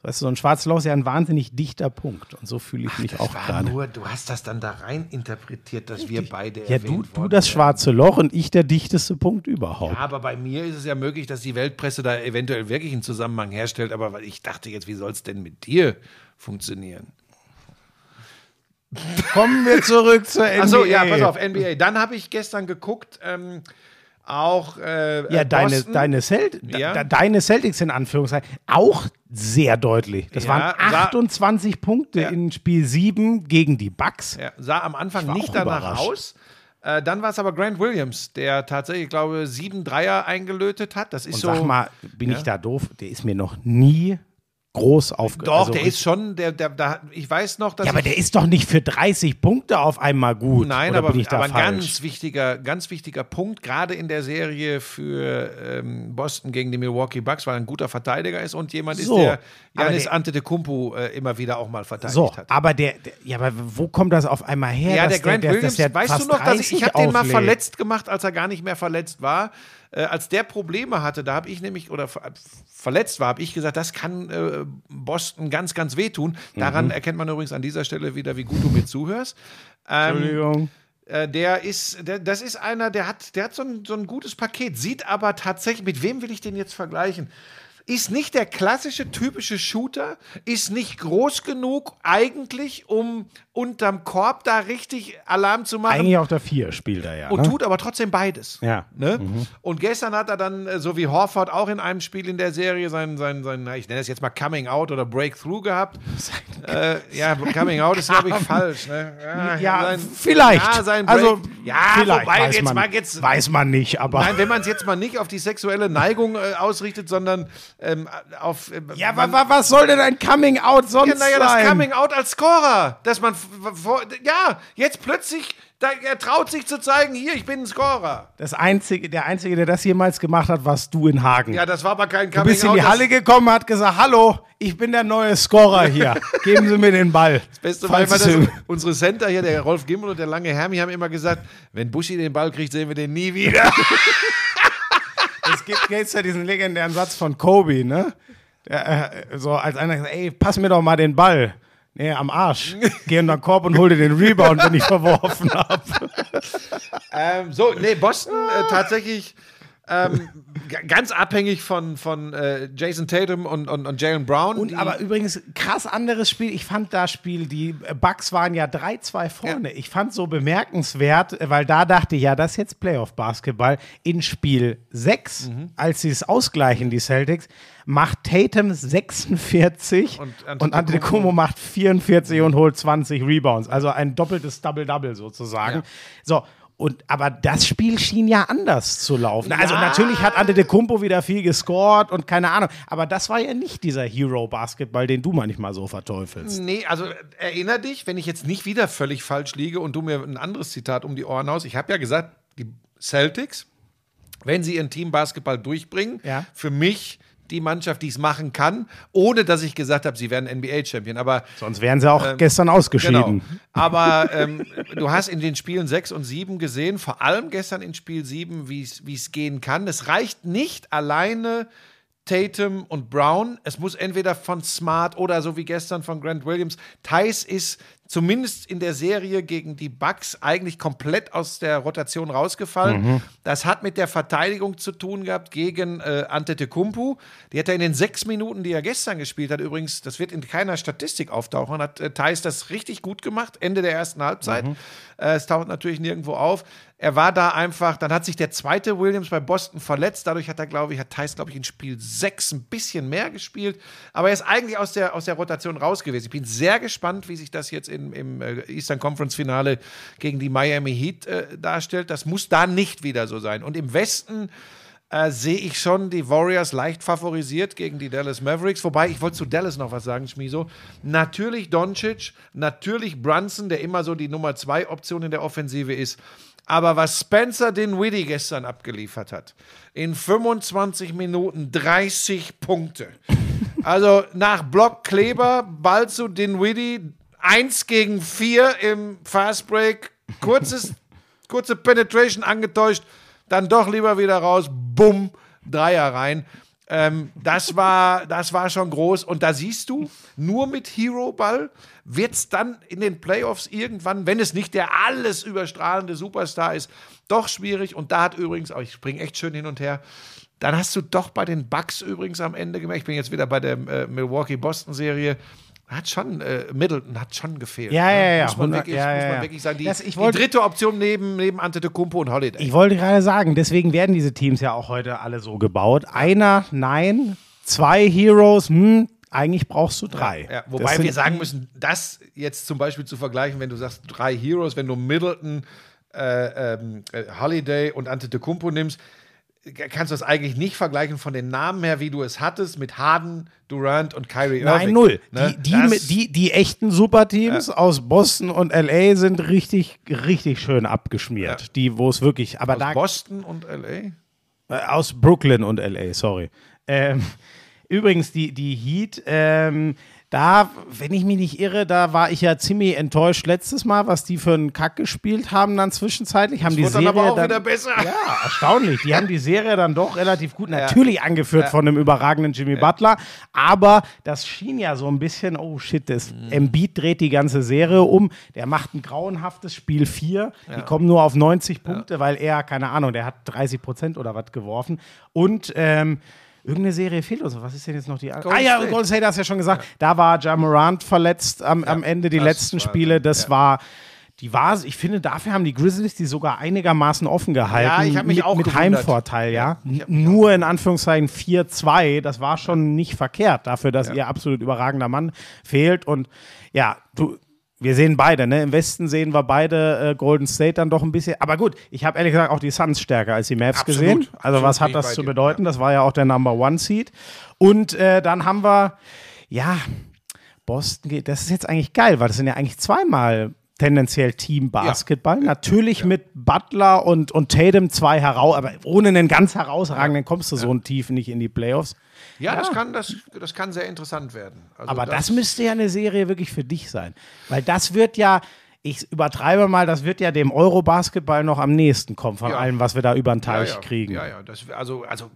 Speaker 1: weißt du, so ein schwarzes Loch ist ja ein wahnsinnig dichter Punkt. Und so fühle ich mich auch
Speaker 2: war
Speaker 1: gerade.
Speaker 2: nur, du hast das dann da rein interpretiert, dass wir beide
Speaker 1: Ja, du, du das schwarze Loch und ich der dichteste Punkt überhaupt.
Speaker 2: Ja, aber bei mir ist es ja möglich, dass die Weltpresse da eventuell wirklich einen Zusammenhang herstellt. Aber ich dachte jetzt, wie soll es denn mit dir funktionieren?
Speaker 1: Kommen wir zurück zur NBA.
Speaker 2: Achso, ja, pass auf, NBA. Dann habe ich gestern geguckt, ähm, auch äh,
Speaker 1: Ja,
Speaker 2: äh,
Speaker 1: deine,
Speaker 2: Boston.
Speaker 1: deine, Celt
Speaker 2: Ja.
Speaker 1: deine Celtics in Anführungszeichen auch sehr deutlich. Das
Speaker 2: Ja,
Speaker 1: waren
Speaker 2: sah-
Speaker 1: 28 Punkte
Speaker 2: Ja.
Speaker 1: in Spiel 7 gegen die Bucks.
Speaker 2: Sah am Anfang nicht danach
Speaker 1: überrascht.
Speaker 2: aus. Äh, dann war es aber Grant Williams, der tatsächlich, glaube ich, sieben Dreier eingelötet hat. Das ist
Speaker 1: Und
Speaker 2: so.
Speaker 1: sag mal, bin ich da doof? Der ist mir noch nie groß aufgefallen.
Speaker 2: doch, der ist schon, der, der, der, ich weiß noch, dass
Speaker 1: Ja, aber der ist doch nicht für 30 Punkte auf einmal gut.
Speaker 2: Nein, aber, aber ein ganz wichtiger, ganz wichtiger Punkt, gerade in der Serie für ähm, Boston gegen die Milwaukee Bucks, weil er ein guter Verteidiger ist und jemand
Speaker 1: So,
Speaker 2: ist, der Janis
Speaker 1: der-
Speaker 2: Antetokounmpo äh, immer wieder auch mal verteidigt
Speaker 1: So,
Speaker 2: hat.
Speaker 1: aber der, der, ja, aber wo kommt das auf einmal her?
Speaker 2: Ja, der Grant Williams, weißt du noch, dass ich, ich
Speaker 1: 30
Speaker 2: habe den mal verletzt gemacht, als er gar nicht mehr verletzt war. Äh, als der Probleme hatte, da habe ich nämlich, oder ver verletzt war, habe ich gesagt, das kann äh, Boston ganz, ganz wehtun. Daran
Speaker 1: Mhm.
Speaker 2: erkennt man übrigens an dieser Stelle wieder, wie gut du mir zuhörst. Ähm,
Speaker 1: Entschuldigung.
Speaker 2: äh, der ist, der, das ist einer, der hat, der hat so ein, so ein gutes Paket, sieht aber tatsächlich, mit wem will ich den jetzt vergleichen? Ist nicht der klassische, typische Shooter, ist nicht groß genug eigentlich, um unterm Korb da richtig Alarm zu machen.
Speaker 1: Eigentlich auf der 4 spielt er ja.
Speaker 2: und
Speaker 1: ne?
Speaker 2: tut aber trotzdem beides.
Speaker 1: Ja.
Speaker 2: Ne? Und gestern hat er dann, äh, so wie Horford auch in einem Spiel in der Serie, sein, sein, sein ich nenne es jetzt mal Coming Out oder Breakthrough gehabt. äh, ja, Coming Out ist, glaube ich, falsch. Ne?
Speaker 1: ja,
Speaker 2: sein-
Speaker 1: vielleicht.
Speaker 2: Ja,
Speaker 1: also,
Speaker 2: ja,
Speaker 1: vielleicht
Speaker 2: wobei
Speaker 1: weiß
Speaker 2: jetzt
Speaker 1: man,
Speaker 2: mal jetzt.
Speaker 1: weiß man nicht, aber.
Speaker 2: Nein, wenn man es jetzt mal nicht auf die sexuelle Neigung äh, ausrichtet, sondern ähm, auf. Äh,
Speaker 1: ja,
Speaker 2: man,
Speaker 1: wa, wa, was soll denn ein Coming Out sonst
Speaker 2: ja, naja, das
Speaker 1: sein?
Speaker 2: Coming Out als Scorer, dass man ja, jetzt plötzlich, da, er traut sich zu zeigen, hier, ich bin ein Scorer.
Speaker 1: das einzige, der Einzige, der das jemals gemacht hat, warst du in Hagen.
Speaker 2: Ja, das war aber kein
Speaker 1: du
Speaker 2: Coming
Speaker 1: bist in die
Speaker 2: das-
Speaker 1: Halle gekommen, hat gesagt, hallo, ich bin der neue Scorer hier. (laughs) Geben Sie mir den Ball.
Speaker 2: Beste war immer, dass unsere Center hier, der Rolf Gimmel und der lange Hermi, haben immer gesagt, wenn Buschi den Ball kriegt, sehen wir den nie wieder. (laughs)
Speaker 1: Es gibt jetzt ja diesen legendären Satz von Kobe, ne? Der, äh, so als einer sagt, ey, pass mir doch mal den Ball. Nee, am Arsch. Geh in den Korb und hol dir den Rebound, wenn ich verworfen habe.
Speaker 2: ähm, so, nee, Boston äh, tatsächlich Ähm, ganz abhängig von, von äh, Jason Tatum und, und, und Jalen Brown.
Speaker 1: Und aber übrigens, krass anderes Spiel. Ich fand das Spiel, die Bucks waren ja 3-2 vorne. Ich fand so bemerkenswert, weil da dachte ich, ja, das ist jetzt Playoff-Basketball. In Spiel 6,
Speaker 2: Mhm.
Speaker 1: als sie es ausgleichen, die Celtics, macht Tatum 46
Speaker 2: Und
Speaker 1: und,
Speaker 2: Antetokounmpo-
Speaker 1: macht 44 und holt 20 Rebounds. Also ein doppeltes Double-Double sozusagen.
Speaker 2: Ja.
Speaker 1: So. Und, aber das Spiel schien ja anders zu laufen. Also
Speaker 2: Ja.
Speaker 1: natürlich hat Antetokounmpo wieder viel gescored und keine Ahnung. Aber das war ja nicht dieser Hero-Basketball, den du manchmal so verteufelst.
Speaker 2: Nee, also äh, erinner dich, wenn ich jetzt nicht wieder völlig falsch liege und du mir ein anderes Zitat um die Ohren haust. Ich habe ja gesagt, die Celtics, wenn sie ihren Team-Basketball durchbringen,
Speaker 1: Ja.
Speaker 2: für mich die Mannschaft, die es machen kann, ohne dass ich gesagt habe, sie werden NBA-Champion. Aber
Speaker 1: Sonst wären sie auch gestern ausgeschieden.
Speaker 2: Genau. Aber ähm, du hast in den Spielen 6 und 7 gesehen, vor allem gestern in Spiel 7, wie es gehen kann. Es reicht nicht alleine Tatum und Brown. Es muss entweder von Smart oder so wie gestern von Grant Williams. Thais ist zumindest in der Serie gegen die Bucks eigentlich komplett aus der Rotation rausgefallen. Das hat mit der Verteidigung zu tun gehabt gegen äh, Antetokounmpo. Die hat er in den sechs Minuten, die er gestern gespielt hat, übrigens, das wird in keiner Statistik auftauchen, hat äh, Thais das richtig gut gemacht, Ende der ersten Halbzeit. Äh, es taucht natürlich nirgendwo auf. Er war da einfach, dann hat sich der zweite Williams bei Boston verletzt. Dadurch hat er, glaube ich, hat Thais, glaube ich, in Spiel 6 ein bisschen mehr gespielt. Aber er ist eigentlich aus der, aus der Rotation raus gewesen. Ich bin sehr gespannt, wie sich das jetzt in, im äh, Eastern Conference Finale gegen die Miami Heat äh, darstellt. Das muss da nicht wieder so sein. Und im Westen äh, sehe ich schon die Warriors leicht favorisiert gegen die Dallas Mavericks. Wobei, ich wollte zu Dallas noch was sagen, Schmiso. Natürlich Doncic, natürlich Brunson, der immer so die Nummer zwei Option in der Offensive ist. Aber was Spencer Dinwiddie gestern abgeliefert hat, in 25 Minuten 30 Punkte. Also nach Block Kleber, Ball zu Dinwiddie, 1 gegen 4 im Fastbreak, kurzes, (laughs) kurze Penetration angetäuscht, dann doch lieber wieder raus, bumm, Dreier rein. Ähm, das, war, das war schon groß. Und da siehst du, nur mit Hero-Ball wird es dann in den Playoffs irgendwann, wenn es nicht der alles überstrahlende Superstar ist, doch schwierig. Und da hat übrigens, oh, ich springe echt schön hin und her, dann hast du doch bei den Bucks übrigens am Ende gemerkt, ich bin jetzt wieder bei der äh, Milwaukee-Boston-Serie, hat schon, äh, Middleton hat schon gefehlt.
Speaker 1: Ja, ja, ja,
Speaker 2: Muss man,
Speaker 1: 100,
Speaker 2: wirklich,
Speaker 1: ja,
Speaker 2: muss
Speaker 1: ja,
Speaker 2: man
Speaker 1: ja.
Speaker 2: wirklich sagen. Die,
Speaker 1: Das- ich
Speaker 2: die dritte Option neben, neben Antetokounmpo und Holiday.
Speaker 1: Ich wollte gerade sagen, deswegen werden diese Teams ja auch heute alle so gebaut. Einer, nein. Zwei Heroes, hm, eigentlich brauchst du drei.
Speaker 2: Ja,
Speaker 1: Das
Speaker 2: wobei
Speaker 1: sind
Speaker 2: wir sagen müssen, das jetzt zum Beispiel zu vergleichen, wenn du sagst drei Heroes, wenn du Middleton, äh, ähm, äh, Holiday und Antetokounmpo nimmst, kannst du das eigentlich nicht vergleichen von den Namen her, wie du es hattest mit Harden, Durant und Kyrie Irving.
Speaker 1: Nein, null.
Speaker 2: Ne?
Speaker 1: Die, die, die, die echten Superteams aus Boston und LA sind richtig, richtig schön abgeschmiert.
Speaker 2: Ja.
Speaker 1: Die, wo es wirklich, aber
Speaker 2: aus
Speaker 1: da
Speaker 2: Boston und LA.
Speaker 1: Äh, aus Brooklyn und LA, sorry. Ähm, übrigens, die, die Heat, ähm, da, wenn ich mich nicht irre, da war ich ja ziemlich enttäuscht letztes Mal, was die für einen Kack gespielt haben dann zwischenzeitlich. Haben die
Speaker 2: wurde dann
Speaker 1: Serie
Speaker 2: aber auch
Speaker 1: dann,
Speaker 2: wieder besser.
Speaker 1: Ja, erstaunlich. Die haben die Serie dann doch relativ gut, natürlich angeführt von einem überragenden Jimmy Butler, aber das schien ja so ein bisschen, oh shit, das
Speaker 2: Mhm.
Speaker 1: Embiid dreht die ganze Serie um. Der macht ein grauenhaftes Spiel 4. Die kommen nur auf 90 Punkte, weil er, keine Ahnung, der hat 30 Prozent oder was geworfen. Und ähm, Irgendeine Serie fehlt uns. Was ist denn jetzt noch die?
Speaker 2: Golden
Speaker 1: ah ja. Golden State hast du ja schon gesagt. Da war Ja Morant verletzt am, am Ende, die letzten Spiele. Das
Speaker 2: ja.
Speaker 1: war, die war, ich finde, dafür haben die Grizzlies die sogar einigermaßen offen gehalten.
Speaker 2: Ja, ich hab mich
Speaker 1: mit,
Speaker 2: auch
Speaker 1: mit
Speaker 2: gewundert.
Speaker 1: Heimvorteil, ja.
Speaker 2: mich
Speaker 1: Nur in Anführungszeichen 4-2. Das war schon nicht verkehrt dafür, dass ihr absolut überragender Mann fehlt. Und ja, du. Wir sehen beide, ne? Im Westen sehen wir beide äh, Golden State dann doch ein bisschen. Aber gut, ich habe ehrlich gesagt auch die Suns stärker als die Mavs
Speaker 2: Absolut,
Speaker 1: gesehen. Also
Speaker 2: absolut,
Speaker 1: was hat das zu bedeuten? Das war ja auch der Number One Seed. Und äh, dann haben wir, ja, Boston geht. Das ist jetzt eigentlich geil, weil das sind ja eigentlich zweimal tendenziell Team Basketball. Natürlich mit Butler und, und Tatum zwei heraus, aber ohne einen ganz herausragenden kommst du so ein Tief nicht in die Playoffs.
Speaker 2: Ja, Das, kann, das, das kann sehr interessant werden. Also
Speaker 1: Aber das, müsste ja eine Serie wirklich für dich sein. Weil das wird ja, ich übertreibe mal, das wird ja dem Euro-Basketball noch am nächsten kommen, von
Speaker 2: Ja.
Speaker 1: allem, was wir da über den
Speaker 2: ja,
Speaker 1: Teich
Speaker 2: ja,
Speaker 1: kriegen.
Speaker 2: Ja, ja. Das, also, also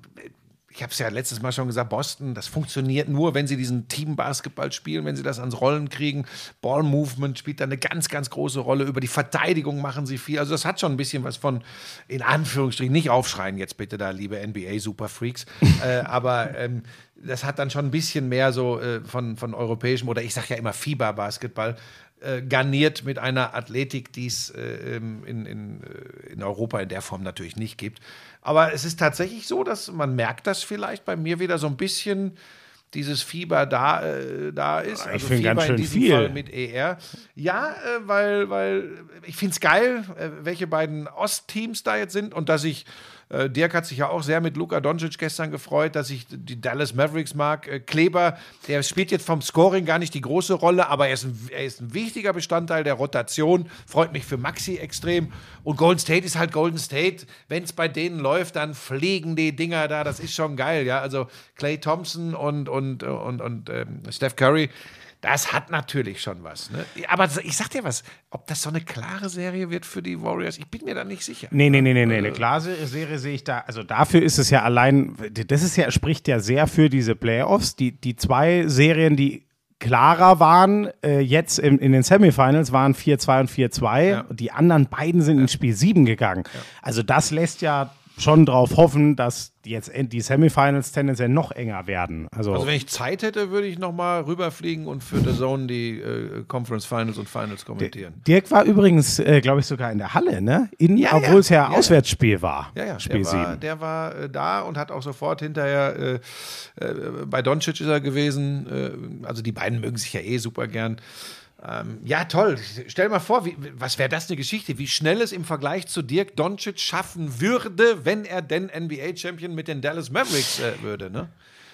Speaker 2: ich habe es ja letztes Mal schon gesagt, Boston, das funktioniert nur, wenn sie diesen Teambasketball spielen, wenn sie das ans Rollen kriegen. Ball-Movement spielt da eine ganz, ganz große Rolle. Über die Verteidigung machen sie viel. Also das hat schon ein bisschen was von, in Anführungsstrichen, nicht aufschreien jetzt bitte da, liebe NBA-Superfreaks. äh, (laughs) aber ähm, das hat dann schon ein bisschen mehr so äh, von, von europäischem oder ich sage ja immer Fieber-Basketball äh, garniert mit einer Athletik, die es äh, ähm, in, in, äh, in Europa in der Form natürlich nicht gibt. Aber es ist tatsächlich so, dass man merkt das vielleicht bei mir wieder so ein bisschen dieses Fieber da, äh, da ist.
Speaker 1: Ich finde ganz schön viel.
Speaker 2: Fall mit ER. Ja, äh, weil, weil ich finde es geil, äh, welche beiden Ostteams da jetzt sind und dass ich äh, Dirk hat sich ja auch sehr mit Luka Doncic gestern gefreut, dass ich die Dallas Mavericks mag. Äh, Kleber, der spielt jetzt vom Scoring gar nicht die große Rolle, aber er ist ein, er ist ein wichtiger Bestandteil der Rotation. Freut mich für Maxi extrem. Und Golden State ist halt Golden State. Wenn es bei denen läuft, dann fliegen die Dinger da. Das ist schon geil, ja. Also Clay Thompson und, und, und, und ähm, Steph Curry. Das hat natürlich schon was. Ne? Aber ich sag dir was, ob das so eine klare Serie wird für die Warriors, ich bin mir da nicht sicher.
Speaker 1: Nee, nee, nee, nee, nee. Eine klare Serie sehe ich da. Also dafür ist es ja allein, das ist ja, spricht ja sehr für diese Playoffs. Die, die zwei Serien, die klarer waren, äh, jetzt in, in den Semifinals waren 4-2 und 4-2.
Speaker 2: Ja.
Speaker 1: Die anderen beiden sind in Spiel 7 gegangen. Also das lässt ja schon darauf hoffen, dass jetzt die Semifinals tendenziell noch enger werden. Also,
Speaker 2: Also wenn ich Zeit hätte, würde ich noch mal rüberfliegen und für The Zone die äh, Conference Finals und Finals kommentieren.
Speaker 1: Dirk war übrigens, äh, glaube ich, sogar in der Halle, ne? In,
Speaker 2: Ja, ja.
Speaker 1: obwohl es ja,
Speaker 2: Ja, ja.
Speaker 1: Auswärtsspiel war.
Speaker 2: Ja, ja,
Speaker 1: Spiel
Speaker 2: der war,
Speaker 1: 7.
Speaker 2: der war äh, da und hat auch sofort hinterher, äh, äh, bei Doncic ist er gewesen, äh, also die beiden mögen sich ja eh super gern. Ähm, ja, toll. Stell mal vor, wie, was wäre das eine Geschichte, wie schnell es im Vergleich zu Dirk Doncic schaffen würde, wenn er denn NBA-Champion mit den Dallas Mavericks äh, würde, ne?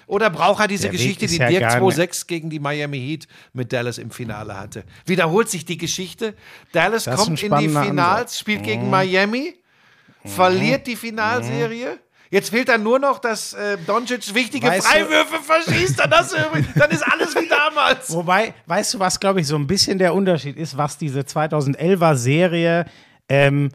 Speaker 2: Oder braucht er diese
Speaker 1: Der
Speaker 2: Geschichte, die
Speaker 1: ja
Speaker 2: Dirk
Speaker 1: gar
Speaker 2: 2-6 gegen die Miami Heat mit Dallas im Finale hatte? Wiederholt sich die Geschichte? Dallas kommt in die Finals,
Speaker 1: Ansatz.
Speaker 2: spielt gegen Miami, verliert die Finalserie. Jetzt fehlt dann nur noch, dass äh, Doncic wichtige
Speaker 1: Weißt du-
Speaker 2: Freiwürfe verschießt. Dann, du, (laughs) übrigens- dann ist alles wie damals.
Speaker 1: Wobei, weißt du, was, glaube ich, so ein bisschen der Unterschied ist, was diese 2011er Serie, ähm,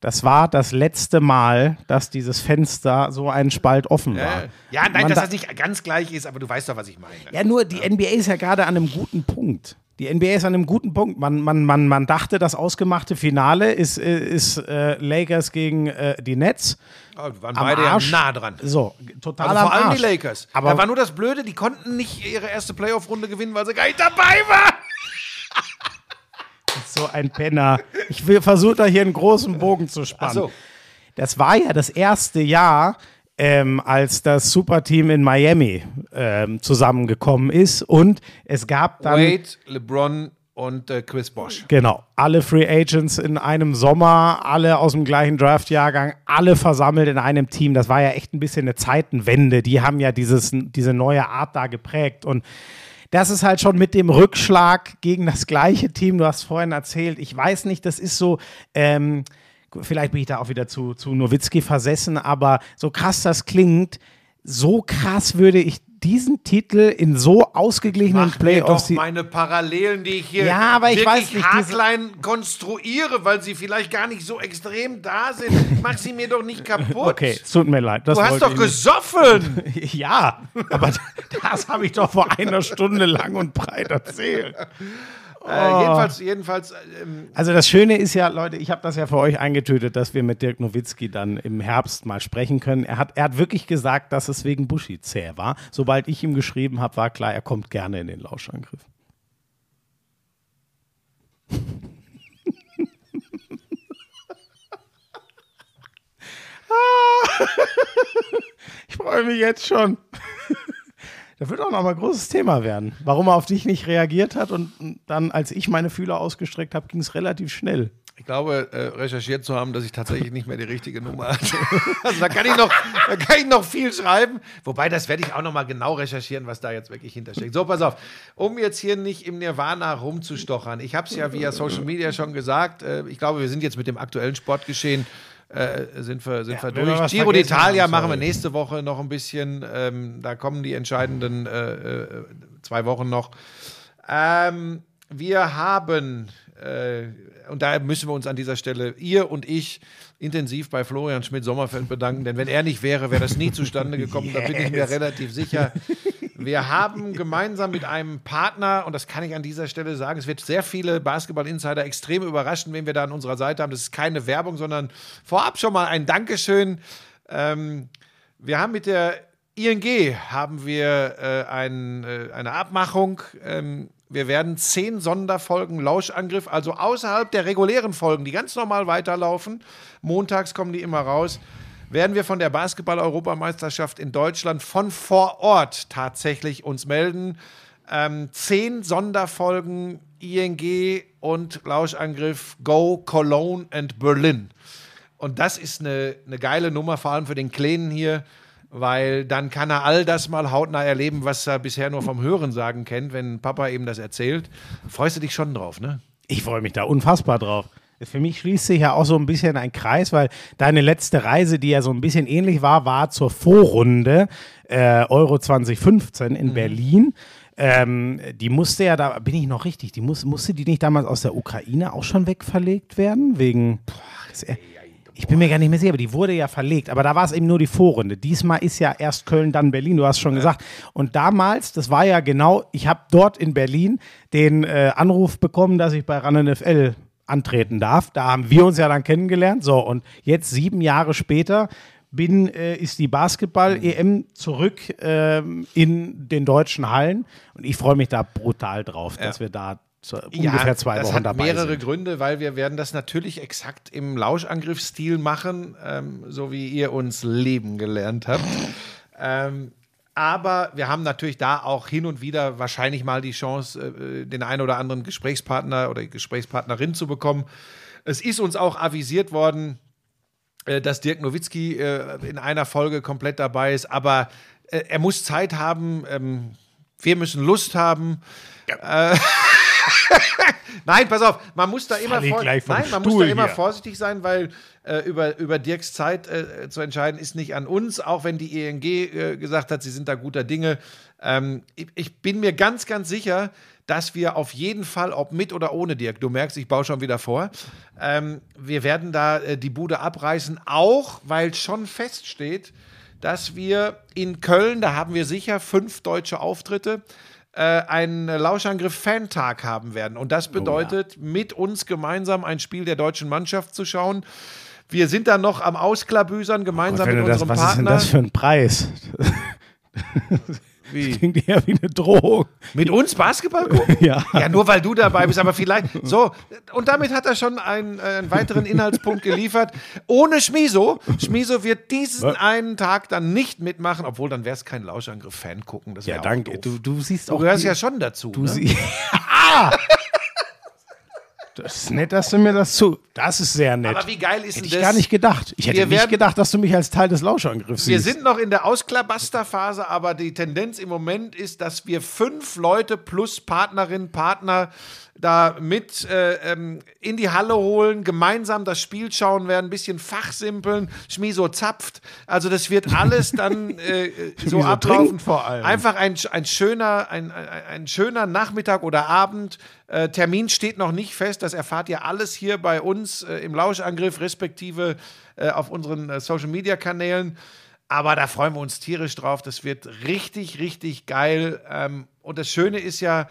Speaker 1: das war das letzte Mal, dass dieses Fenster so einen Spalt offen war.
Speaker 2: Äh, ja, nein,
Speaker 1: Man
Speaker 2: dass
Speaker 1: da-
Speaker 2: das nicht ganz gleich ist, aber du weißt doch, was ich meine.
Speaker 1: Ja, nur die NBA ist ja gerade an einem guten Punkt. Die NBA ist an einem guten Punkt. Man, man, man, man dachte, das ausgemachte Finale ist, äh, ist äh, Lakers gegen äh, die Nets.
Speaker 2: Oh, wir waren
Speaker 1: Am
Speaker 2: beide ja
Speaker 1: Arsch.
Speaker 2: nah dran.
Speaker 1: So, total
Speaker 2: Also
Speaker 1: am
Speaker 2: vor allem
Speaker 1: Arsch.
Speaker 2: die Lakers.
Speaker 1: Aber
Speaker 2: da war nur das Blöde, die konnten nicht ihre erste Playoff-Runde gewinnen, weil sie gar nicht dabei waren. (laughs)
Speaker 1: so ein Penner. Ich versuche da hier einen großen Bogen zu spannen.
Speaker 2: So.
Speaker 1: Das war ja das erste Jahr, ähm, als das Superteam in Miami ähm, zusammengekommen ist und es gab dann
Speaker 2: Wade, LeBron und äh, Chris Bosch.
Speaker 1: genau alle Free Agents in einem Sommer, alle aus dem gleichen Draftjahrgang, alle versammelt in einem Team. Das war ja echt ein bisschen eine Zeitenwende. Die haben ja dieses, diese neue Art da geprägt und das ist halt schon mit dem Rückschlag gegen das gleiche Team. Du hast vorhin erzählt, ich weiß nicht, das ist so. Ähm, vielleicht bin ich da auch wieder zu, zu Nowitzki versessen, aber so krass das klingt, so krass würde ich diesen Titel in so ausgeglichenen
Speaker 2: Mach mir doch
Speaker 1: Playoffs.
Speaker 2: meine Parallelen, die ich hier
Speaker 1: Ja, aber ich
Speaker 2: wirklich
Speaker 1: weiß nicht,
Speaker 2: konstruiere, weil sie vielleicht gar nicht so extrem da sind. Mach sie mir doch nicht kaputt.
Speaker 1: Okay, es tut mir leid. Das
Speaker 2: Du hast doch
Speaker 1: ich
Speaker 2: gesoffen. (laughs)
Speaker 1: Ja, aber (laughs) das habe ich doch vor einer Stunde lang und breit erzählt.
Speaker 2: Äh, jedenfalls, jedenfalls ähm,
Speaker 1: Also das Schöne ist ja, Leute, ich habe das ja für euch eingetötet, dass wir mit Dirk Nowitzki dann im Herbst mal sprechen können. Er hat, er hat wirklich gesagt, dass es wegen Buschi zäh war. Sobald ich ihm geschrieben habe, war klar, er kommt gerne in den Lauschangriff. (laughs) (laughs) Ich freue mich jetzt schon. Das wird auch noch mal ein großes Thema werden. Warum er auf dich nicht reagiert hat und dann, als ich meine Fühler ausgestreckt habe, ging es relativ schnell.
Speaker 2: ich glaube, äh, recherchiert zu haben, dass ich tatsächlich nicht mehr die richtige Nummer hatte. (laughs) also da kann ich noch, da kann ich noch viel schreiben. Wobei, das werde ich auch noch mal genau recherchieren, was da jetzt wirklich hintersteckt. So, pass auf. Um jetzt hier nicht im Nirvana rumzustochern. Ich habe es ja via Social Media schon gesagt. Äh, ich glaube, wir sind jetzt mit dem aktuellen Sportgeschehen äh, sind wir, sind
Speaker 1: wenn wir
Speaker 2: durch. Giro d'Italia machen wir nächste Woche noch ein bisschen. Ähm, da kommen die entscheidenden äh, äh, zwei Wochen noch. Ähm, wir haben Äh, und da müssen wir uns an dieser Stelle, ihr und ich, intensiv bei Florian Schmidt-Sommerfeld bedanken, denn wenn er nicht wäre, wäre das nie zustande gekommen, da bin ich mir relativ sicher. (laughs) Wir haben gemeinsam mit einem Partner, und das kann ich an dieser Stelle sagen, es wird sehr viele Basketball-Insider extrem überraschen, wen wir da an unserer Seite haben. Das ist keine Werbung, sondern vorab schon mal ein Dankeschön. Ähm, wir haben mit der ING haben wir äh, ein, äh, eine Abmachung. Ähm, wir werden zehn Sonderfolgen Lauschangriff, also außerhalb der regulären Folgen, die ganz normal weiterlaufen. Montags kommen die immer raus. Werden wir von der Basketball-Europameisterschaft in Deutschland von vor Ort tatsächlich uns melden. Ähm, zehn Sonderfolgen ING und Lauschangriff Go, Cologne and Berlin. Und das ist eine, eine geile Nummer, vor allem für den Kleinen hier, weil dann kann er all das mal hautnah erleben, was er bisher nur vom Hörensagen kennt, wenn Papa ihm das erzählt. Freust du dich schon drauf, ne?
Speaker 1: Ich freue mich da unfassbar drauf. Für mich schließt sich ja auch so ein bisschen ein Kreis, weil deine letzte Reise, die ja so ein bisschen ähnlich war, war zur Vorrunde äh, Euro 2015 in Berlin. Ähm, die musste ja, da bin ich noch richtig, die muss, musste die nicht damals aus der Ukraine auch schon wegverlegt werden? Wegen. äh, ich bin mir gar nicht mehr sicher, aber die wurde ja verlegt. Aber da war es eben nur die Vorrunde. Diesmal ist ja erst Köln, dann Berlin, du hast schon gesagt. Und damals, das war ja genau, ich habe dort in Berlin den äh, Anruf bekommen, dass ich bei RAN NFL antreten darf. Da haben wir uns ja dann kennengelernt. So, und jetzt sieben Jahre später bin, äh, ist die Basketball-EM zurück ähm, in den deutschen Hallen. Und ich freue mich da brutal drauf, dass wir da zu, ungefähr zwei
Speaker 2: das
Speaker 1: Wochen
Speaker 2: hat mehrere
Speaker 1: sind.
Speaker 2: Gründe, weil wir werden das natürlich exakt im Lauschangriffsstil machen, ähm, so wie ihr uns leben gelernt habt. ähm, aber wir haben natürlich da auch hin und wieder wahrscheinlich mal die Chance, äh, den einen oder anderen Gesprächspartner oder Gesprächspartnerin zu bekommen. Es ist uns auch avisiert worden, äh, dass Dirk Nowitzki äh, in einer Folge komplett dabei ist, aber äh, er muss Zeit haben, ähm, wir müssen Lust haben. Äh, (laughs) Nein, pass auf, man muss da immer, vor Nein, man muss da immer
Speaker 1: hier.
Speaker 2: vorsichtig sein, weil äh, über, über Dirks Zeit äh, zu entscheiden ist nicht an uns, auch wenn die ENG äh, gesagt hat, sie sind da guter Dinge. Ähm, ich, ich bin mir ganz, ganz sicher, dass wir auf jeden Fall, ob mit oder ohne Dirk, du merkst, ich baue schon wieder vor, ähm, wir werden da äh, die Bude abreißen, auch weil schon feststeht, dass wir in Köln, da haben wir sicher fünf deutsche Auftritte, äh, einen Lauschangriff-Fantag haben werden. Und das bedeutet, mit uns gemeinsam ein Spiel der deutschen Mannschaft zu schauen. Wir sind dann noch am Ausklabüsern gemeinsam
Speaker 1: Wenn
Speaker 2: mit
Speaker 1: du das,
Speaker 2: unserem
Speaker 1: was ist denn
Speaker 2: Partner.
Speaker 1: das für ein Preis? (laughs)
Speaker 2: Wie?
Speaker 1: Klingt eher wie eine Drohung.
Speaker 2: Mit uns Basketball gucken? (laughs)
Speaker 1: Ja.
Speaker 2: Ja, nur weil du dabei bist, aber vielleicht. So, und damit hat er schon einen, äh, einen weiteren Inhaltspunkt geliefert. Ohne Schmiso. Schmiso wird diesen
Speaker 1: Was?
Speaker 2: einen Tag dann nicht mitmachen, obwohl dann wäre es kein Lauschangriff-Fan gucken. Das
Speaker 1: Ja, danke. Du, du siehst
Speaker 2: Du
Speaker 1: auch.
Speaker 2: gehörst
Speaker 1: die-
Speaker 2: ja schon dazu.
Speaker 1: Du
Speaker 2: ne?
Speaker 1: sie (laughs) (laughs) ah! Das ist nett, dass du mir das zu. Das ist sehr nett.
Speaker 2: Aber wie geil ist
Speaker 1: hätte ich
Speaker 2: das?
Speaker 1: gar nicht gedacht. Ich hätte
Speaker 2: Wir
Speaker 1: nicht
Speaker 2: werden-
Speaker 1: gedacht, dass du mich als Teil des Lauschangriffs
Speaker 2: Wir
Speaker 1: siehst.
Speaker 2: sind noch in der Ausklabaster-Phase, aber die Tendenz im Moment ist, dass wir fünf Leute plus Partnerin, Partner da mit äh, ähm, in die Halle holen, gemeinsam das Spiel schauen werden, ein bisschen fachsimpeln, Schmiso zapft. Also das wird alles dann (laughs) äh, so
Speaker 1: Schmiso
Speaker 2: ablaufen.
Speaker 1: vor allem.
Speaker 2: Einfach ein, ein, schöner, ein, ein, schöner Nachmittag oder Abend. Äh, Termin steht noch nicht fest. Das erfahrt ihr alles hier bei uns äh, im Lauschangriff, respektive äh, auf unseren äh, Social Media Kanälen. Aber da freuen wir uns tierisch drauf. Das wird richtig, richtig geil. Ähm, und das Schöne ist ja,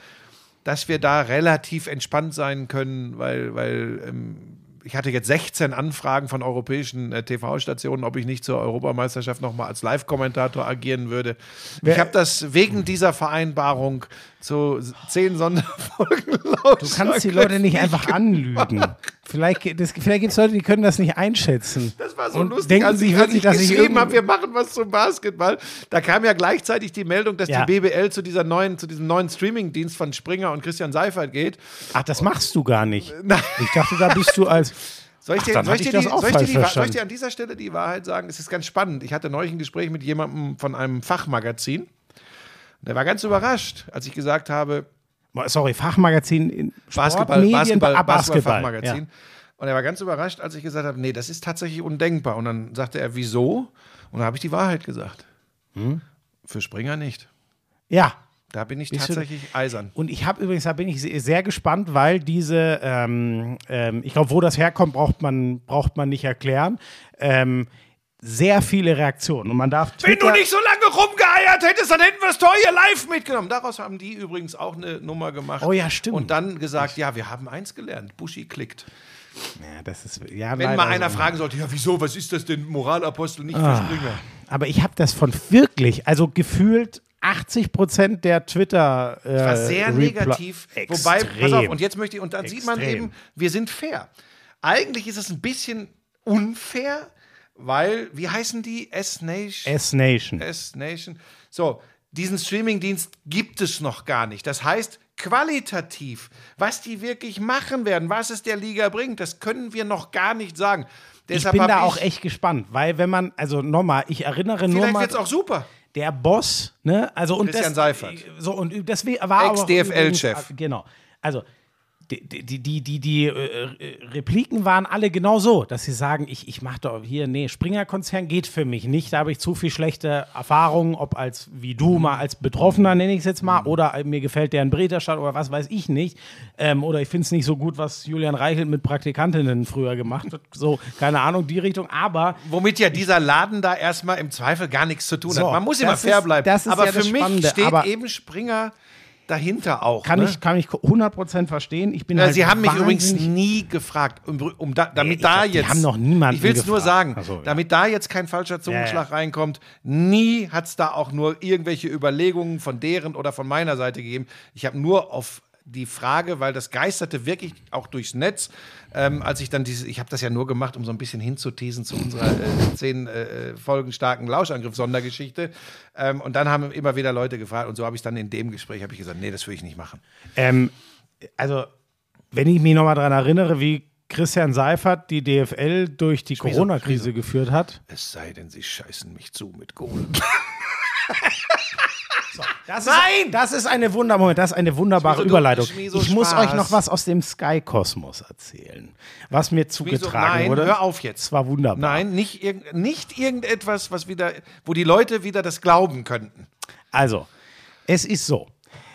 Speaker 2: dass wir da relativ entspannt sein können, weil, weil ähm, ich hatte jetzt 16 Anfragen von europäischen äh, TV-Stationen, ob ich nicht zur Europameisterschaft nochmal als Live-Kommentator agieren würde. ich
Speaker 1: Wer-
Speaker 2: habe das wegen dieser Vereinbarung zu zehn Sonderfolgen
Speaker 1: Du kannst die Leute nicht einfach anlügen. (laughs) Vielleicht, das- vielleicht gibt es Leute, die können das nicht einschätzen.
Speaker 2: Das war so
Speaker 1: Und
Speaker 2: lustig,
Speaker 1: denken
Speaker 2: als ich,
Speaker 1: sich
Speaker 2: als ich
Speaker 1: dass ich
Speaker 2: geschrieben habe, wir machen was zum Basketball. Da kam ja gleichzeitig die Meldung, dass
Speaker 1: Ja.
Speaker 2: die BBL zu dieser neuen, zu diesem neuen Streaming-Dienst von Springer und Christian Seifert geht.
Speaker 1: Ach, das machst du gar nicht.
Speaker 2: Nein.
Speaker 1: Ich dachte, da bist du als. (laughs)
Speaker 2: Soll ich,
Speaker 1: Ach,
Speaker 2: dir, soll, ich dir die, soll, ich dir die, soll ich dir an dieser Stelle die Wahrheit sagen? Es ist ganz spannend. Ich hatte neulich ein Gespräch mit jemandem von einem Fachmagazin. Der war ganz überrascht, als ich gesagt habe,
Speaker 1: Sorry, Fachmagazin in
Speaker 2: Basketball,
Speaker 1: Sportmedien,
Speaker 2: Basketball,
Speaker 1: ah,
Speaker 2: Basketball,
Speaker 1: Basketball.
Speaker 2: Fachmagazin. Und er war ganz überrascht, als ich gesagt habe, nee, das ist tatsächlich undenkbar. Und dann sagte er, wieso? Und dann habe ich die Wahrheit gesagt.
Speaker 1: Hm?
Speaker 2: Für Springer nicht.
Speaker 1: Ja. ja.
Speaker 2: Da bin ich
Speaker 1: Bist du-
Speaker 2: tatsächlich eisern.
Speaker 1: Und ich habe übrigens, da bin ich se- sehr gespannt, weil diese, ähm, ähm, ich glaube, wo das herkommt, braucht man, braucht man nicht erklären. Ähm, sehr viele Reaktionen. Und man darf
Speaker 2: Wenn du
Speaker 1: Twitter-
Speaker 2: nicht so lange rumgeeiert hättest, dann hätten wir es doch hier live mitgenommen. Daraus haben die übrigens auch eine Nummer gemacht.
Speaker 1: Oh ja, stimmt.
Speaker 2: Und dann gesagt, ja, wir haben eins gelernt. Buschi klickt.
Speaker 1: Ja, das ist, ja,
Speaker 2: Wenn mal einer
Speaker 1: so.
Speaker 2: fragen sollte, ja, wieso, was ist das denn, Moralapostel, nicht
Speaker 1: Ah.
Speaker 2: für Springer?
Speaker 1: Aber ich habe das von wirklich, also gefühlt 80 Prozent der Twitter. Äh,
Speaker 2: war sehr
Speaker 1: Reply-
Speaker 2: negativ. Wobei, pass auf,
Speaker 1: Extrem.
Speaker 2: und jetzt möchte ich, und dann sieht man
Speaker 1: Extrem.
Speaker 2: eben, wir sind fair. Eigentlich ist es ein bisschen unfair, weil, wie heißen die? S-Nation?
Speaker 1: S-Nation.
Speaker 2: S-Nation. So, diesen Streamingdienst gibt es noch gar nicht. Das heißt, qualitativ, was die wirklich machen werden, was es der Liga bringt, das können wir noch gar nicht sagen.
Speaker 1: Ich
Speaker 2: Deshalb
Speaker 1: bin
Speaker 2: hab
Speaker 1: da
Speaker 2: ich-
Speaker 1: auch echt gespannt, weil wenn man, also nochmal, ich erinnere nur
Speaker 2: Vielleicht
Speaker 1: mal,
Speaker 2: wird es auch super.
Speaker 1: der Boss, ne, also und
Speaker 2: Christian
Speaker 1: das,
Speaker 2: Seifert.
Speaker 1: So und das war
Speaker 2: Ex-DFL-Chef.
Speaker 1: übrigens- Genau. Also die, die, die, die, die äh, Repliken waren alle genau so, dass sie sagen, ich, ich mache doch hier, nee, Springer-Konzern geht für mich nicht. Da habe ich zu viel schlechte Erfahrungen, ob als wie du mal als Betroffener, nenne ich es jetzt mal, oder mir gefällt deren Berichterstattung oder was weiß ich nicht. Ähm, oder ich finde es nicht so gut, was Julian Reichelt mit Praktikantinnen früher gemacht hat. So, keine Ahnung, die Richtung. Aber
Speaker 2: Womit ja dieser Laden da erstmal im Zweifel gar nichts zu tun
Speaker 1: So,
Speaker 2: hat. Man muss immer fair
Speaker 1: ist-
Speaker 2: bleiben.
Speaker 1: das ist
Speaker 2: aber
Speaker 1: ja
Speaker 2: für mich steht
Speaker 1: aber-
Speaker 2: eben Springer dahinter auch.
Speaker 1: kann,
Speaker 2: ne?
Speaker 1: ich, kann ich 100% verstehen. Ich bin
Speaker 2: Ja,
Speaker 1: halt
Speaker 2: Sie haben mich übrigens nie gefragt, um, um da, damit
Speaker 1: ich
Speaker 2: da
Speaker 1: glaub,
Speaker 2: jetzt.
Speaker 1: haben noch niemanden
Speaker 2: Ich will es nur sagen,
Speaker 1: so, ja.
Speaker 2: damit da jetzt kein falscher Zungenschlag
Speaker 1: ja.
Speaker 2: reinkommt. Nie hat es da auch nur irgendwelche Überlegungen von deren oder von meiner Seite gegeben. Ich habe nur auf die Frage, weil das geisterte wirklich auch durchs Netz, ähm, als ich dann diese, ich habe das ja nur gemacht, um so ein bisschen hinzuteasen zu unserer äh, zehn äh, Folgen starken Lauschangriff-Sondergeschichte. Ähm, und dann haben immer wieder Leute gefragt und so habe ich dann in dem Gespräch habe ich gesagt, nee, das will ich nicht machen.
Speaker 1: Ähm, also, wenn ich mich nochmal daran erinnere, wie Christian Seifert die DFL durch die Corona-Krise geführt hat.
Speaker 2: Es sei denn, sie scheißen mich zu mit Kohle. (laughs)
Speaker 1: Das
Speaker 2: Nein!
Speaker 1: Ist, das ist eine Wunder Moment, das ist eine wunderbare
Speaker 2: Schmieso,
Speaker 1: Überleitung.
Speaker 2: Schmieso,
Speaker 1: ich muss
Speaker 2: Spaß.
Speaker 1: euch noch was aus dem Sky-Kosmos erzählen, was mir zugetragen
Speaker 2: nein,
Speaker 1: wurde.
Speaker 2: hör auf jetzt.
Speaker 1: Es war wunderbar.
Speaker 2: Nein, nicht, irgend, nicht irgendetwas, was wieder, wo die Leute wieder das glauben könnten.
Speaker 1: Also, es ist so.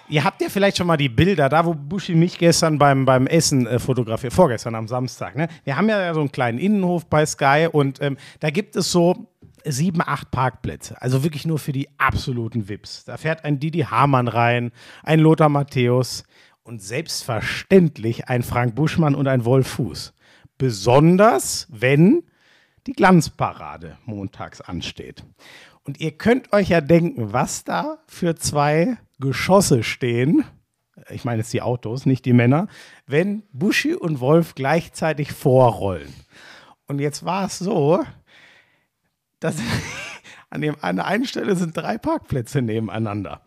Speaker 1: Ihr habt ja vielleicht schon mal die Bilder, da wo Buschi mich gestern beim, beim Essen äh, fotografiert, vorgestern am Samstag. Ne? Wir haben ja so einen kleinen Innenhof bei Sky und ähm, da gibt es so sieben, acht Parkplätze. Also wirklich nur für die absoluten Vips. Da fährt ein Didi Hamann rein, ein Lothar Matthäus und selbstverständlich ein Frank Buschmann und ein Wolf Fuß. Besonders, wenn die Glanzparade montags ansteht. Und ihr könnt euch ja denken, was da für zwei Geschosse stehen. Ich meine jetzt die Autos, nicht die Männer, wenn Buschi und Wolf gleichzeitig vorrollen. Und jetzt war es so, dass (laughs) an, dem, an der einen Stelle sind drei Parkplätze nebeneinander.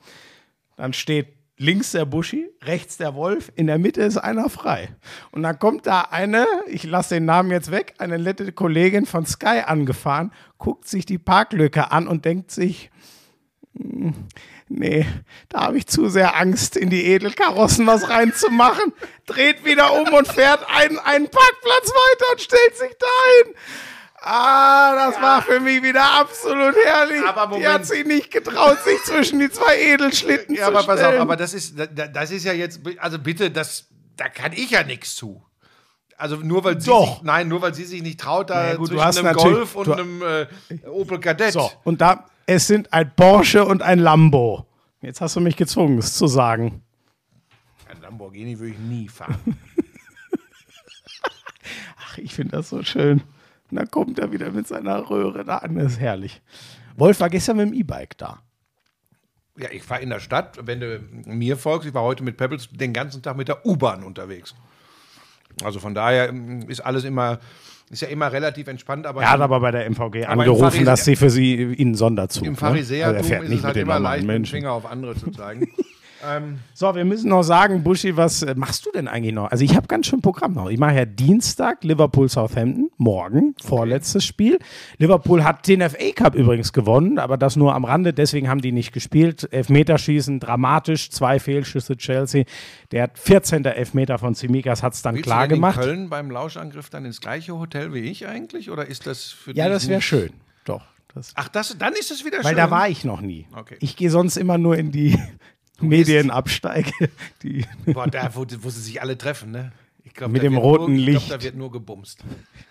Speaker 1: Dann steht links der Buschi, rechts der Wolf, in der Mitte ist einer frei. Und dann kommt da eine, ich lasse den Namen jetzt weg, eine nette Kollegin von Sky angefahren, guckt sich die Parklücke an und denkt sich, "Hm, nee, da habe ich zu sehr Angst, in die Edelkarossen was reinzumachen, dreht wieder um und fährt einen, einen Parkplatz weiter und stellt sich dahin. Ah, das war für mich wieder absolut herrlich.
Speaker 2: Aber
Speaker 1: Die hat
Speaker 2: Moment.
Speaker 1: sich nicht getraut, sich zwischen die zwei Edelschlitten
Speaker 2: Ja,
Speaker 1: zu
Speaker 2: aber pass auf, aber das ist, da- das ist ja jetzt, also bitte, das, da kann ich ja nichts zu. Also nur weil sie
Speaker 1: Doch.
Speaker 2: sich, nein, nur weil sie sich nicht traut, da
Speaker 1: Ja, gut,
Speaker 2: zwischen einem Golf und einem äh, Opel Kadett.
Speaker 1: So, und da, es sind ein Porsche und ein Lambo. Jetzt hast du mich gezwungen, es zu sagen.
Speaker 2: Ein Lamborghini würde ich nie fahren. (laughs)
Speaker 1: Ach, ich finde das so schön. Und dann kommt er wieder mit seiner Röhre da an, das ist herrlich. Wolf war gestern mit dem E-Bike da.
Speaker 2: Ja, ich fahre in der Stadt, wenn du mir folgst, ich war heute mit Pebbles den ganzen Tag mit der U-Bahn unterwegs. Also von daher ähm, ist alles immer, ist ja immer relativ entspannt, aber
Speaker 1: Er hat aber bei der MVG angerufen,
Speaker 2: Pharisäer-
Speaker 1: dass sie für sie ihnen Sonderzug.
Speaker 2: im
Speaker 1: ne? Also er
Speaker 2: Pharisäertum
Speaker 1: fährt
Speaker 2: ist
Speaker 1: nicht
Speaker 2: es halt
Speaker 1: mit den
Speaker 2: immer leicht, mit dem
Speaker 1: Menschen.
Speaker 2: Finger auf andere zu zeigen. (laughs)
Speaker 1: So, wir müssen noch sagen, Buschi, was äh, machst du denn eigentlich noch? Also ich habe ganz schön Programm noch. Ich mache ja Dienstag Liverpool Southampton, morgen, vorletztes Spiel. Liverpool hat den FA Cup übrigens gewonnen, aber das nur am Rande, deswegen haben die nicht gespielt. Elfmeterschießen, dramatisch, zwei Fehlschüsse Chelsea. Der 14. Elfmeter von Tsimikas hat es dann
Speaker 2: Willst
Speaker 1: klar
Speaker 2: du
Speaker 1: gemacht.
Speaker 2: in Köln beim Lauschangriff dann ins gleiche Hotel wie ich eigentlich? Oder ist das für
Speaker 1: Ja, das wäre schön. Doch. Das,
Speaker 2: Ach, das, dann ist es wieder
Speaker 1: weil
Speaker 2: schön.
Speaker 1: da war ich noch nie.
Speaker 2: Okay.
Speaker 1: Ich gehe sonst immer nur in die Medienabsteige. (laughs) Die,
Speaker 2: Boah, da, wo, wo sie sich alle treffen, ne? Ich glaub,
Speaker 1: Mit dem roten
Speaker 2: nur, Ich
Speaker 1: Licht.
Speaker 2: glaube, da wird nur gebumst.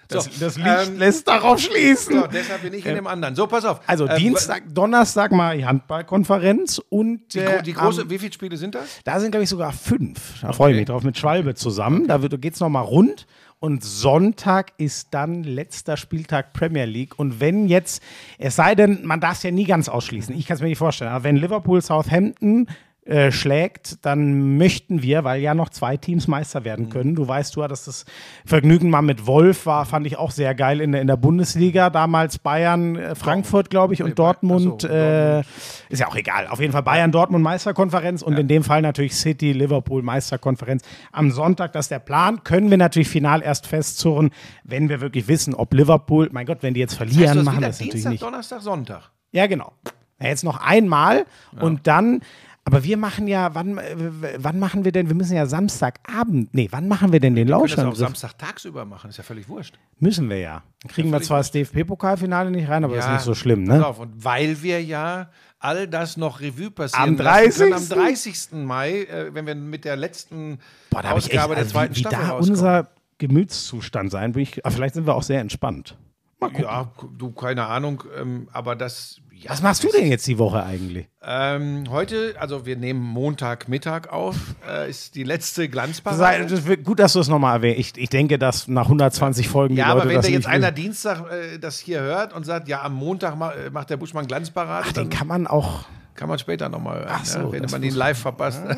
Speaker 1: das,
Speaker 2: So,
Speaker 1: das Licht
Speaker 2: ähm,
Speaker 1: lässt darauf schließen.
Speaker 2: So, deshalb bin ich in dem anderen. So, pass auf.
Speaker 1: Also
Speaker 2: Ähm,
Speaker 1: Dienstag, Donnerstag mal die Handballkonferenz und
Speaker 2: Die,
Speaker 1: äh,
Speaker 2: die große,
Speaker 1: am-
Speaker 2: wie viele Spiele sind das?
Speaker 1: da sind glaube ich sogar fünf. Da freue ich mich drauf mit Schwalbe zusammen. Da wird, geht's noch mal rund. Und Sonntag ist dann letzter Spieltag Premier League. Und wenn jetzt, es sei denn, man darf es ja nie ganz ausschließen. Ich kann es mir nicht vorstellen. Aber wenn Liverpool Southampton äh, schlägt, dann möchten wir, weil ja noch zwei Teams Meister werden können. Du weißt, du hattest das Vergnügen mal mit Wolf, war, fand ich auch sehr geil in der, in der Bundesliga. Damals Bayern, äh, Frankfurt, glaube ich, und
Speaker 2: Nee,
Speaker 1: Dortmund.
Speaker 2: so,
Speaker 1: äh, ist ja auch egal. Auf jeden Fall Bayern, Dortmund Meisterkonferenz und in dem Fall natürlich City, Liverpool Meisterkonferenz. Am Sonntag, das ist der Plan. Können wir natürlich final erst festzurren, wenn wir wirklich wissen, ob Liverpool, mein Gott, wenn die jetzt verlieren,
Speaker 2: Heißt das
Speaker 1: machen das natürlich
Speaker 2: Dienstag,
Speaker 1: nicht.
Speaker 2: Donnerstag, Sonntag.
Speaker 1: Ja, genau. Ja, jetzt noch einmal und dann. Aber wir machen ja, wann, äh, wann machen wir denn? Wir müssen ja Samstagabend. Nee, wann machen wir denn den
Speaker 2: Wir können das auch
Speaker 1: Lauschangriff?
Speaker 2: Samstag tagsüber machen, ist ja völlig wurscht.
Speaker 1: Müssen wir ja. Dann kriegen wir
Speaker 2: völlig
Speaker 1: zwar das DFB-Pokalfinale nicht rein, aber ist
Speaker 2: Ja,
Speaker 1: nicht so schlimm, ne?
Speaker 2: auf, und weil wir ja all das noch Revue passieren
Speaker 1: Am
Speaker 2: lassen können, am
Speaker 1: 30..
Speaker 2: 30. Mai, äh, wenn wir mit der letzten
Speaker 1: Boah, ich echt,
Speaker 2: Ausgabe der
Speaker 1: also
Speaker 2: zweiten
Speaker 1: wie, wie
Speaker 2: Staffel
Speaker 1: da
Speaker 2: rauskommen.
Speaker 1: unser Gemütszustand sein. Bin ich, vielleicht sind wir auch sehr entspannt.
Speaker 2: Ja, du, keine Ahnung, ähm, aber das. Ja,
Speaker 1: Was machst du denn jetzt die Woche eigentlich?
Speaker 2: Ähm, heute, also wir nehmen Montagmittag auf, äh, ist die letzte Glanzparade.
Speaker 1: Das wird gut, dass du es nochmal erwähnst. Ich, ich denke, dass nach 120 Folgen
Speaker 2: Ja,
Speaker 1: die Leute
Speaker 2: aber wenn
Speaker 1: das
Speaker 2: da jetzt
Speaker 1: nicht
Speaker 2: einer. Dienstag äh, das hier hört und sagt, ja, am Montag ma äh, macht der Buschmann Glanzparade,
Speaker 1: Ach,
Speaker 2: dann
Speaker 1: den kann man auch.
Speaker 2: kann man später nochmal hören,
Speaker 1: Ach so,
Speaker 2: ja, wenn
Speaker 1: das
Speaker 2: man ihn
Speaker 1: muss-
Speaker 2: live verpasst. (laughs)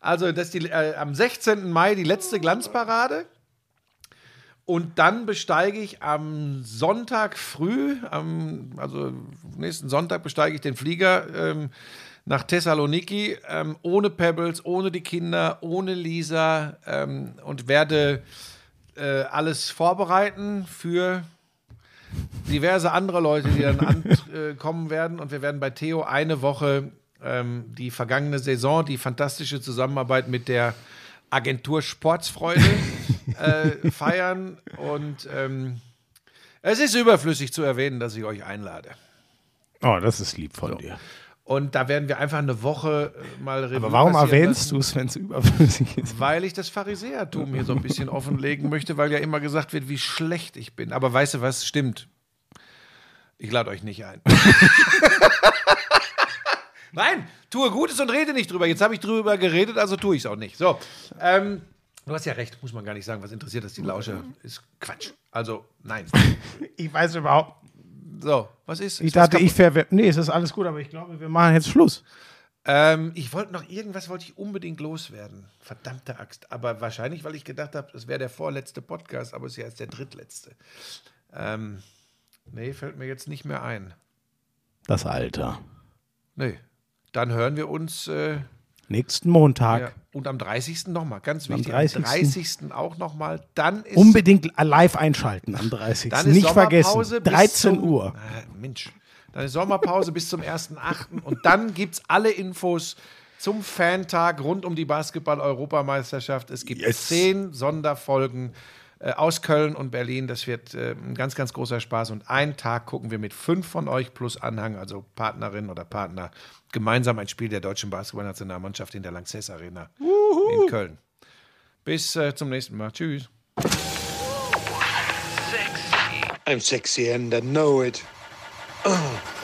Speaker 2: also das ist die, äh, am 16. Mai die letzte Glanzparade. Und dann besteige ich am Sonntag früh, am, also nächsten Sonntag besteige ich den Flieger ähm, nach Thessaloniki, ähm, ohne Pebbles, ohne die Kinder, ohne Lisa ähm, und werde äh, alles vorbereiten für diverse andere Leute, die dann ankommen (laughs) werden. Und wir werden bei Theo eine Woche ähm, die vergangene Saison, die fantastische Zusammenarbeit mit der Agentur Sportsfreude äh, feiern. Und ähm, es ist überflüssig zu erwähnen, dass ich euch einlade.
Speaker 1: Oh, das ist lieb von dir.
Speaker 2: Und da werden wir einfach eine Woche äh, mal Revue
Speaker 1: Aber warum erwähnst du es, wenn es überflüssig ist?
Speaker 2: Weil ich das Pharisäertum hier so ein bisschen offenlegen möchte, weil ja immer gesagt wird, wie schlecht ich bin. Aber weißt du was? Stimmt. Ich lade euch nicht ein. (laughs) Nein, tue Gutes und rede nicht drüber. Jetzt habe ich drüber geredet, also tue ich es auch nicht. So, ähm, du hast ja recht, muss man gar nicht sagen. Was interessiert das die Lausche? Ist Quatsch. Also, nein. (laughs)
Speaker 1: Ich weiß überhaupt.
Speaker 2: So, was ist?
Speaker 1: Ich
Speaker 2: ist
Speaker 1: dachte, ich verwerfe. Nee, es ist alles gut, aber ich glaube, wir machen jetzt Schluss.
Speaker 2: Ähm, ich wollte noch irgendwas wollte ich unbedingt loswerden. Verdammte Axt. Aber wahrscheinlich, weil ich gedacht habe, es wäre der vorletzte Podcast, aber es ist ja erst der drittletzte. Ähm, nee, fällt mir jetzt nicht mehr ein.
Speaker 1: Das Alter.
Speaker 2: Nee. Dann hören wir uns äh,
Speaker 1: Nächsten Montag.
Speaker 2: ja. Und am 30. nochmal. Ganz
Speaker 1: Am
Speaker 2: wichtig.
Speaker 1: 30..
Speaker 2: Am 30. auch nochmal. Dann ist
Speaker 1: Unbedingt live einschalten am 30.
Speaker 2: Dann ist
Speaker 1: Nicht
Speaker 2: Sommerpause
Speaker 1: vergessen.
Speaker 2: bis
Speaker 1: 13
Speaker 2: zum,
Speaker 1: Uhr.
Speaker 2: Äh, Mensch. Dann ist Sommerpause bis zum 1.8. Und dann gibt es alle Infos zum Fantag rund um die Basketball-Europameisterschaft. Es gibt
Speaker 1: Yes.
Speaker 2: zehn Sonderfolgen aus Köln und Berlin. Das wird äh, ein ganz, ganz großer Spaß. Und einen Tag gucken wir mit fünf von euch plus Anhang, also Partnerin oder Partner, gemeinsam ein Spiel der deutschen Basketballnationalmannschaft in der Lanxess Arena in Köln. Bis äh, zum nächsten Mal. Tschüss.
Speaker 5: I'm sexy and I know it. (clears throat)